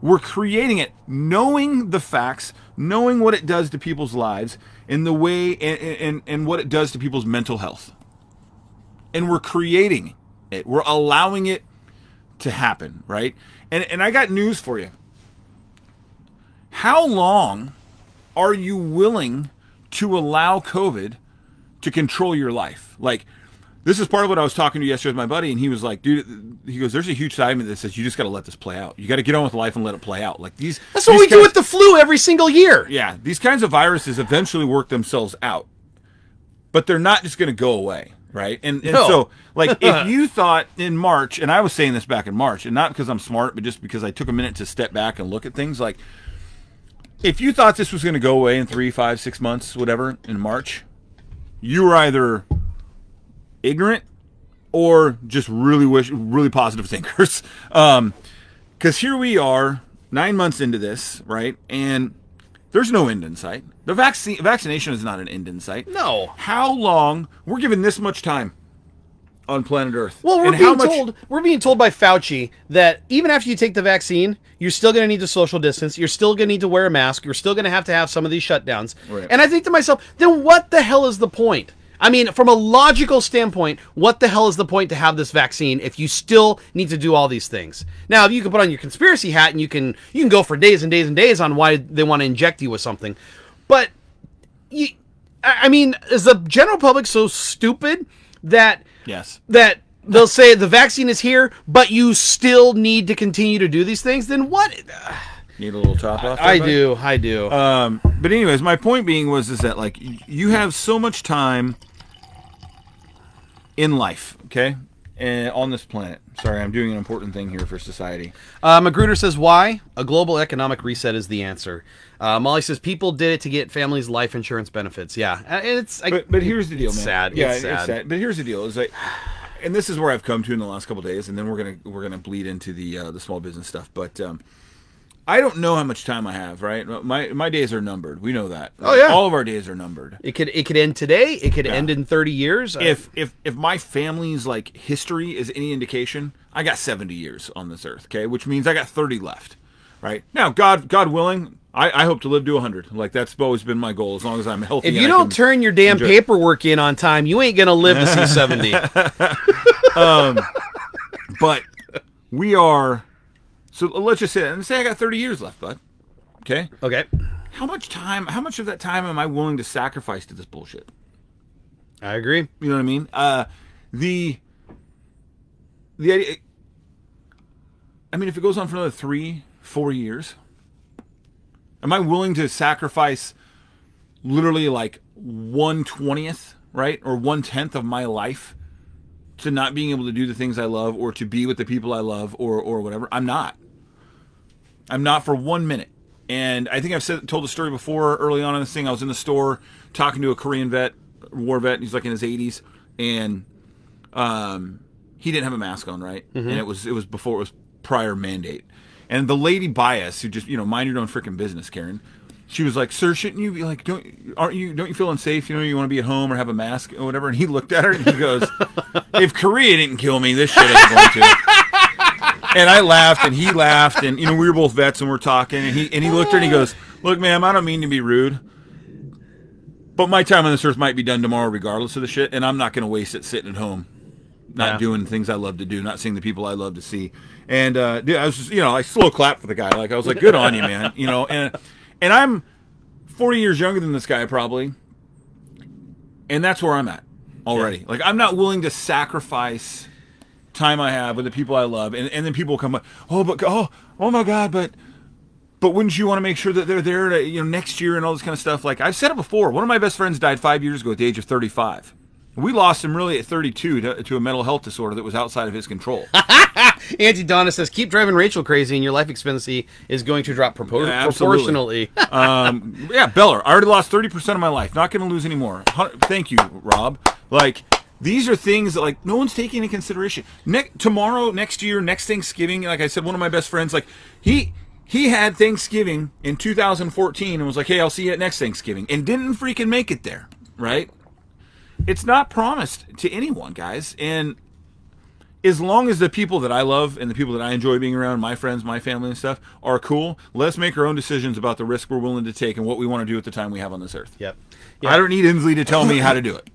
[SPEAKER 2] We're creating it, knowing the facts, knowing what it does to people's lives, and the way and, and, and what it does to people's mental health. And we're creating it. We're allowing it to happen, right? And and I got news for you. How long are you willing to allow COVID to control your life? Like, this is part of what I was talking to yesterday with my buddy, and he was like, "Dude, he goes, there's a huge side of me that says you just got to let this play out. You got to get on with life and let it play out. Like these.
[SPEAKER 1] That's what
[SPEAKER 2] these
[SPEAKER 1] we do with the flu every single year.
[SPEAKER 2] yeah, these kinds of viruses eventually work themselves out, but they're not just going to go away, right? And, and
[SPEAKER 1] No.
[SPEAKER 2] so, like, if you thought in March, and I was saying this back in March, and not because I'm smart, but just because I took a minute to step back and look at things, like, if you thought this was going to go away in three, five, six months, whatever, in March, you were either ignorant or just really wish, really positive thinkers. Um, because here we are, nine months into this, right? And there's no end in sight. The vaccine vaccination is not an end in sight.
[SPEAKER 1] No.
[SPEAKER 2] How long? We're given this much time on planet Earth.
[SPEAKER 1] Well, we're
[SPEAKER 2] And
[SPEAKER 1] being
[SPEAKER 2] much-
[SPEAKER 1] told we're being told by Fauci that even after you take the vaccine, you're still going to need to social distance. You're still going to need to wear a mask. You're still going to have to have some of these shutdowns.
[SPEAKER 2] Right.
[SPEAKER 1] And I think to myself, then what the hell is the point? I mean, from a logical standpoint, what the hell is the point to have this vaccine if you still need to do all these things? Now, if you can put on your conspiracy hat and you can you can go for days and days and days on why they want to inject you with something, but you, I I mean, is the general public so stupid that
[SPEAKER 2] Yes.
[SPEAKER 1] that they'll say the vaccine is here, but you still need to continue to do these things, then what?
[SPEAKER 2] Need a little top off.
[SPEAKER 1] I
[SPEAKER 2] there,
[SPEAKER 1] do, I do.
[SPEAKER 2] Um, but anyways, my point being was is that like you have so much time in life, okay? uh, on this planet. Sorry, I'm doing an important thing here for society.
[SPEAKER 1] Uh, Magruder says, "Why? A global economic reset is the answer." Uh, Molly says, "People did it to get families life insurance benefits." Yeah, uh, it's. I,
[SPEAKER 2] But but here's the deal,
[SPEAKER 1] it's
[SPEAKER 2] man.
[SPEAKER 1] Sad.
[SPEAKER 2] Yeah,
[SPEAKER 1] it's sad.
[SPEAKER 2] But here's the deal: is like, and this is where I've come to in the last couple days, and then we're gonna we're gonna bleed into the uh, the small business stuff. But um, I don't know how much time I have. Right, my my days are numbered. We know that.
[SPEAKER 1] Oh, yeah.
[SPEAKER 2] all of our days are numbered.
[SPEAKER 1] It could it could end today. It could end in thirty years. Uh,
[SPEAKER 2] If if if my family's like history is any indication, I got 70 years on this earth. Okay, which means I got 30 left. Right now, God God willing, I, I hope to live to 100. Like that's always been my goal. As long as I'm healthy.
[SPEAKER 1] if you
[SPEAKER 2] I
[SPEAKER 1] don't turn your damn
[SPEAKER 2] enjoy-
[SPEAKER 1] paperwork in on time, you ain't gonna live to see seventy.
[SPEAKER 2] but we are. So let's just say, and say I got 30 years left, bud. Okay.
[SPEAKER 1] okay,
[SPEAKER 2] How much time? How much of that time am I willing to sacrifice to this bullshit?
[SPEAKER 1] I agree.
[SPEAKER 2] You know what I mean? Uh, the the idea. I mean, if it goes on for another three, four years, am I willing to sacrifice literally like one twentieth, right, or one tenth of my life to not being able to do the things I love, or to be with the people I love, or or whatever? I'm not. I'm not for one minute. And I think I've said told the story before early on in this thing. I was in the store talking to a Korean vet, war vet. He's like in his 80s, and um, he didn't have a mask on, right? And it was it was before it was prior mandate. And the lady by us, who just you know mind your own freaking business, Karen. She was like, "Sir, shouldn't you be like, don't aren't you don't you feel unsafe? You know, you want to be at home or have a mask or whatever." And he looked at her and he goes, "If Korea didn't kill me, this shit ain't going to." And I laughed and he laughed and you know we were both vets and we're talking and he and he looked at her and he goes, "Look, ma'am, I don't mean to be rude, but my time on this earth might be done tomorrow regardless of the shit, and I'm not going to waste it sitting at home, not
[SPEAKER 1] Yeah.
[SPEAKER 2] doing things I love to do, not seeing the people I love to see." And uh, dude, I was just, you know, I slow clap for the guy. Like I was like, "Good on you, man," you know, and and I'm 40 years younger than this guy probably, and that's where I'm at already. Like I'm not willing to sacrifice time I have with the people I love, and, and then people come up, oh, but oh, oh my God, but but wouldn't you want to make sure that they're there, to, you know, next year and all this kind of stuff? Like I've said it before. One of my best friends died five years ago at the age of 35. We lost him really at 32 to, to a mental health disorder that was outside of his control.
[SPEAKER 1] Auntie Donna says, "Keep driving Rachel crazy, and your life expectancy is going to drop propor-
[SPEAKER 2] Yeah,
[SPEAKER 1] proportionally."
[SPEAKER 2] um, yeah, Beller. I already lost 30% of my life. Not going to lose any more. Thank you, Rob. Like, these are things that, like, no one's taking into consideration. Ne- tomorrow, next year, next Thanksgiving, like I said, one of my best friends, like, he. He had Thanksgiving in 2014 and was like, "Hey, I'll see you at next Thanksgiving," and didn't freaking make it there. Right? It's not promised to anyone, guys. And as long as the people that I love and the people that I enjoy being around, my friends, my family and stuff, are cool, let's make our own decisions about the risk we're willing to take and what we want to do at the time we have on this earth.
[SPEAKER 1] yep.
[SPEAKER 2] I don't need Inslee to tell me how to do it.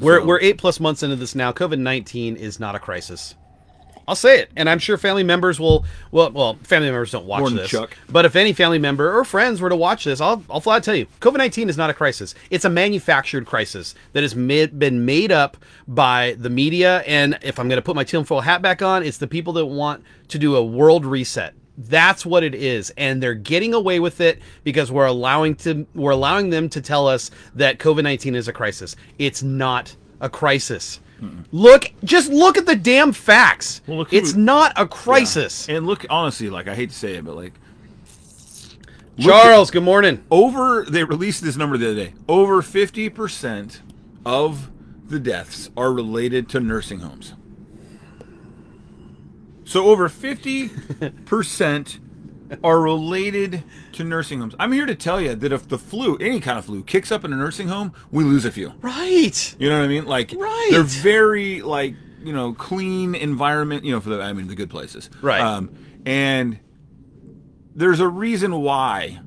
[SPEAKER 1] We're
[SPEAKER 2] So-
[SPEAKER 1] we're eight plus months into this now. COVID nineteen is not a crisis. I'll say it, and I'm sure family members will. Well, well, family members don't watch
[SPEAKER 2] than
[SPEAKER 1] this.
[SPEAKER 2] Chuck.
[SPEAKER 1] But if any family member or friends were to watch this, I'll I'll flat tell you, COVID nineteen is not a crisis. It's a manufactured crisis that has made, been made up by the media. And if I'm going to put my tinfoil hat back on, it's the people that want to do a world reset. That's what it is, and they're getting away with it because we're allowing to we're allowing them to tell us that COVID nineteen is a crisis. It's not a crisis. Look, just look at the damn facts.
[SPEAKER 2] Well, who-
[SPEAKER 1] it's not a crisis.
[SPEAKER 2] And look, honestly, like I hate to say it, but like
[SPEAKER 1] Charles, good morning.
[SPEAKER 2] over they released this number the other day. Over 50% of the deaths are related to nursing homes. So over 50% are related to nursing homes. I'm here to tell you that if the flu, any kind of flu, kicks up in a nursing home, we lose a few.
[SPEAKER 1] Right.
[SPEAKER 2] You know what I mean? Like
[SPEAKER 1] Right.
[SPEAKER 2] they're very like you know clean environment. You know, for the I mean the good places.
[SPEAKER 1] Right.
[SPEAKER 2] Um, and there's a reason why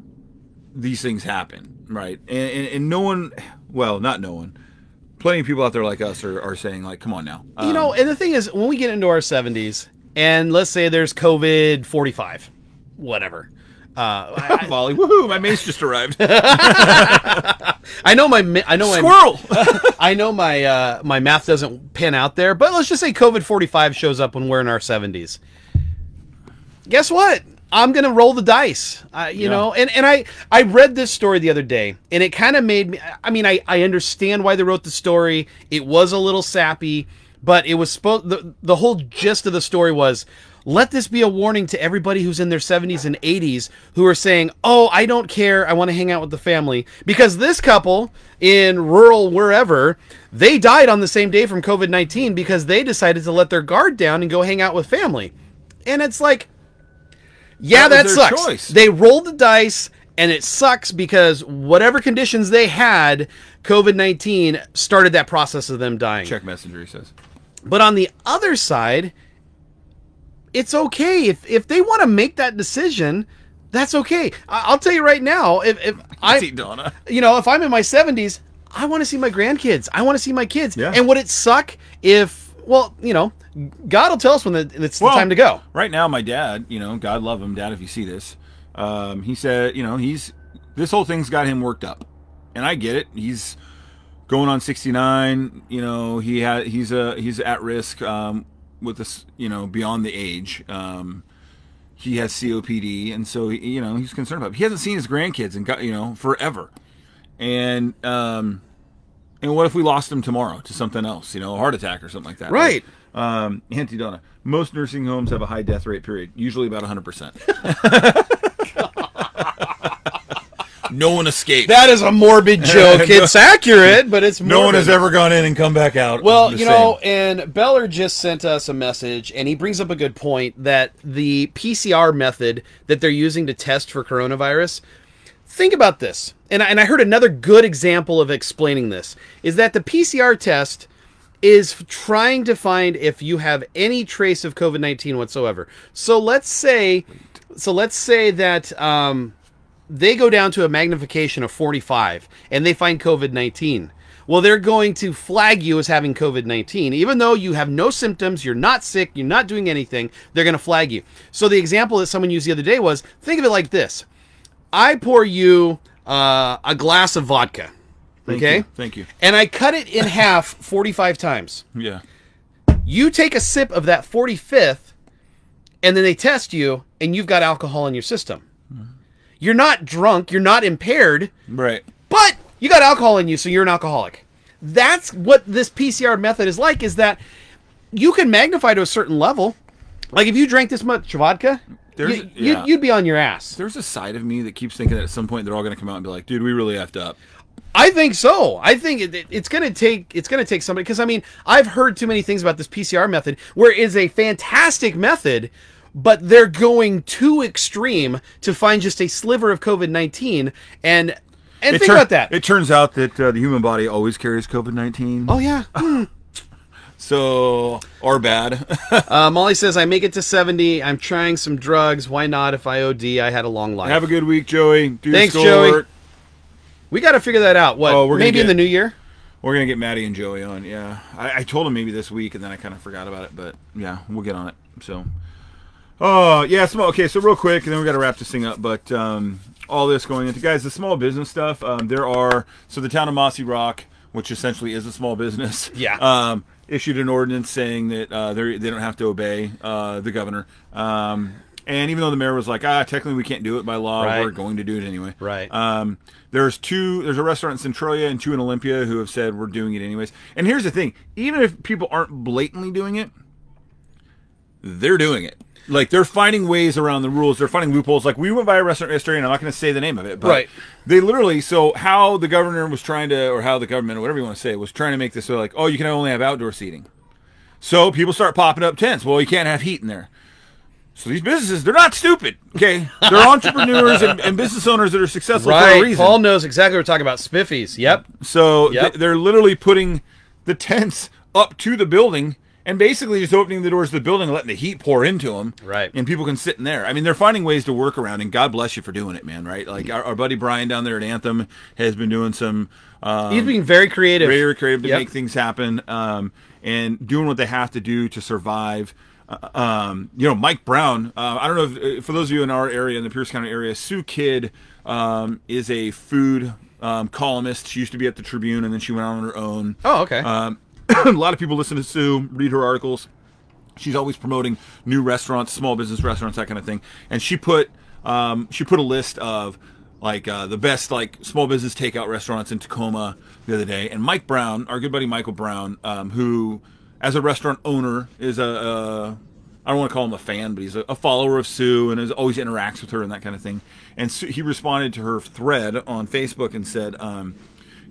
[SPEAKER 2] these things happen, right? And, and, and no one, well, not no one. Plenty of people out there like us are, are saying like, come on now.
[SPEAKER 1] you know, and the thing is, when we get into our 70s, and let's say there's COVID 45, whatever. Uh, I,
[SPEAKER 2] Volley, woohoo! My mace just arrived.
[SPEAKER 1] I know my I know my
[SPEAKER 2] Squirrel.
[SPEAKER 1] I know my uh, my math doesn't pin out there, but let's just say COVID 45 shows up when we're in our 70s. Guess what? I'm gonna roll the dice, uh, you
[SPEAKER 2] Yeah.
[SPEAKER 1] know. And and I I read this story the other day, and it kind of made me. I mean, I I understand why they wrote the story. It was a little sappy, but it was supposed the, the whole gist of the story was let this be a warning to everybody who's in their 70s and 80s who are saying oh i don't care. I want to hang out with the family. Because this couple in rural wherever they died on the same day from covid-19 because they decided to let their guard down and go hang out with family. And it's like yeah
[SPEAKER 2] That
[SPEAKER 1] that, sucks.
[SPEAKER 2] choice.
[SPEAKER 1] they rolled the dice and it sucks because whatever conditions they had covid-19 started that process of them dying.
[SPEAKER 2] Check messenger, he says.
[SPEAKER 1] But on the other side, it's okay if if they want to make that decision. That's okay. I- I'll tell you right now, if, if I,
[SPEAKER 2] See Donna.
[SPEAKER 1] you know, if I'm in my 70s, I want to see my grandkids. I want to see my kids.
[SPEAKER 2] Yeah.
[SPEAKER 1] And would it suck if, well, you know, God will tell us when the, it's the time to go.
[SPEAKER 2] Right now, my dad, you know, God love him, Dad, if you see this, um, he said, you know, he's this whole thing's got him worked up, and I get it. He's going on 69. You know, he had he's a he's at risk um, with this, you know, beyond the age. Um, he has COPD, and so he, you know he's concerned about. It. He hasn't seen his grandkids and got you know forever, and um, and what if we lost him tomorrow to something else? You know, a heart attack or something like that.
[SPEAKER 1] Right.
[SPEAKER 2] Um, Auntie Donna. Most nursing homes have a high death rate. Period. Usually about 100. No one escapes.
[SPEAKER 1] That is a morbid joke. It's accurate, but it's morbid.
[SPEAKER 2] no one has ever gone in and come back out.
[SPEAKER 1] Well, you
[SPEAKER 2] same.
[SPEAKER 1] know, and Beller just sent us a message, and he brings up a good point that the PCR method that they're using to test for coronavirus. Think about this, and I, and I heard another good example of explaining this is that the PCR test is trying to find if you have any trace of COVID nineteen whatsoever. So let's say, so let's say that um, they go down to a magnification of 45 and they find COVID 19. Well, they're going to flag you as having COVID 19. Even though you have no symptoms, you're not sick, you're not doing anything, they're going to flag you. So, the example that someone used the other day was think of it like this I pour you uh, a glass of vodka,
[SPEAKER 2] Thank
[SPEAKER 1] okay?
[SPEAKER 2] you. Thank you.
[SPEAKER 1] And I cut it in half 45 times.
[SPEAKER 2] Yeah.
[SPEAKER 1] You take a sip of that 45th, and then they test you, and you've got alcohol in your system. You're not drunk, you're not impaired,
[SPEAKER 2] Right.
[SPEAKER 1] but you got alcohol in you, so you're an alcoholic. That's what this PCR method is like, is that you can magnify to a certain level. Like if you drank this much vodka,
[SPEAKER 2] There's-
[SPEAKER 1] you,
[SPEAKER 2] yeah.
[SPEAKER 1] you'd, be on your ass.
[SPEAKER 2] There's a side of me that keeps thinking that at some point they're all going to come out and be like, dude, we really effed up.
[SPEAKER 1] I think so. I think it, it- it's going to take it's going to take somebody because I mean I've heard too many things about this PCR method where it is a fantastic method, but they're going too extreme to find just a sliver of COVID nineteen and and
[SPEAKER 2] It
[SPEAKER 1] think
[SPEAKER 2] tur-
[SPEAKER 1] about that.
[SPEAKER 2] It turns out that uh, the human body always carries COVID 19.
[SPEAKER 1] oh yeah. Hmm.
[SPEAKER 2] So, or bad.
[SPEAKER 1] Uh, Molly says I make it to seventy. I'm trying some drugs. Why not? If I OD, I had a long life.
[SPEAKER 2] Have a good week, Joey. Do
[SPEAKER 1] Thanks,
[SPEAKER 2] your
[SPEAKER 1] Joey. we got to figure that out. What?
[SPEAKER 2] Oh, we're
[SPEAKER 1] maybe in the new year.
[SPEAKER 2] We're going to get Maddie and Joey on. Yeah. I, I told him maybe this week and then I kind of forgot about it. But yeah, we'll get on it. So, oh, yeah. Small, okay, so real quick, and then we got to wrap this thing up. But um, all this going into, guys, the small business stuff, um, there are, so the town of Mossyrock, which essentially is a small business.
[SPEAKER 1] Yeah.
[SPEAKER 2] Um, issued an ordinance saying that uh, they they don't have to obey uh, the governor. Um, and even though the mayor was like, ah, technically we can't do it by law,
[SPEAKER 1] Right.
[SPEAKER 2] we're going to do it anyway.
[SPEAKER 1] Right.
[SPEAKER 2] Um, there's two. There's a restaurant in Centralia and two in Olympia who have said we're doing it anyways. And here's the thing: even if people aren't blatantly doing it, they're doing it. Like they're finding ways around the rules. They're finding loopholes. Like we went by a restaurant yesterday, and I'm not going to say the name of it, but
[SPEAKER 1] Right.
[SPEAKER 2] they literally. So how the governor was trying to, or how the government, or whatever you want to say, was trying to make this so like, oh, you can only have outdoor seating. So people start popping up tents. Well, you can't have heat in there. So these businesses, they're not stupid. Okay, they're entrepreneurs and, and business owners that are successful for a reason.
[SPEAKER 1] Paul knows exactly what we're talking about. Spiffy's. Yep.
[SPEAKER 2] So
[SPEAKER 1] Yep.
[SPEAKER 2] th- they're literally putting the tents up to the building and basically just opening the doors of the building and letting the heat pour into them.
[SPEAKER 1] Right.
[SPEAKER 2] And people can sit in there. I mean, they're finding ways to work around, and God bless you for doing it, man. Right. Like our, our buddy Brian down there at Anthem has been doing some. Um,
[SPEAKER 1] He's being very creative.
[SPEAKER 2] very creative to
[SPEAKER 1] Yep.
[SPEAKER 2] make things happen um, and doing what they have to do to survive. Uh, um, you know, Mike Brown. Uh, I don't know if, for those of you in our area, in the Pierce County area, Sue Kidd um, is a food um, columnist. She used to be at the Tribune, and then she went out on her own.
[SPEAKER 1] Oh, okay.
[SPEAKER 2] Um, a lot of people listen to Sue, read her articles. She's always promoting new restaurants, small business restaurants, that kind of thing. And she put um, she put a list of like uh, the best like small business takeout restaurants in Tacoma the other day. And Mike Brown, our good buddy Michael Brown, um, who as a restaurant owner, is a, a I don't want to call him a fan, but he's a, a follower of Sue and is always interacts with her and that kind of thing. And Sue, he responded to her thread on Facebook and said, um,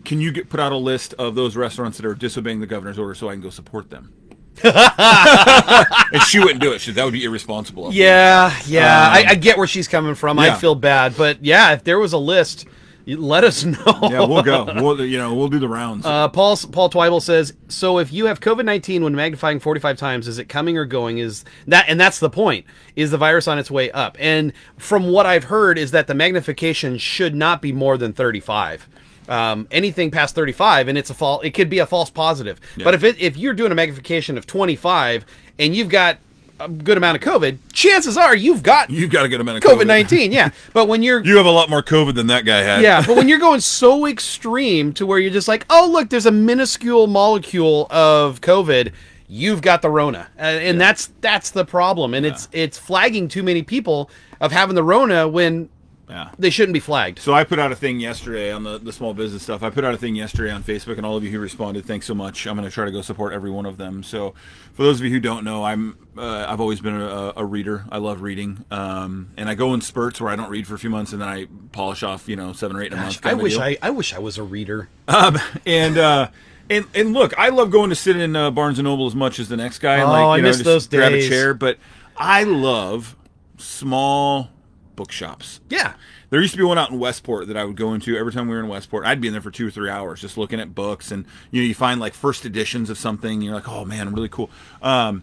[SPEAKER 2] "Can you get, put out a list of those restaurants that are disobeying the governor's order so I can go support them?" and she wouldn't do it. She, that would be irresponsible.
[SPEAKER 1] Yeah, yeah.
[SPEAKER 2] Um,
[SPEAKER 1] I, I get where she's coming from.
[SPEAKER 2] yeah.
[SPEAKER 1] I feel bad, but yeah, if there was a list, let us know.
[SPEAKER 2] yeah, we'll go. We'll you know we'll do the rounds.
[SPEAKER 1] Uh, Paul Paul Twyble says, "So if you have COVID nineteen when magnifying forty five times, is it coming or going? Is that and that's the point? Is the virus on its way up? And from what I've heard, is that the magnification should not be more than thirty five. Um, anything past thirty five, and it's a false. It could be a false positive. But if it if you're doing a magnification of twenty five and you've got a good amount of COVID, chances are you've got
[SPEAKER 2] You've got a good amount of
[SPEAKER 1] COVID nineteen. Yeah, but when you're
[SPEAKER 2] You have a lot more COVID than that guy had.
[SPEAKER 1] yeah, but when you're going so extreme to where you're just like, oh look, there's a minuscule molecule of COVID, you've got the Rona, uh, and that's that's the problem, and it's it's flagging too many people of having the Rona when
[SPEAKER 2] Yeah.
[SPEAKER 1] they shouldn't be flagged.
[SPEAKER 2] So I put out a thing yesterday on the, the small business stuff. I put out a thing yesterday on Facebook, and all of you who responded, thanks so much. I'm going to try to go support every one of them. So, for those of you who don't know, I'm uh, I've always been a, a reader. I love reading, um, and I go in spurts where I don't read for a few months, and then I polish off, you know, seven or eight in a month.
[SPEAKER 1] I
[SPEAKER 2] kind of a
[SPEAKER 1] wish
[SPEAKER 2] deal.
[SPEAKER 1] I I wish I was a reader.
[SPEAKER 2] Um, and uh, and and look, I love going to sit in uh, Barnes and Noble as much as the next guy. and,
[SPEAKER 1] Oh,
[SPEAKER 2] like,
[SPEAKER 1] I
[SPEAKER 2] know,
[SPEAKER 1] miss those
[SPEAKER 2] Grab a chair, but I love small bookshops.
[SPEAKER 1] Yeah.
[SPEAKER 2] There used to be one out in Westport that I would go into every time we were in Westport. I'd be in there for two or three hours just looking at books, and you know, you find like first editions of something. And you're like, oh man, really cool. Um,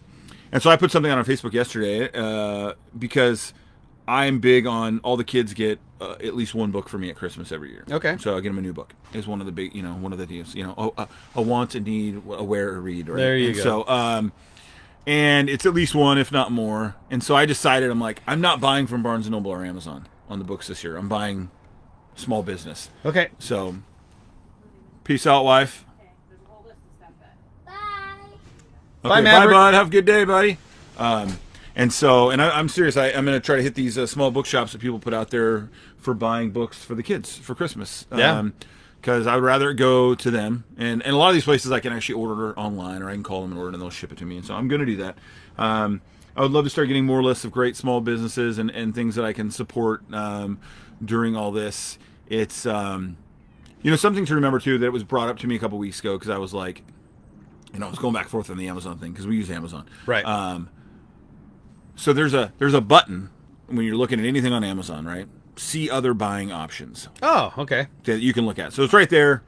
[SPEAKER 2] and so I put something out on Facebook yesterday uh, because I'm big on all the kids get uh, at least one book for me at Christmas every year.
[SPEAKER 1] Okay.
[SPEAKER 2] So I get them a new book. Is one of the big, you know, one of the deals. You know, oh, a, a want, a need, a wear, a read. Right?
[SPEAKER 1] There you
[SPEAKER 2] And
[SPEAKER 1] go.
[SPEAKER 2] So, um, and it's at least one, if not more. And so I decided, I'm like, I'm not buying from Barnes and Noble or Amazon on the books this year. I'm buying small business.
[SPEAKER 1] Okay.
[SPEAKER 2] So, peace out, wife. Okay,
[SPEAKER 1] Bye, Maverick.
[SPEAKER 2] Bye, bud. Have a good day, buddy. Um, and so, and I, I'm serious. I, I'm going to try to hit these uh, small bookshops that people put out there for buying books for the kids for Christmas.
[SPEAKER 1] Yeah.
[SPEAKER 2] Because I would rather go to them, and, and a lot of these places I can actually order online, or I can call them and order, and they'll ship it to me. And so I'm going to do that. Um, I would love to start getting more lists of great small businesses and, and things that I can support um, during all this. It's um, you know something to remember too that was brought up to me a couple weeks ago because I was like, you know, I was going back and forth on the Amazon thing because we use Amazon.
[SPEAKER 1] Right.
[SPEAKER 2] Um, so there's a there's a button when you're looking at anything on Amazon, right? See other buying options
[SPEAKER 1] Oh, okay.
[SPEAKER 2] that you can look at. So it's right there,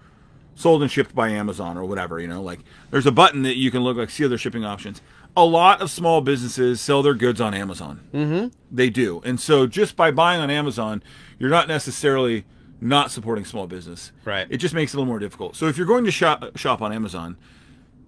[SPEAKER 2] sold and shipped by Amazon or whatever. You know, like there's a button that you can look like see other shipping options. A lot of small businesses sell their goods on Amazon. Mm-hmm. They do, and so just by buying on Amazon, you're not necessarily not supporting small business.
[SPEAKER 1] Right.
[SPEAKER 2] It just makes it a little more difficult. So if you're going to shop shop on Amazon,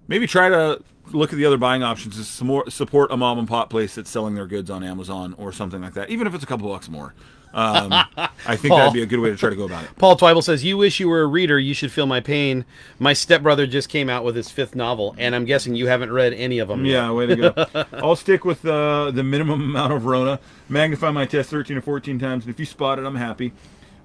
[SPEAKER 2] maybe try to look at the other buying options to some more, support a mom and pop place that's selling their goods on Amazon or something like that, even if it's a couple bucks more. Um, I think
[SPEAKER 1] Paul.
[SPEAKER 2] that'd be a good way to try to go about it.
[SPEAKER 1] Paul Twyble says, "You wish you were a reader. You should feel my pain. My stepbrother just came out with his fifth novel, and I'm guessing you haven't read any of them. yet."
[SPEAKER 2] Yeah, way to go. I'll stick with uh, the minimum amount of Rona. Magnify my test 13 or 14 times, and if you spot it, I'm happy.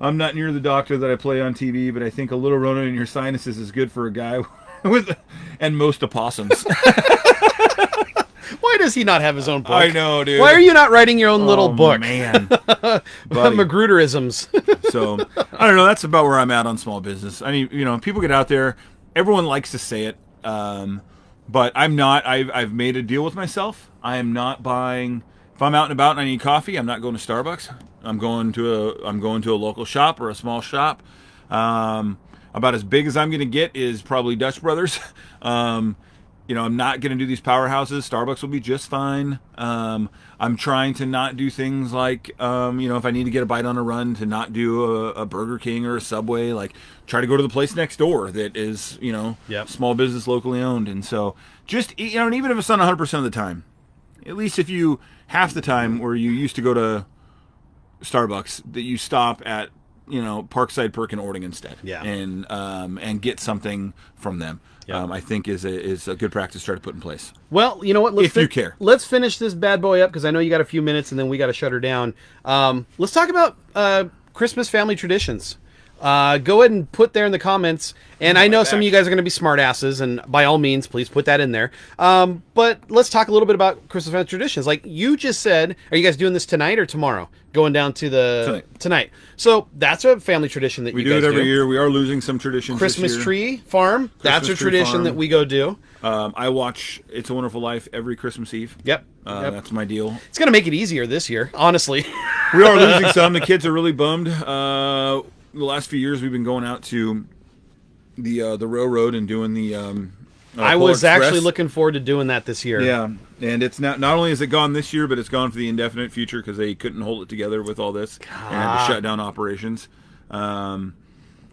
[SPEAKER 2] I'm not near the doctor that I play on TV, but I think a little Rona in your sinuses is good for a guy with and most opossums.
[SPEAKER 1] Why does he not have his own book?
[SPEAKER 2] I know, dude.
[SPEAKER 1] Why are you not writing your own little
[SPEAKER 2] Oh,
[SPEAKER 1] book?
[SPEAKER 2] man.
[SPEAKER 1] Magruderisms.
[SPEAKER 2] So I don't know. That's about where I'm at on small business. I mean, you know, people get out there. Everyone likes to say it, um, but I'm not. I've I've made a deal with myself. I am not buying. If I'm out and about and I need coffee, I'm not going to Starbucks. I'm going to a. I'm going to a local shop or a small shop. Um, about as big as I'm going to get is probably Dutch Brothers. Um, you know, I'm not going to do these powerhouses. Starbucks will be just fine. Um, I'm trying to not do things like, um, you know, if I need to get a bite on a run, to not do a, a Burger King or a Subway. Like, try to go to the place next door that is, you know,
[SPEAKER 1] Yep.
[SPEAKER 2] small business locally owned. And so, just you know, and even if it's not 100 percent of the time, at least if you half the time where you used to go to Starbucks, that you stop at you know Parkside Perk and Ording instead,
[SPEAKER 1] Yeah.
[SPEAKER 2] and um, and get something from them.
[SPEAKER 1] Yeah.
[SPEAKER 2] Um, I think is a is a good practice to try to put in place.
[SPEAKER 1] Well, you know what? Let's
[SPEAKER 2] If you care.
[SPEAKER 1] Let's finish this bad boy up because I know you got a few minutes, and then we got to shut her down. Um, let's talk about uh, Christmas family traditions. Uh, go ahead and put there in the comments. And I know some of you guys are going to be smartasses, and by all means, please put that in there. Um, but let's talk a little bit about Christmas traditions. Like you just said, are you guys doing this tonight or tomorrow? Going down to the
[SPEAKER 2] Tonight.
[SPEAKER 1] So that's a family tradition that
[SPEAKER 2] We
[SPEAKER 1] you
[SPEAKER 2] do
[SPEAKER 1] guys
[SPEAKER 2] it every
[SPEAKER 1] do.
[SPEAKER 2] year. We are losing some traditions. this
[SPEAKER 1] Christmas tree farm. that's a tradition
[SPEAKER 2] farm.
[SPEAKER 1] that we go do.
[SPEAKER 2] Um, I watch It's a Wonderful Life every Christmas Eve.
[SPEAKER 1] Yep.
[SPEAKER 2] Uh,
[SPEAKER 1] Yep.
[SPEAKER 2] That's my deal.
[SPEAKER 1] It's going to make it easier this year, honestly.
[SPEAKER 2] We are losing some. The kids are really bummed. Uh, the last few years, we've been going out to the uh, the railroad and doing the. Um, uh,
[SPEAKER 1] I was actually looking forward to doing that this year.
[SPEAKER 2] Yeah, and it's not not only is it gone this year, but it's gone for the indefinite future because they couldn't hold it together with all this and had to shut down operations. Um,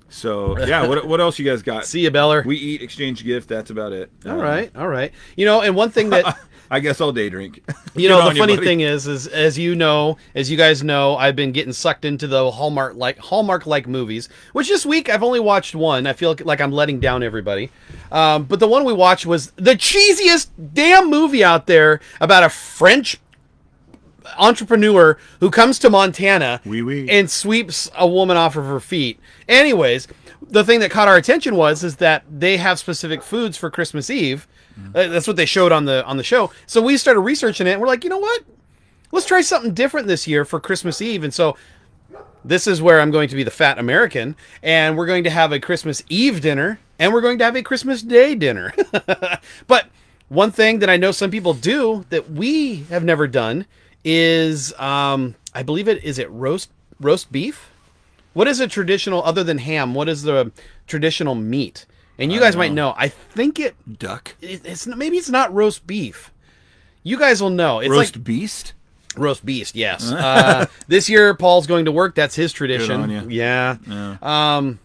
[SPEAKER 2] so yeah, what what else you guys got?
[SPEAKER 1] See you, Beller.
[SPEAKER 2] We eat, exchange gift. That's about it.
[SPEAKER 1] all right, all right. You know, and one thing that
[SPEAKER 2] I guess I'll day drink.
[SPEAKER 1] you know, the funny thing is, is as you know, as you guys know, I've been getting sucked into the Hallmark like Hallmark like movies. Which this week I've only watched one. I feel like I'm letting down everybody. Um, but the one we watched was the cheesiest damn movie out there about a French entrepreneur who comes to Montana
[SPEAKER 2] Oui, oui.
[SPEAKER 1] and sweeps a woman off of her feet. Anyways, the thing that caught our attention was is that they have specific foods for Christmas Eve. Uh, that's what they showed on the on the show. So we started researching it and we're like, "You know what? Let's try something different this year for Christmas Eve." And so this is where I'm going to be the fat American and we're going to have a Christmas Eve dinner and we're going to have a Christmas Day dinner. but one thing that I know some people do that we have never done is um I believe it is it roast roast beef? What is a traditional other than ham? What is the traditional meat? And you guys might know. I think it,
[SPEAKER 2] Duck.
[SPEAKER 1] it it's maybe it's not roast beef. You guys will know. It's
[SPEAKER 2] Roast
[SPEAKER 1] like
[SPEAKER 2] beast.
[SPEAKER 1] roast beast. Yes. uh, this year Paul's going to work. That's his tradition. Yeah.
[SPEAKER 2] Yeah.
[SPEAKER 1] Um,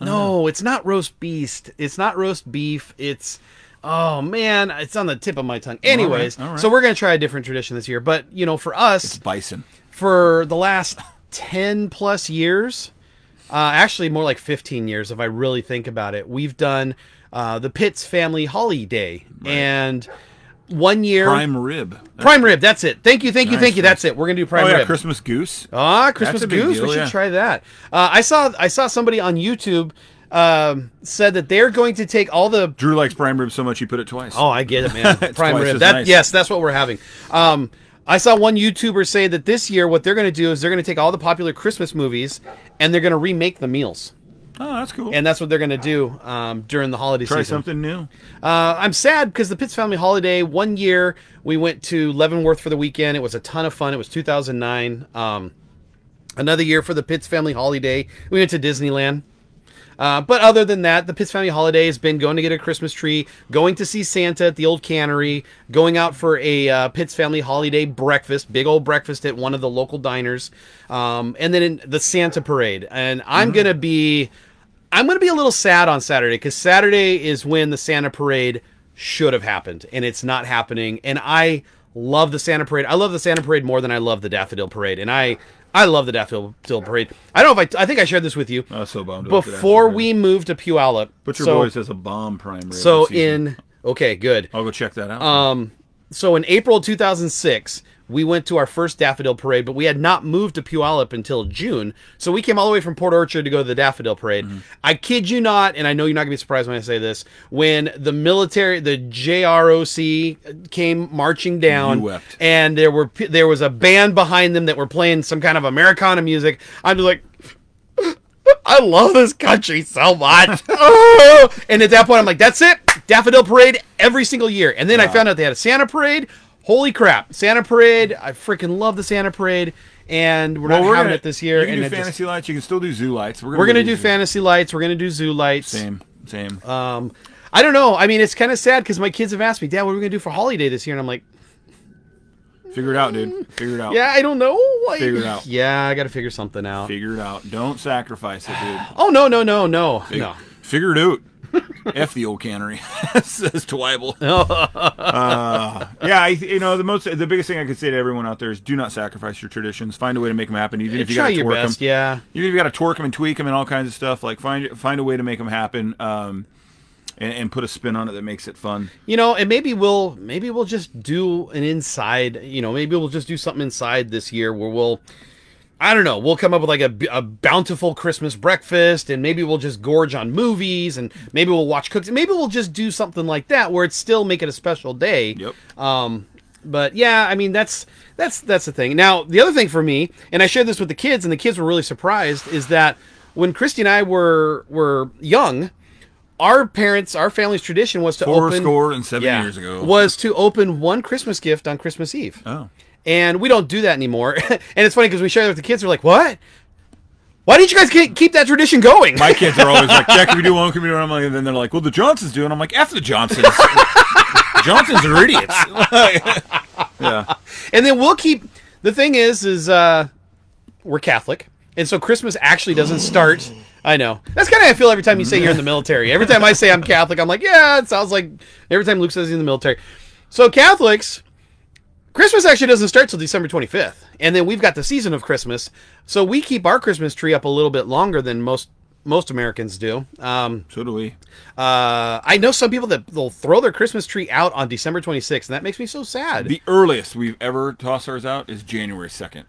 [SPEAKER 1] no, it's not roast beast. It's not roast beef. It's oh man, it's on the tip of my tongue. Anyways,
[SPEAKER 2] all right.
[SPEAKER 1] so we're gonna try a different tradition this year. But you know, for us,
[SPEAKER 2] Bison.
[SPEAKER 1] for the last 10 plus years, uh, actually more like 15 years, if I really think about it, we've done uh, the Pitts Family Holiday. And one year.
[SPEAKER 2] Prime rib.
[SPEAKER 1] Prime rib, that's it. Thank you, thank you,
[SPEAKER 2] Nice,
[SPEAKER 1] thank you. That's it. We're gonna do prime
[SPEAKER 2] oh yeah,
[SPEAKER 1] rib.
[SPEAKER 2] Christmas goose.
[SPEAKER 1] Ah, Christmas
[SPEAKER 2] That's
[SPEAKER 1] goose.
[SPEAKER 2] deal,
[SPEAKER 1] we should
[SPEAKER 2] yeah.
[SPEAKER 1] try that. Uh, I saw I saw somebody on YouTube um, said that they're going to take all the
[SPEAKER 2] Drew likes prime rib so much he put it twice.
[SPEAKER 1] Oh, I get it, man. Prime rib. That
[SPEAKER 2] nice.
[SPEAKER 1] yes, that's what we're having. Um, I saw one YouTuber say that this year what they're going to do is they're going to take all the popular Christmas movies and they're going to remake the meals,
[SPEAKER 2] Oh, that's cool.
[SPEAKER 1] and that's what they're going to do um, during the holiday
[SPEAKER 2] Try
[SPEAKER 1] season.
[SPEAKER 2] Try something new.
[SPEAKER 1] Uh, I'm sad because the Pitts Family Holiday. One year we went to Leavenworth for the weekend. It was a ton of fun. It was 2009. Um, another year for the Pitts Family Holiday, we went to Disneyland. Uh, but other than that, the Pitts Family Holiday has been going to get a Christmas tree, going to see Santa at the old cannery, going out for a uh, Pitts Family Holiday breakfast, big old breakfast at one of the local diners, um, and then in the Santa Parade. And I'm gonna be, I'm gonna be a little sad on Saturday because Saturday is when the Santa Parade should have happened, and it's not happening. And I love the Santa Parade. I love the Santa Parade more than I love the Daffodil Parade, and I. I love the Daffodil Parade. I don't know if I. I think I shared this with you
[SPEAKER 2] I was so bummed.
[SPEAKER 1] before we moved to Puyallup.
[SPEAKER 2] Your
[SPEAKER 1] so,
[SPEAKER 2] boys as a bomb prime.
[SPEAKER 1] So in okay, good.
[SPEAKER 2] I'll go check that out.
[SPEAKER 1] Um, so in April 2006, we went to our first Daffodil Parade, but we had not moved to Puyallup until June. So we came all the way from Port Orchard to go to the Daffodil Parade.
[SPEAKER 2] Mm-hmm.
[SPEAKER 1] I kid you not, and I know you're not gonna be surprised when I say this. When the military, the JROTC, came marching down, and there were there was a band behind them that were playing some kind of Americana music. I'm just like. I love this country so much. Oh! And at that point, I'm like, that's it. Daffodil Parade every single year. And then I found out they had a Santa Parade. Holy crap. Santa Parade. I freaking love the Santa Parade. And we're
[SPEAKER 2] well,
[SPEAKER 1] not
[SPEAKER 2] we're
[SPEAKER 1] having
[SPEAKER 2] gonna,
[SPEAKER 1] it this year.
[SPEAKER 2] You can do
[SPEAKER 1] it just-
[SPEAKER 2] fantasy lights. You can still do zoo lights. We're gonna,
[SPEAKER 1] we're going to do
[SPEAKER 2] zoo-
[SPEAKER 1] fantasy lights. We're going to do zoo lights.
[SPEAKER 2] Same, same.
[SPEAKER 1] Um, I don't know. I mean, it's kind of sad because my kids have asked me, Dad, what are we going to do for holiday this year? And I'm like,
[SPEAKER 2] Figure it out, dude. Figure it out.
[SPEAKER 1] yeah, I don't know. Like,
[SPEAKER 2] Figure it out.
[SPEAKER 1] Yeah, I got to figure something out.
[SPEAKER 2] Figure it out. Don't sacrifice it, dude.
[SPEAKER 1] Oh, no, no, no, no.
[SPEAKER 2] Fig-
[SPEAKER 1] No.
[SPEAKER 2] Figure it out. F the old cannery, says Twyble. uh, yeah, I, you know the most, the biggest thing I could say to everyone out there is do not sacrifice your traditions. Find a way to make them happen, even if you
[SPEAKER 1] Try
[SPEAKER 2] got to
[SPEAKER 1] your
[SPEAKER 2] twerk
[SPEAKER 1] best,
[SPEAKER 2] them.
[SPEAKER 1] yeah.
[SPEAKER 2] Even if you got to twerk them and tweak them and all kinds of stuff. Like find find a way to make them happen, um, and, and put a spin on it that makes it fun.
[SPEAKER 1] You know, and maybe we'll maybe we'll just do an inside. You know, maybe we'll just do something inside this year where we'll. I don't know. We'll come up with like a, a bountiful Christmas breakfast, and maybe we'll just gorge on movies, and maybe we'll watch cooks. Maybe we'll just do something like that where it's still make it a special day.
[SPEAKER 2] Yep.
[SPEAKER 1] Um, but yeah, I mean that's that's that's the thing. Now the other thing for me, and I shared this with the kids, and the kids were really surprised, is that when Christy and I were were young, our parents, our family's tradition was to
[SPEAKER 2] Four
[SPEAKER 1] open
[SPEAKER 2] score and seven
[SPEAKER 1] yeah,
[SPEAKER 2] years ago.
[SPEAKER 1] was to open one Christmas gift on Christmas Eve.
[SPEAKER 2] Oh.
[SPEAKER 1] And we don't do that anymore. and it's funny because we share it with the kids. They're like, "What? Why didn't you guys keep that tradition going?"
[SPEAKER 2] My kids are always like, "Jack, can we do one? Can we do one?" I'm like, and then they're like, "Well, the Johnsons do," and I'm like, "F the Johnsons." Johnsons are idiots. yeah.
[SPEAKER 1] and then we'll keep. The thing is, is uh, we're Catholic, and so Christmas actually doesn't start. I know that's kind of how I feel every time you say you're in the military. Every time I say I'm Catholic, I'm like, yeah, it sounds like. Every time Luke says he's in the military, so Catholics, Christmas actually doesn't start till December 25th, and then we've got the season of Christmas, so we keep our Christmas tree up a little bit longer than most most Americans do. Um,
[SPEAKER 2] So do we.
[SPEAKER 1] uh, I know some people that they'll throw their Christmas tree out on December 26th, and that makes me so sad.
[SPEAKER 2] The earliest we've ever tossed ours out is January 2nd.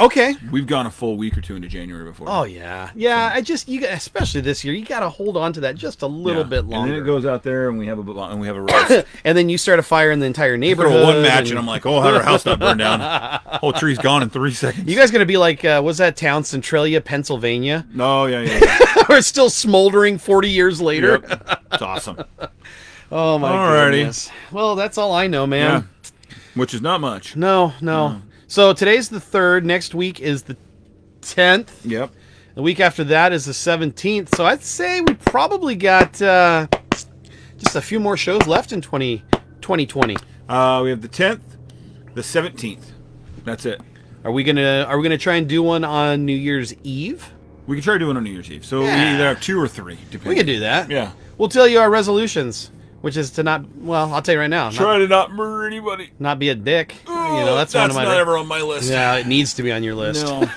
[SPEAKER 1] Okay.
[SPEAKER 2] We've gone a full week or two into January before.
[SPEAKER 1] Oh yeah, yeah. I just you got- especially this year, you got to hold on to that just a little
[SPEAKER 2] Yeah.
[SPEAKER 1] bit longer.
[SPEAKER 2] And then it goes out there, and we have a and we have a roast.
[SPEAKER 1] and then you start a fire in the entire neighborhood.
[SPEAKER 2] Throw one match, and
[SPEAKER 1] and-
[SPEAKER 2] I'm like, "Oh, how our house not burned down? Whole tree's gone in three seconds."
[SPEAKER 1] you guys gonna be like, uh, was that town Centralia, Pennsylvania?
[SPEAKER 2] No, yeah, yeah. yeah.
[SPEAKER 1] We're still smoldering 40 years later.
[SPEAKER 2] Yep. It's awesome.
[SPEAKER 1] Oh my
[SPEAKER 2] Alrighty.
[SPEAKER 1] goodness. Well, that's all I know, man.
[SPEAKER 2] Yeah. Which is not much.
[SPEAKER 1] No, no. So today's the third. Next week is the 10th.
[SPEAKER 2] Yep.
[SPEAKER 1] The week after that is the 17th. So I'd say we probably got uh, just a few more shows left in 20, 2020.
[SPEAKER 2] Uh, we have the 10th, the 17th. That's it.
[SPEAKER 1] Are we gonna Are we gonna try and do one on New Year's Eve?
[SPEAKER 2] We can try doing it on New Year's Eve. So we either have two or three. Depending.
[SPEAKER 1] We could do that.
[SPEAKER 2] Yeah.
[SPEAKER 1] We'll tell you our resolutions, which is to not. Well, I'll tell you right now.
[SPEAKER 2] Try
[SPEAKER 1] Not,
[SPEAKER 2] to not murder anybody.
[SPEAKER 1] not be a dick. you know, that's, one of my.
[SPEAKER 2] not ever on my list.
[SPEAKER 1] yeah, it needs to be on your list.
[SPEAKER 2] No.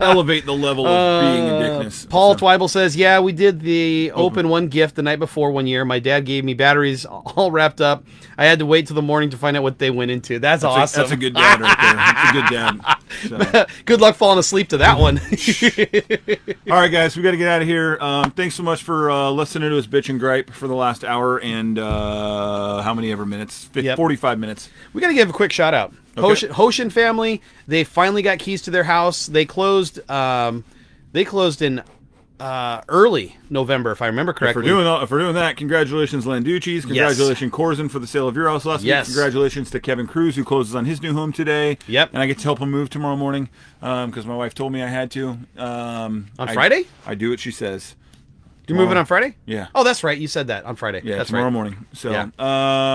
[SPEAKER 2] Elevate the level of being a dickness.
[SPEAKER 1] Uh, Paul
[SPEAKER 2] So-
[SPEAKER 1] Twyble says, "Yeah, we did the open one gift the night before one year. My dad gave me batteries all wrapped up. I had to wait till the morning to find out what they went into. That's,
[SPEAKER 2] That's a-
[SPEAKER 1] awesome.
[SPEAKER 2] that's a good dad right there. That's a good dad. So.
[SPEAKER 1] good luck falling asleep to that one.
[SPEAKER 2] All right, guys, we got to get out of here. Um, thanks so much for uh, listening to us bitch and gripe for the last hour and uh, how many ever minutes? Fif-
[SPEAKER 1] Yep.
[SPEAKER 2] 45 minutes.
[SPEAKER 1] we got to give a quick shout out.
[SPEAKER 2] Okay.
[SPEAKER 1] Hoshin, Hoshin family, they finally got keys to their house. They closed. Um, they closed in uh, early November, if I remember
[SPEAKER 2] If we're
[SPEAKER 1] correctly.
[SPEAKER 2] doing if we're doing that, congratulations Landucci's, congratulations Corson for the sale of your house last
[SPEAKER 1] Yes.
[SPEAKER 2] week. Congratulations to Kevin Cruz who closes on his new home today.
[SPEAKER 1] Yep.
[SPEAKER 2] And I get to help him move tomorrow morning because my wife told me I had to. Um,
[SPEAKER 1] On
[SPEAKER 2] I-
[SPEAKER 1] Friday?
[SPEAKER 2] I do what she says.
[SPEAKER 1] You're moving on Friday?
[SPEAKER 2] Yeah.
[SPEAKER 1] Oh, that's right. You said that on Friday.
[SPEAKER 2] Yeah,
[SPEAKER 1] that's
[SPEAKER 2] tomorrow
[SPEAKER 1] right.
[SPEAKER 2] morning. So,
[SPEAKER 1] Yeah.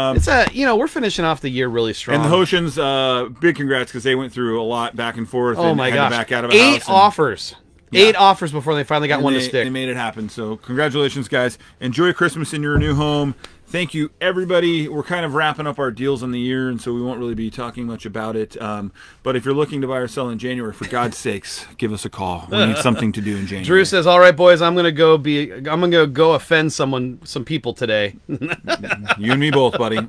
[SPEAKER 2] um,
[SPEAKER 1] It's a you know we're finishing off the year really strong.
[SPEAKER 2] and the Hoshins, uh, big congrats because they went through a lot back and forth.
[SPEAKER 1] Oh
[SPEAKER 2] and
[SPEAKER 1] my gosh!
[SPEAKER 2] Back out of
[SPEAKER 1] Eight
[SPEAKER 2] house and-
[SPEAKER 1] offers. Eight offers before they finally got
[SPEAKER 2] and
[SPEAKER 1] one
[SPEAKER 2] they,
[SPEAKER 1] to stick.
[SPEAKER 2] They made it happen. So congratulations, guys. Enjoy Christmas in your new home. Thank you, everybody. We're kind of wrapping up our deals on the year, and so we won't really be talking much about it. Um, but if you're looking to buy or sell in January, for God's sakes, give us a call. We need something to do in January.
[SPEAKER 1] Drew says, "All right, boys, I'm gonna go be. I'm gonna go offend someone, some people today.
[SPEAKER 2] You and me both, buddy.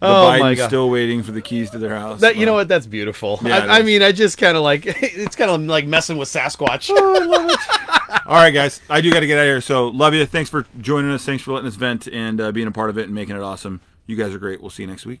[SPEAKER 2] The
[SPEAKER 1] Oh, my God.
[SPEAKER 2] still waiting for the keys to their house.
[SPEAKER 1] that you know what? That's beautiful.
[SPEAKER 2] Yeah,
[SPEAKER 1] I, I mean, I just kind of like it's kind of like messing with Sasquatch.
[SPEAKER 2] All right, guys. I do got to get out of here. So love you. Thanks for joining us. Thanks for letting us vent and uh, being a part of it and making it awesome. You guys are great. We'll see you next week.